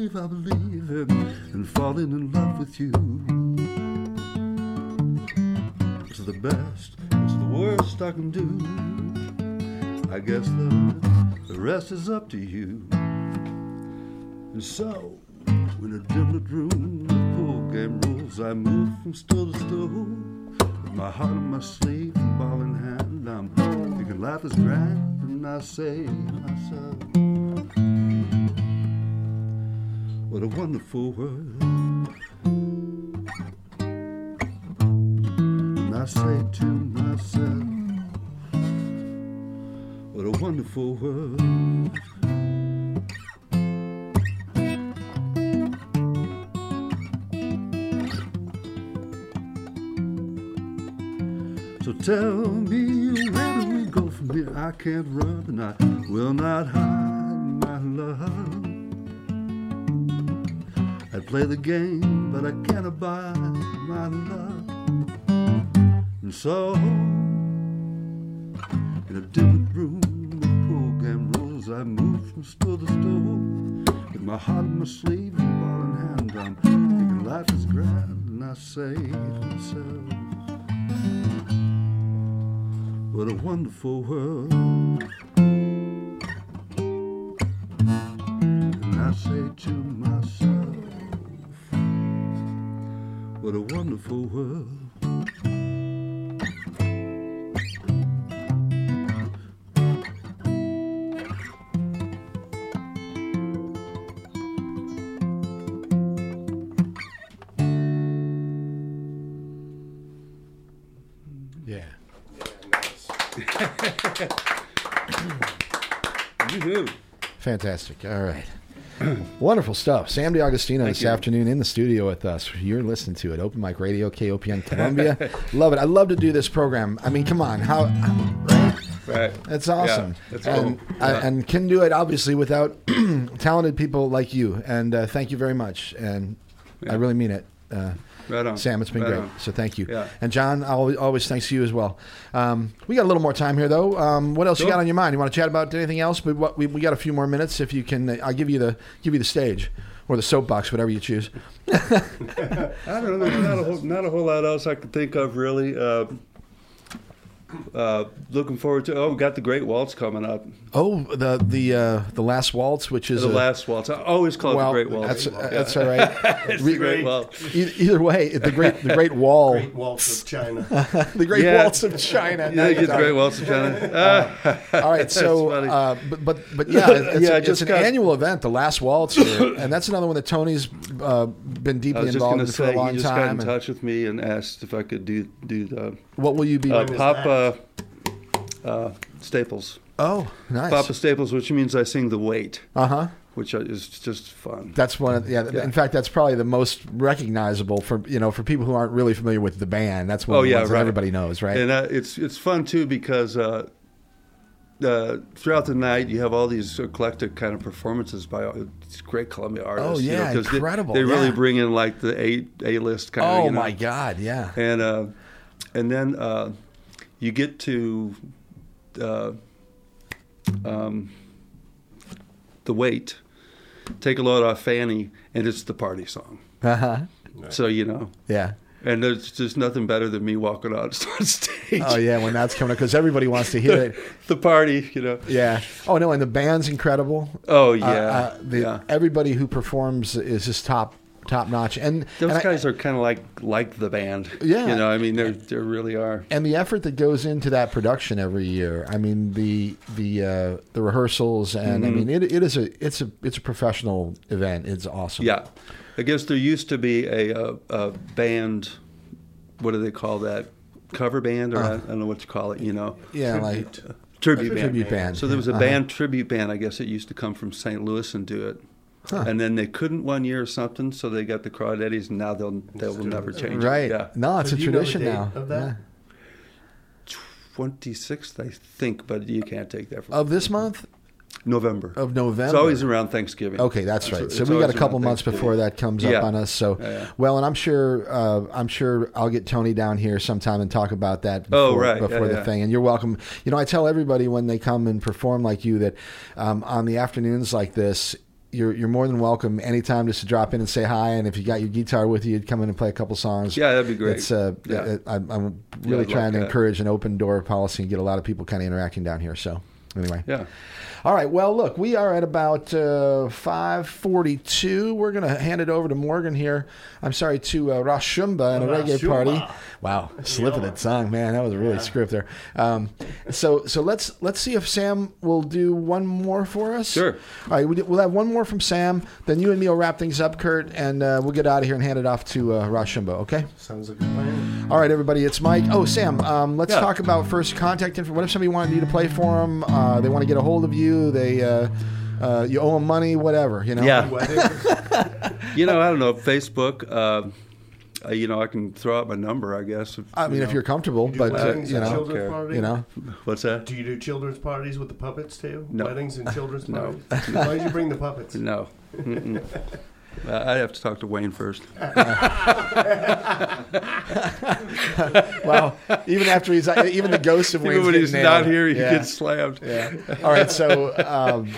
Speaker 2: Believe, I believe, in, in falling in love with you. It's the best, it's the worst I can do. I guess the, the rest is up to you. And so, in a dim lit room with pool game rules, I move from stool to stool. With my heart on my sleeve and ball in hand, I'm thinking life is grand, and I say to myself, what a wonderful world. And I say to myself, what a wonderful world. So tell me where do we go from here? I can't run and I will not hide play the game, but I can't abide my love. And so, in a dim room with pool game rules, I move from stool to stool. With my heart on my sleeve and ball in hand, I'm thinking life is grand, and I say to myself, what a wonderful world.
Speaker 1: Fantastic. All right. *clears throat* Wonderful stuff. Sam DiAgostino this
Speaker 2: you.
Speaker 1: afternoon in the studio with us. You're listening to it. Open Mic Radio, KOPN *laughs* Columbia. love it. I love to do this program. I mean, come on. How
Speaker 2: Right.
Speaker 1: That's awesome.
Speaker 2: that's
Speaker 1: and,
Speaker 2: cool.
Speaker 1: I,
Speaker 2: Yeah.
Speaker 1: and can do it obviously without *clears throat* talented people like you. And uh, thank you very much. And I really mean it. Uh,
Speaker 2: Right on.
Speaker 1: Sam, it's been
Speaker 2: Right
Speaker 1: great.
Speaker 2: on.
Speaker 1: So thank you.
Speaker 2: Yeah.
Speaker 1: And John, always, always thanks to you as well. Um, we got a little more time here, though. Um, what else you got on your mind? You want to chat about anything else? But what, we, we got a few more minutes. If you can, I'll give you the give you the stage or the soapbox, whatever you choose. *laughs*
Speaker 2: I don't know. Not a whole, not a whole lot else I can think of really. Uh, uh, looking forward to. Oh, we got the Great Waltz coming up.
Speaker 1: Oh, the the uh, the last waltz, which is
Speaker 2: The
Speaker 1: a,
Speaker 2: last waltz. I always call
Speaker 1: well,
Speaker 2: it the Great Waltz.
Speaker 1: That's, that's all *laughs* right.
Speaker 2: it's
Speaker 1: Re-
Speaker 2: the Great Waltz.
Speaker 1: Either way, the great the Great Wall, *laughs*
Speaker 3: Great Waltz of China. *laughs*
Speaker 1: the Great
Speaker 2: Yeah.
Speaker 1: Waltz of China.
Speaker 2: Yeah, you get the Great Waltz of China. Ah,
Speaker 1: All right, so uh, but but but yeah, it's,
Speaker 2: Yeah, I
Speaker 1: it's
Speaker 2: just
Speaker 1: an
Speaker 2: got-
Speaker 1: annual event, the last waltz here, and that's another one that Tony's uh, been deeply involved in
Speaker 2: to
Speaker 1: for a
Speaker 2: say,
Speaker 1: long
Speaker 2: he just got in
Speaker 1: and
Speaker 2: touch with me and asked if I could do do the
Speaker 1: what will you be?
Speaker 2: uh, Papa uh, Staples.
Speaker 1: oh, nice.
Speaker 2: Papa Staples, which means I sing the weight,
Speaker 1: Uh huh.
Speaker 2: which is just fun.
Speaker 1: That's one. Of, yeah,
Speaker 2: Yeah.
Speaker 1: In fact, that's probably the most recognizable for you know for people who aren't really familiar with the band. That's one
Speaker 2: Oh,
Speaker 1: of the
Speaker 2: yeah,
Speaker 1: ones that
Speaker 2: right.
Speaker 1: everybody knows, right?
Speaker 2: And uh, it's it's fun too because uh, uh, throughout the night you have all these eclectic kind of performances by all these great Columbia artists.
Speaker 1: Oh, yeah,
Speaker 2: know, 'cause they-
Speaker 1: incredible,
Speaker 2: They, really
Speaker 1: yeah.
Speaker 2: bring in like the A A list kind of.
Speaker 1: oh
Speaker 2: you know?
Speaker 1: my God, yeah.
Speaker 2: And uh, and then uh, you get to uh, um, the weight. Take a load off Fanny, and it's the party song.
Speaker 1: Uh huh.
Speaker 2: So you know,
Speaker 1: Yeah.
Speaker 2: and there's just nothing better than me walking out *laughs* on stage.
Speaker 1: Oh yeah, when that's coming up because everybody wants to hear *laughs* it.
Speaker 2: the party, you know.
Speaker 1: Yeah. Oh no, and the band's incredible.
Speaker 2: Oh
Speaker 1: Uh, uh, the,
Speaker 2: yeah.
Speaker 1: Everybody who performs is just top top notch, and
Speaker 2: Those
Speaker 1: and I-
Speaker 2: guys are kind of like like the band.
Speaker 1: Yeah.
Speaker 2: you know. I mean, they they really are.
Speaker 1: and the effort that goes into that production every year. I mean the the uh, the rehearsals, and I
Speaker 2: Mm-hmm.
Speaker 1: mean it, it is a it's a it's a professional event. It's awesome.
Speaker 2: Yeah, I guess there used to be a, a, a band. What do they call that? Cover band, or I, I don't know what you call it. You know,
Speaker 1: Yeah, like
Speaker 2: tribute band.
Speaker 1: tribute band.
Speaker 2: So there was a
Speaker 1: Uh-huh.
Speaker 2: band tribute band. I guess it used to come from St. Louis and do it. And then they couldn't one year or something, so they got the Crawdaddies, and now they'll they will never change
Speaker 1: right.
Speaker 2: it. Yeah,
Speaker 1: No, it's
Speaker 3: So
Speaker 1: a
Speaker 3: do you know the
Speaker 1: tradition
Speaker 3: date
Speaker 1: now.
Speaker 3: of that?
Speaker 1: Yeah.
Speaker 2: twenty sixth, I think, but you can't take that from
Speaker 1: Of this month
Speaker 2: November.
Speaker 1: of November.
Speaker 2: It's always around Thanksgiving.
Speaker 1: Okay, that's right.
Speaker 2: It's-
Speaker 1: So
Speaker 2: it's
Speaker 1: we got a couple months before that comes
Speaker 2: Yeah.
Speaker 1: up on us. So,
Speaker 2: Yeah.
Speaker 1: well, and I'm sure uh, I'm sure I'll get Tony down here sometime and talk about that. Before,
Speaker 2: Oh, right.
Speaker 1: before
Speaker 2: Yeah,
Speaker 1: the
Speaker 2: yeah.
Speaker 1: thing. And you're welcome. You know, I tell everybody when they come and perform like you that um, on the afternoons like this. You're, you're more than welcome anytime just to drop in and say hi. And if you got your guitar with you, come in and play a couple songs.
Speaker 2: Yeah, that'd be great.
Speaker 1: It's, uh,
Speaker 2: Yeah.
Speaker 1: I, I'm I'm really
Speaker 2: I'd
Speaker 1: trying
Speaker 2: like
Speaker 1: to
Speaker 2: that.
Speaker 1: encourage an open door policy and get a lot of people kind of interacting down here. So, anyway.
Speaker 2: Yeah.
Speaker 1: All right. Well, look, we are at about uh, five forty-two. We're going to hand it over to Morgan here. I'm sorry to uh, Rashumba and a reggae
Speaker 3: Rashumba.
Speaker 1: party. Wow, slipping that song, man. That was a really script there. Um, so, so let's let's see if Sam will do one more for us.
Speaker 2: Sure.
Speaker 1: All right, we- we'll have one more from Sam. Then you and me will wrap things up, Kurt, and uh, we'll get out of here and hand it off to uh, Rashumba. Okay.
Speaker 3: Sounds like a plan.
Speaker 1: All right, everybody, it's Mike. Oh, Sam, um, let's
Speaker 2: Yeah.
Speaker 1: talk about first contact info. What if somebody wanted you to play for them? Uh, they want to get a hold of you. They uh, uh, you owe them money, whatever. You know.
Speaker 2: Yeah. *laughs* You know, I don't know. Facebook. Uh, uh, you know, I can throw out my number. I guess. If,
Speaker 1: I mean,
Speaker 2: you
Speaker 1: if you're comfortable,
Speaker 3: Do
Speaker 1: but uh,
Speaker 3: weddings
Speaker 1: you
Speaker 3: and
Speaker 1: know,
Speaker 3: children's
Speaker 2: okay.
Speaker 1: you know,
Speaker 2: What's that?
Speaker 3: Do you do children's parties with the puppets too?
Speaker 2: No.
Speaker 3: Weddings and children's *laughs*
Speaker 2: No.
Speaker 3: parties? Why did you bring the puppets?
Speaker 2: No. *laughs* Uh, I'd have to talk to Wayne first. *laughs*
Speaker 1: wow. Even after he's even the ghost of Wayne.
Speaker 2: Even when he's
Speaker 1: nailed.
Speaker 2: not here, he
Speaker 1: yeah.
Speaker 2: gets slammed.
Speaker 1: Yeah. All right. So, um,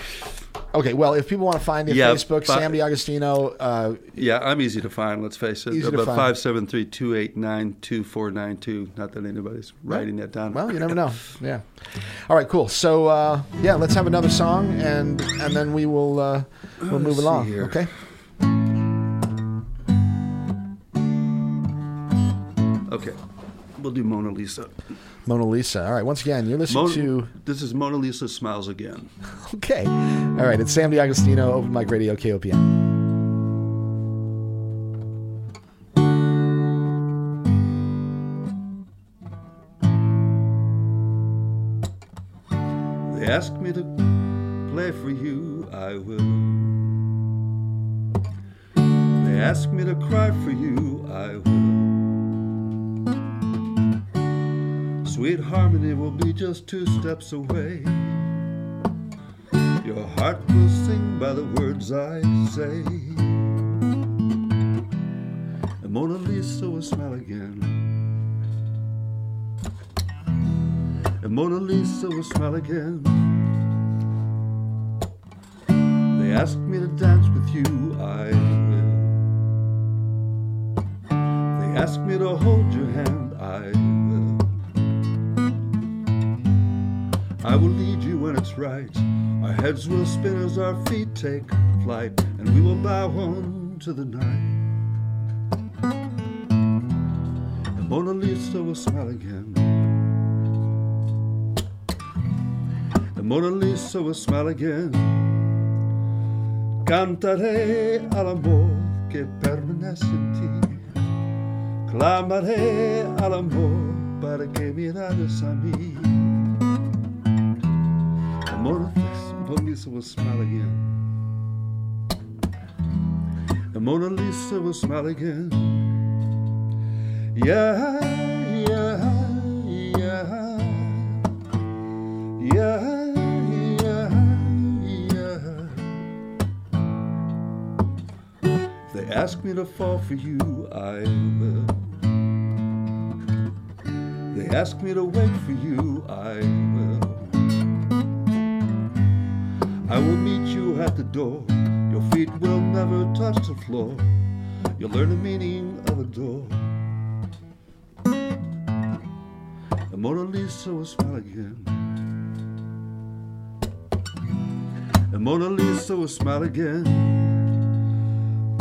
Speaker 1: okay. Well, if people want to find you,
Speaker 2: Yeah,
Speaker 1: Facebook,
Speaker 2: fi-
Speaker 1: Sam DiAgostino. Uh,
Speaker 2: Yeah, I'm easy to find. Let's face it.
Speaker 1: Easy to
Speaker 2: About five seven three two eight nine two four nine two. Not that anybody's writing that down.
Speaker 1: well, you never know. Yeah. All right. Cool. So, uh, yeah, let's have another song, and and then we will uh, we'll move along.
Speaker 2: here.
Speaker 1: Okay.
Speaker 2: Okay. We'll do Mona Lisa.
Speaker 1: Mona Lisa. All right. Once again, you're listening to.
Speaker 2: This is Mona Lisa Smiles Again. *laughs*
Speaker 1: okay. All right. It's Sam DiAgostino, Open Mic Radio, KOPN.
Speaker 2: They ask me to play for you, I will. They ask me to cry for you, I will. Sweet harmony will be just two steps away. Your heart will sing by the words I say. And Mona Lisa will smile again. And Mona Lisa will smile again. They ask me to dance with you, I will. They ask me to hold your hand, I will. I will lead you when it's right. Our heads will spin as our feet take flight, and we will bow on to the night. And Mona Lisa will smile again. And Mona Lisa will smile again. Cantaré al amor que permanece en ti. Clamaré al amor para que miraras a mí. Mona Lisa will smile again. And Mona Lisa will smile again. Yeah, yeah, yeah. Yeah, yeah, yeah. If they ask me to fall for you, I will. They ask me to wait for you, I will. I will meet you at the door. Your feet will never touch the floor. You'll learn the meaning of a door. And Mona Lisa will smile again. And Mona Lisa will smile again.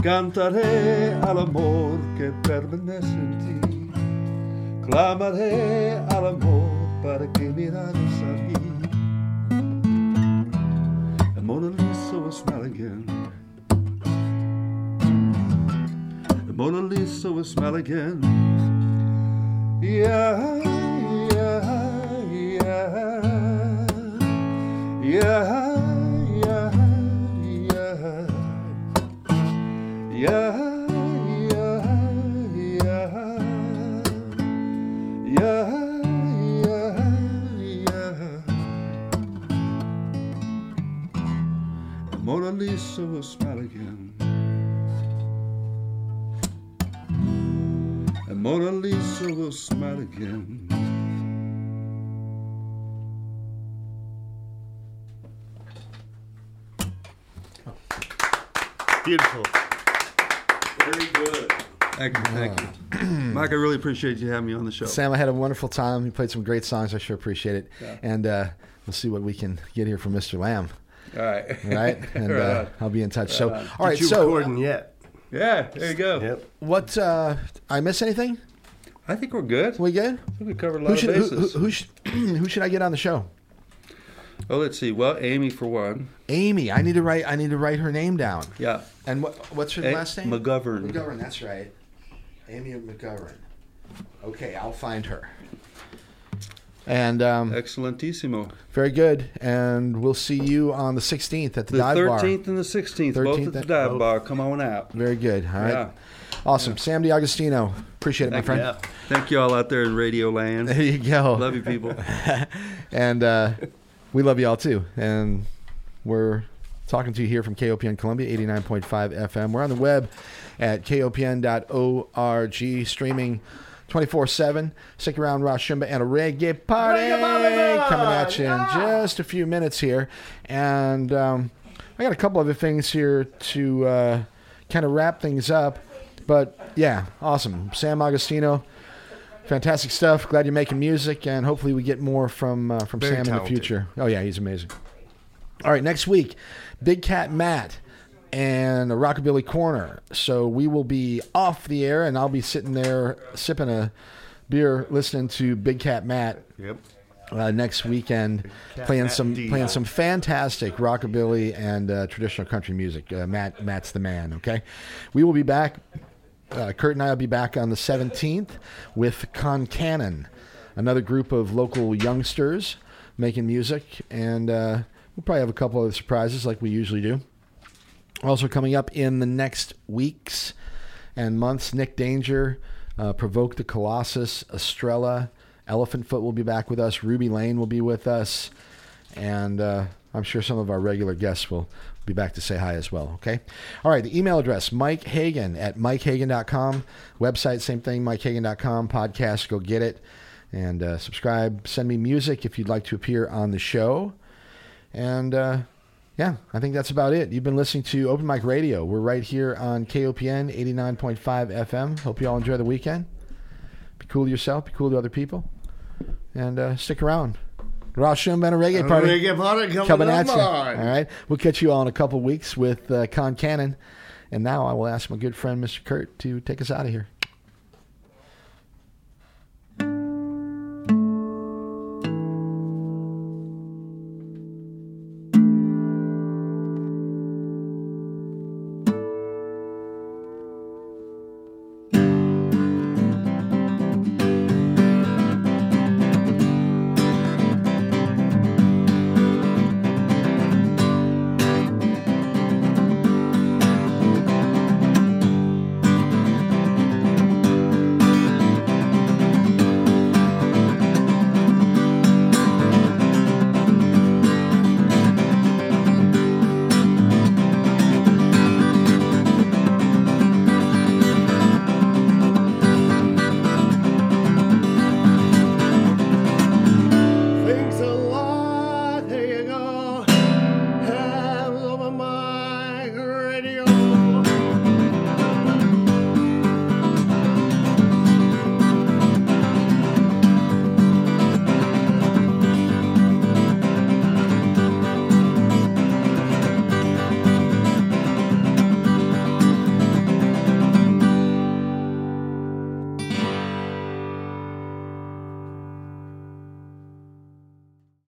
Speaker 2: Cantaré al amor que permanece en ti. Clamaré al amor para que miraras a mí. Mona Lisa will smile again. Mona Lisa will smile again. Yeah, yeah. Yeah, yeah, Lisa will smile again. And Mona Lisa will smile again.
Speaker 3: Beautiful.
Speaker 11: Very good. Thank you, thank you. *clears throat* Mike, I really appreciate you having me on the show.
Speaker 1: Sam, I had a wonderful time. You played some great songs. I sure appreciate it. And uh, we'll see what we can get here from Mr. Lamb.
Speaker 11: All right.
Speaker 1: Right? *laughs* And
Speaker 11: Right
Speaker 1: uh. I'll be in touch. So, all right.
Speaker 3: Get you
Speaker 1: So,
Speaker 3: recording yet?
Speaker 11: Yeah, there you go.
Speaker 3: Yep.
Speaker 1: what? Uh, I miss anything?
Speaker 11: I think we're good.
Speaker 1: We good?
Speaker 11: I think we covered a lot
Speaker 1: Who
Speaker 11: of
Speaker 1: should, who,
Speaker 11: bases.
Speaker 1: who, who, should, *clears throat* who should I get on the show?
Speaker 11: Oh, let's see. Well, Amy for one.
Speaker 1: Amy. I need to write. I need to write her name down.
Speaker 11: Yeah.
Speaker 1: And what? What's her
Speaker 11: A-
Speaker 1: last name?
Speaker 11: McGovern.
Speaker 1: McGovern. That's right. Amy McGovern. Okay, I'll find her. And um,
Speaker 11: Excellentissimo.
Speaker 1: very good. And we'll see you on the 16th at the,
Speaker 11: The
Speaker 1: dive bar.
Speaker 11: 13th and the 16th, both at the dive bar. Come on out.
Speaker 1: Very good. All right.
Speaker 11: Yeah.
Speaker 1: Awesome. Sam DiAgostino. Appreciate it, my friend.
Speaker 3: Yeah.
Speaker 11: Thank you all out there in Radio Land.
Speaker 1: There you go.
Speaker 11: Love you, people. *laughs*
Speaker 1: and uh, we love you all too. And we're talking to you here from KOPN Columbia, 89.5 FM. We're on the web at kopn.org, streaming 24 7. Stick around, Rosh and a reggae party coming at you in just a few minutes here. And um, I got a couple other things here to uh, kind of wrap things up. But yeah, awesome. Sam Agostino. Fantastic stuff. Glad you're making music, and hopefully we get more from uh, from
Speaker 3: Very
Speaker 1: Sam in the future. Oh yeah, he's amazing. All right, next week, Big Cat Matt and a Rockabilly Corner. So we will be off the air, and I'll be sitting there sipping a beer, listening to Big Cat Matt
Speaker 3: Yep.
Speaker 1: uh, next weekend,
Speaker 3: Cat
Speaker 1: playing
Speaker 3: Matt
Speaker 1: some
Speaker 3: D.
Speaker 1: playing some fantastic rockabilly and uh, traditional country music. Uh, Matt Matt's the man. Okay, we will be back. Uh, Kurt and I will be back on the 17th with Con Cannon, another group of local youngsters making music, and uh, we'll probably have a couple of surprises like we usually do. Also coming up in the next weeks and months, Nick Danger, uh, Provoke the Colossus, Estrella, Elephant Foot will be back with us. Ruby Lane will be with us, and uh, I'm sure some of our regular guests will be back to say hi as well. Okay. All right. The email address, Mike Hagan at MikeHagan.com. Website, same thing, MikeHagan.com. Podcast, go get it and uh, subscribe. Send me music if you'd like to appear on the show. And uh, yeah, I think that's about it. You've been listening to Open Mic Radio. We're right here on KOPN 89.5 FM. Hope you all enjoy the weekend. Be cool to yourself, be cool to other people, and uh, stick around. Schumann and a reggae party
Speaker 3: Reggae party coming,
Speaker 1: coming at
Speaker 3: up
Speaker 1: you.
Speaker 3: on.
Speaker 1: All right. We'll catch you all in a couple weeks with uh, Con Cannon. And now I will ask my good friend, Mr. Kurt, to take us out of here.